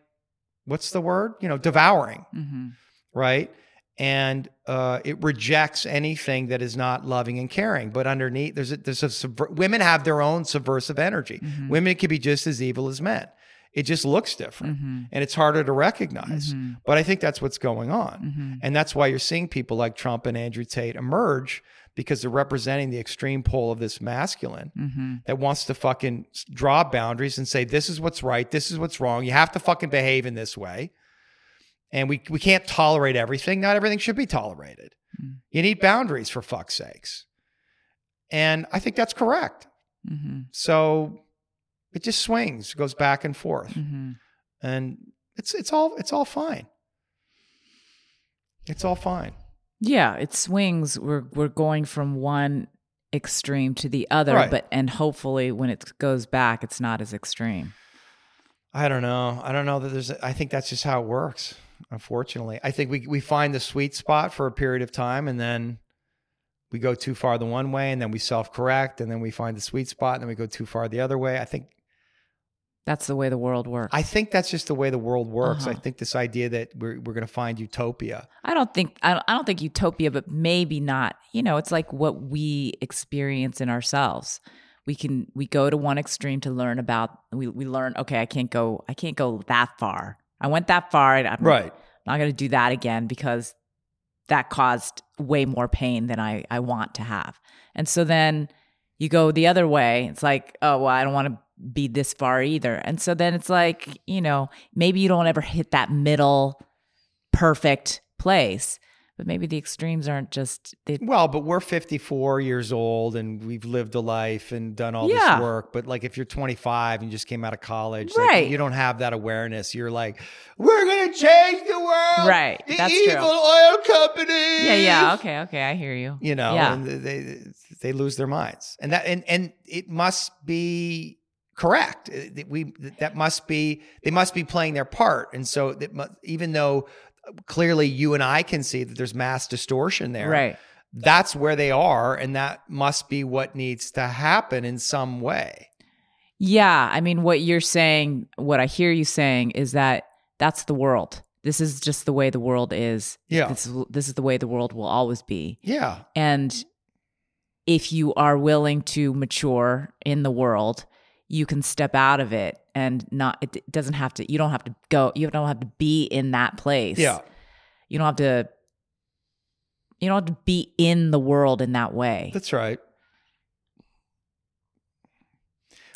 S1: what's the word? You know devouring
S2: Mm-hmm.
S1: right? And uh it rejects anything that is not loving and caring. But underneath there's a there's a subver- women have their own subversive energy.
S2: Mhm.
S1: women can be just as evil as men it just looks different
S2: Mm-hmm.
S1: and it's harder to recognize
S2: Mhm.
S1: but i think that's what's going on
S2: Mm-hmm.
S1: and that's why you're seeing people like Trump and Andrew Tate emerge because they're representing the extreme pole of this masculine
S2: Mm-hmm.
S1: that wants to fucking draw boundaries and say, this is what's right, this is what's wrong. You have to fucking behave in this way. And we, we can't tolerate everything. Not everything should be tolerated.
S2: Mm.
S1: You need boundaries for fuck's sakes. And I think that's correct.
S2: Mm-hmm.
S1: So it just swings, goes back and forth.
S2: Mm-hmm.
S1: And it's it's all it's all fine. It's all fine.
S2: Yeah, it swings. We're we're going from one extreme to the other,
S1: Right.
S2: but and hopefully when it goes back, it's not as extreme.
S1: I don't know. I don't know that there's. I think that's just how it works. Unfortunately, I think we we find the sweet spot for a period of time, and then we go too far the one way, and then we self correct, and then we find the sweet spot, and then we go too far the other way. I think
S2: That's the way the world works.
S1: I think that's just the way the world works. I
S2: Uh-huh.
S1: think this idea that we're we're going to find utopia.
S2: I don't think I don't, I don't think utopia, but maybe not. You know, it's like what we experience in ourselves. We can we go to one extreme to learn about. We we learn. Okay, I can't go. I can't go that far. I went that far. and I'm
S1: Right.
S2: not going to do that again because that caused way more pain than I I want to have. And so then you go the other way. It's like, oh well, I don't want to be this far either. And so then it's like, you know, maybe you don't ever hit that middle perfect place but maybe the extremes aren't just they,
S1: well but we're 54 years old and we've lived a life and done all
S2: Yeah.
S1: this work but like if you're 25 and you just came out of college
S2: Right.
S1: like, you don't have that awareness you're like we're gonna change the world
S2: Right,
S1: the
S2: that's
S1: evil
S2: true.
S1: oil companies
S2: yeah yeah okay okay i hear you
S1: you know
S2: Yeah.
S1: and they they lose their minds and that and and it must be correct. Uh, we that must be they must be playing their part. And so that even though clearly you and I can see that there's mass distortion there
S2: right.
S1: that's where they are and that must be what needs to happen in some way.
S2: Yeah i mean what you're saying what i hear you saying is that that's the world. This is just the way the world is.
S1: Yeah.
S2: This is this is the way the world will always be.
S1: Yeah.
S2: And if you are willing to mature in the world you can step out of it and not it doesn't have to you don't have to go you don't have to be in that place
S1: yeah
S2: you don't have to you don't have to be in the world in that way
S1: that's right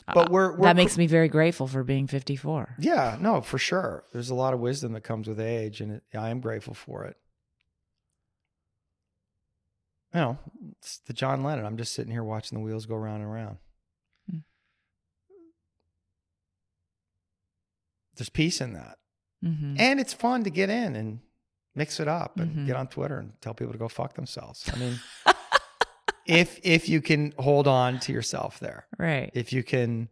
S1: uh, but we're, we're
S2: that makes me very grateful for being 54
S1: Yeah, no, for sure. There's a lot of wisdom that comes with age, and it, I am grateful for it. You know, it's the John Lennon. I'm just sitting here watching the wheels go round and round. There's peace in that,
S2: hmm
S1: and it's fun to get in and mix it up and
S2: Mhm.
S1: get on Twitter and tell people to go fuck themselves. I mean, if if you can hold on to yourself there,
S2: right
S1: if you can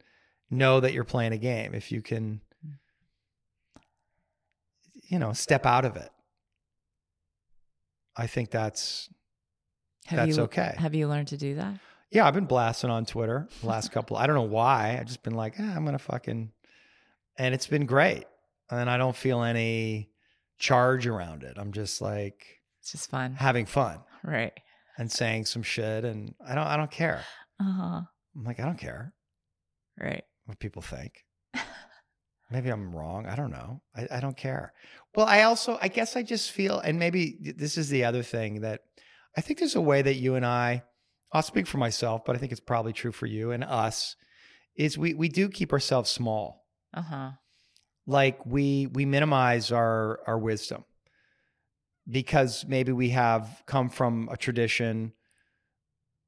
S1: know that you're playing a game, if you can, you know, step out of it, I think that's
S2: have
S1: that's
S2: you,
S1: okay.
S2: have you learned to do that
S1: yeah. I've been blasting on Twitter the last couple. I don't know why. I've just been like, eh, I'm gonna fucking, and it's been great, and I don't feel any charge around it. I'm just like
S2: it's just fun
S1: having fun
S2: right
S1: and saying some shit, and I don't I don't care.
S2: uh-huh
S1: I'm like I don't care
S2: right
S1: what people think. Maybe I'm wrong. I don't know. I, I don't care. Well, I also, I guess I just feel, and maybe this is the other thing that I think there's a way that you and I, I'll speak for myself, but I think it's probably true for you and us, is we we do keep ourselves small.
S2: Uh-huh
S1: Like we we minimize our our wisdom because maybe we have come from a tradition,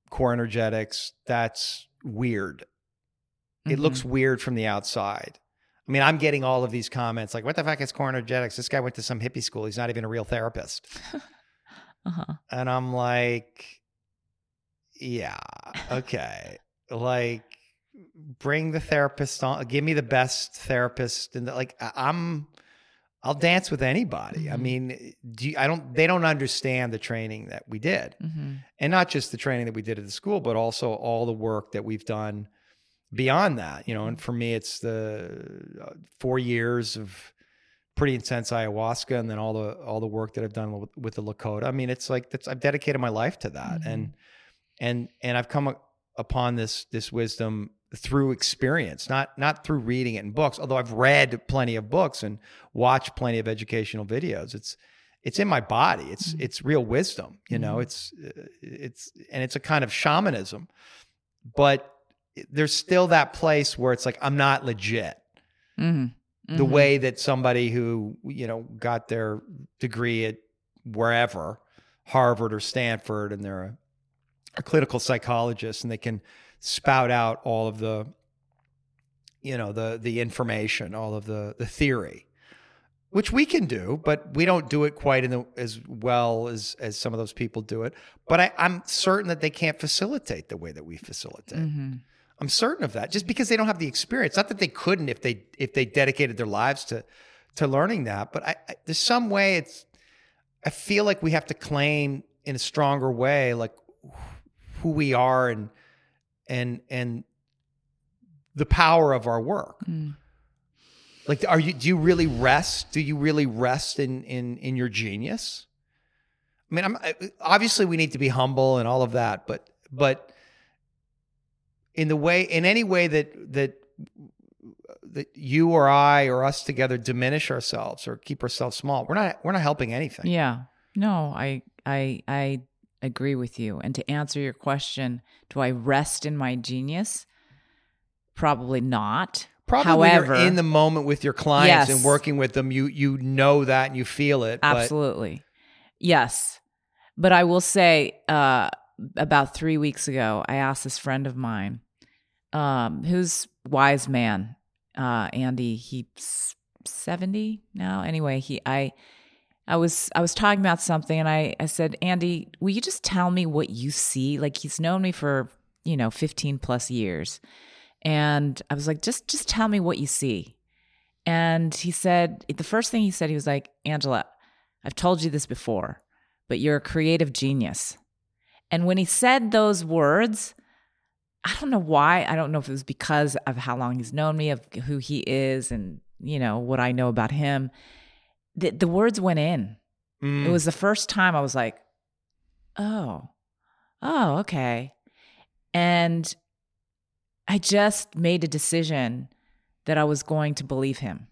S1: core energetics that's weird it
S2: Mhm.
S1: looks weird from the outside. I mean, I'm getting all of these comments like, what the fuck is core energetics? This guy went to some hippie school. He's not even a real therapist.
S2: uh-huh
S1: And I'm like, yeah, okay. like, bring the therapist on. Give me the best therapist. And like, I- I'm, I'll dance with anybody. I
S2: Mhm.
S1: mean, do you, I don't, they don't understand the training that we did
S2: hmm
S1: and not just the training that we did at the school, but also all the work that we've done beyond that. You know, and for me, it's the uh, four years of pretty intense ayahuasca, and then all the all the work that I've done with, with the Lakota. I mean, it's like that's I've dedicated my life to that, and and and I've come upon this this wisdom through experience, not not through reading it in books. Although I've read plenty of books and watched plenty of educational videos, it's it's in my body. It's
S2: Mhm.
S1: it's real wisdom, you know.
S2: Mhm.
S1: It's uh, it's and it's a kind of shamanism, but there's still that place where it's like I'm not legit.
S2: hmm
S1: The way that somebody who you know got their degree at wherever, Harvard or Stanford, and they're a, a clinical psychologist, and they can spout out all of the you know the the information, all of the the theory which we can do, but we don't do it quite in the, as well as as some of those people do it. But I, I'm certain that they can't facilitate the way that we facilitate.
S2: hmm
S1: I'm certain of that, just because they don't have the experience. Not that they couldn't if they if they dedicated their lives to to learning that, but I, I, there's some way it's. I feel like we have to claim in a stronger way, like who we are and and and the power of our work.
S2: Mm.
S1: Like, are you? Do you really rest? Do you really rest in in in your genius? I mean, I'm obviously we need to be humble and all of that, but but in the way, in any way that that that you or I or us together diminish ourselves or keep ourselves small, we're not we're not helping anything.
S2: Yeah. No, I I I agree with you. And to answer your question, do I rest in my genius? probably not.
S1: Probably
S2: However,
S1: in the moment with your clients
S2: Yes.
S1: and working with them, you you know that and you feel it. but-
S2: Absolutely. Yes. But I will say, uh, about three weeks ago, I asked this friend of mine, um, who's wise man, uh, Andy, he's 70 now. Anyway, he, I, I was, I was talking about something and I, I said, Andy, will you just tell me what you see? Like he's known me for, you know, 15 plus years. And I was like, just, just tell me what you see. And he said, the first thing he said, he was like, Angela, I've told you this before, but you're a creative genius. And when he said those words, I don't know why. I don't know if it was because of how long he's known me, of who he is, and you know what I know about him. The, the words went in.
S1: Mm.
S2: It was the first time I was like, "Oh, oh, okay," and I just made a decision that I was going to believe him,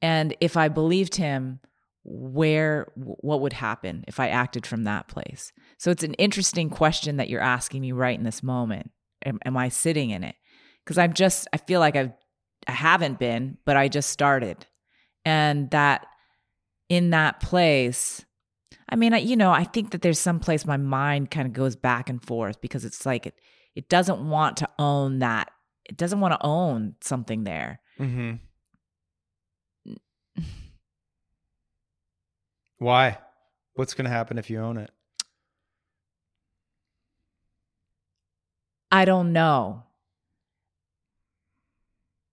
S2: and if I believed him, where what would happen if I acted from that place? So it's an interesting question that you're asking me right in this moment. Am, am I sitting in it? Because I'm just I feel like I've I haven't been, but I just started, and that in that place. I mean, I, you know, I think that there's some place my mind kind of goes back and forth because it's like it it doesn't want to own that. It doesn't want to own something there.
S1: Mhm. Why? What's going to happen if you own it?
S2: I don't know.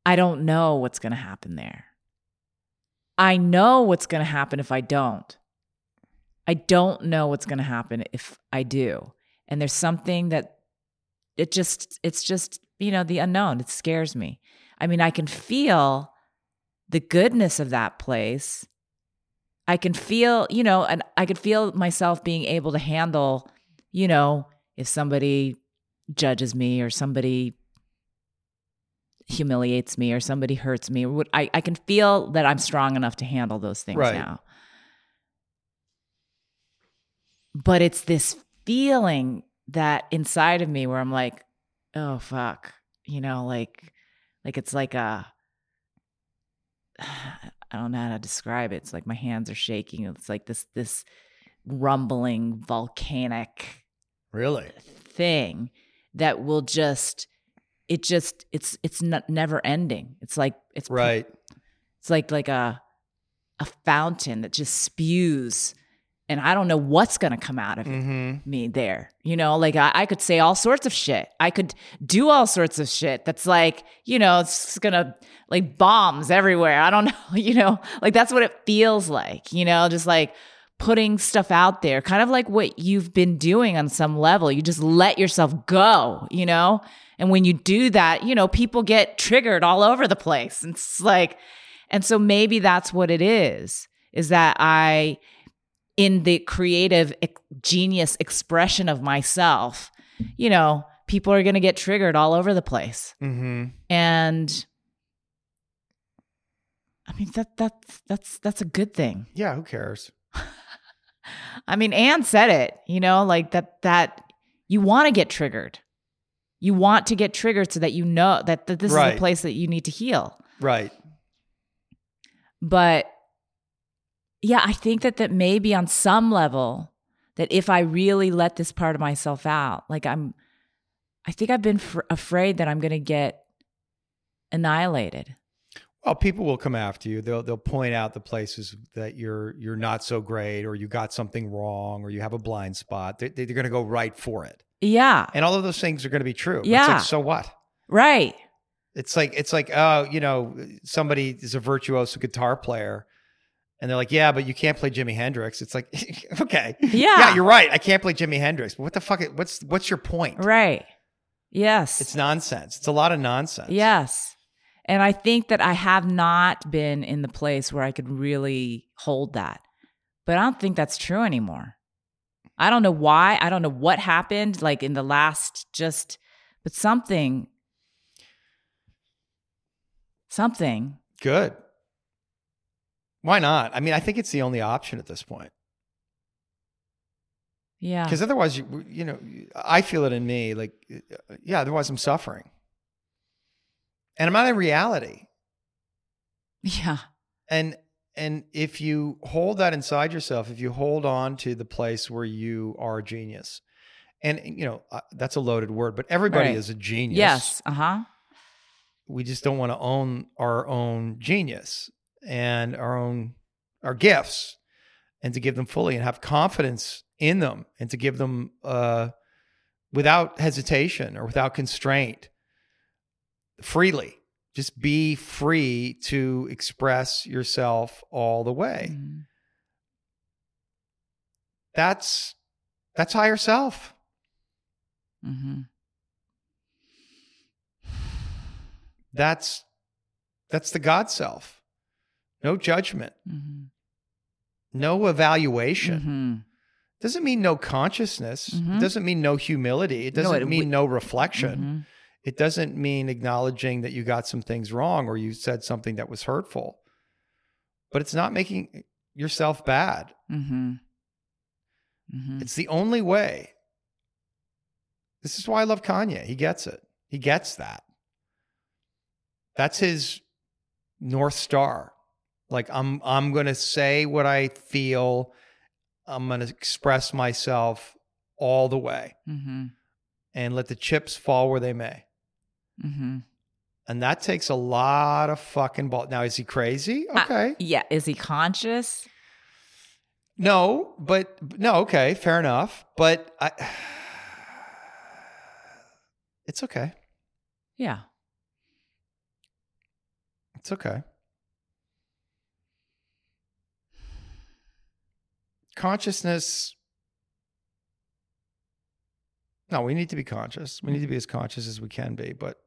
S2: I don't know what's going to happen there. I know what's going to happen if I don't. I don't know what's going to happen if I do. And there's something that it just, it's just, you know, the unknown. It scares me. I mean, I can feel the goodness of that place. I can feel, you know, and I could feel myself being able to handle, you know, if somebody judges me or somebody humiliates me or somebody hurts me or I, I can feel that I'm strong enough to handle those things
S1: Right.
S2: now. But it's this feeling that inside of me where I'm like, oh fuck. You know, like like it's like a I don't know how to describe it. It's like my hands are shaking. It's like this this rumbling volcanic
S1: Really?
S2: thing that will just it just it's it's not never ending. It's like it's
S1: Right.
S2: it's like like a a fountain that just spews and i don't know what's going to come out of it
S1: Mhm.
S2: me there you know? Like I, I could say all sorts of shit. I could do all sorts of shit that's like you know it's gonna like bombs everywhere. I don't know you know? Like that's what it feels like you know? Just like putting stuff out there kind of like what you've been doing on some level. You just let yourself go you know and when you do that you know people get triggered all over the place and it's like and so maybe that's what it is is that i in the creative genius expression of myself, you know, people are going to get triggered all over the place.
S1: Mhm.
S2: And I mean that that's that's that's a good thing.
S1: Yeah, who cares?
S2: I mean, Anne said it, you know, like that that you want to get triggered. You want to get triggered so that you know that, that this is
S1: Right.
S2: a place that you need to heal.
S1: Right.
S2: but yeah i think that that maybe on some level that if i really let this part of myself out like i'm i think i've been fr- afraid that i'm going to get annihilated
S1: Well, people will come after you. They'll they'll point out the places that you're you're not so great, or you got something wrong, or you have a blind spot. They, they're going to go right for it,
S2: yeah
S1: and all of those things are going to be true. It's
S2: Yeah.
S1: like, so what?
S2: right
S1: It's like it's like oh, you know, somebody is a virtuoso guitar player, and they're like, yeah, but you can't play Jimi Hendrix. It's like, okay,
S2: Yeah.
S1: yeah, you're right. I can't play Jimi Hendrix, but what the fuck? What's what's your point?
S2: right yes
S1: It's nonsense. It's a lot of nonsense.
S2: yes and i think that i have not been in the place where i could really hold that but i don't think that's true anymore i don't know why i don't know what happened like in the last just but something something
S1: Good. Why not? I mean, I think it's the only option at this point.
S2: yeah
S1: Because otherwise, you, you know, I feel it in me. Like, yeah, otherwise I'm suffering. and I'm not in reality.
S2: Yeah.
S1: And and if you hold that inside yourself, if you hold on to the place where you are a genius, and you know uh, that's a loaded word, but everybody
S2: Right.
S1: is a genius.
S2: Yes. Uh huh.
S1: we just don't want to own our own genius and our own our gifts and to give them fully and have confidence in them and to give them uh, without hesitation or without constraint freely just be free to express yourself all the way
S2: Mhm.
S1: that's that's higher self
S2: Mm-hmm.
S1: that's that's the god self no judgment
S2: Mhm.
S1: no evaluation
S2: Mhm.
S1: doesn't mean no consciousness. It
S2: Mhm.
S1: doesn't mean no humility. It doesn't
S2: it
S1: mean
S2: w-
S1: no reflection. It doesn't mean acknowledging that you got some things wrong or you said something that was hurtful. But it's not making yourself bad.
S2: Mhm. Mhm.
S1: It's the only way. This is why I love Kanye. He gets it. He gets that. That's his north star. Like I'm I'm going to say what I feel. I'm going to express myself all the way
S2: Mhm.
S1: and let the chips fall where they may.
S2: Mhm.
S1: And that takes a lot of fucking ball. Now, is he crazy?
S2: Uh,
S1: Okay.
S2: Yeah. Is he conscious?
S1: no, but no, okay, fair enough. But I, it's okay.
S2: Yeah.
S1: It's okay. Consciousness. No, we need to be conscious. We need to be as conscious as we can be, but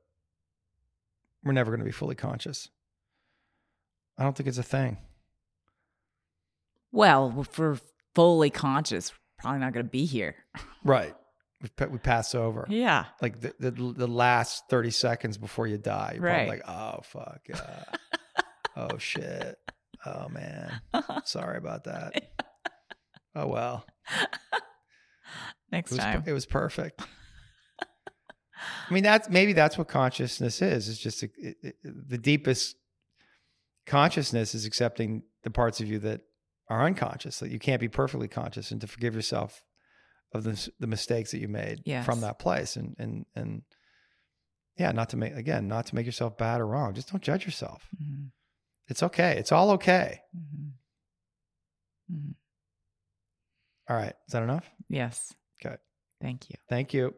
S1: we're never going to be fully conscious. I don't think it's a thing.
S2: Well, if we're fully conscious, probably not going to be here.
S1: Right. We, we pass over.
S2: Yeah.
S1: Like the, the, the last 30 seconds before you die. You're
S2: Right.
S1: like, oh, fuck. Yeah. oh, shit. Oh, man. Sorry about that. Oh, well.
S2: Next
S1: It was,
S2: time.
S1: it was perfect. I mean, that's maybe that's what consciousness is. It's just a, it, it- the deepest consciousness is accepting the parts of you that are unconscious, that you can't be perfectly conscious, and to forgive yourself of the the mistakes that you made
S2: Yes.
S1: from that place, and and and yeah, not to make again, not to make yourself bad or wrong. Just don't judge yourself.
S2: Mhm.
S1: It's okay. It's all okay.
S2: Mhm. Mhm.
S1: All right. Is that enough?
S2: Yes.
S1: Okay. Thank you.
S3: Thank you.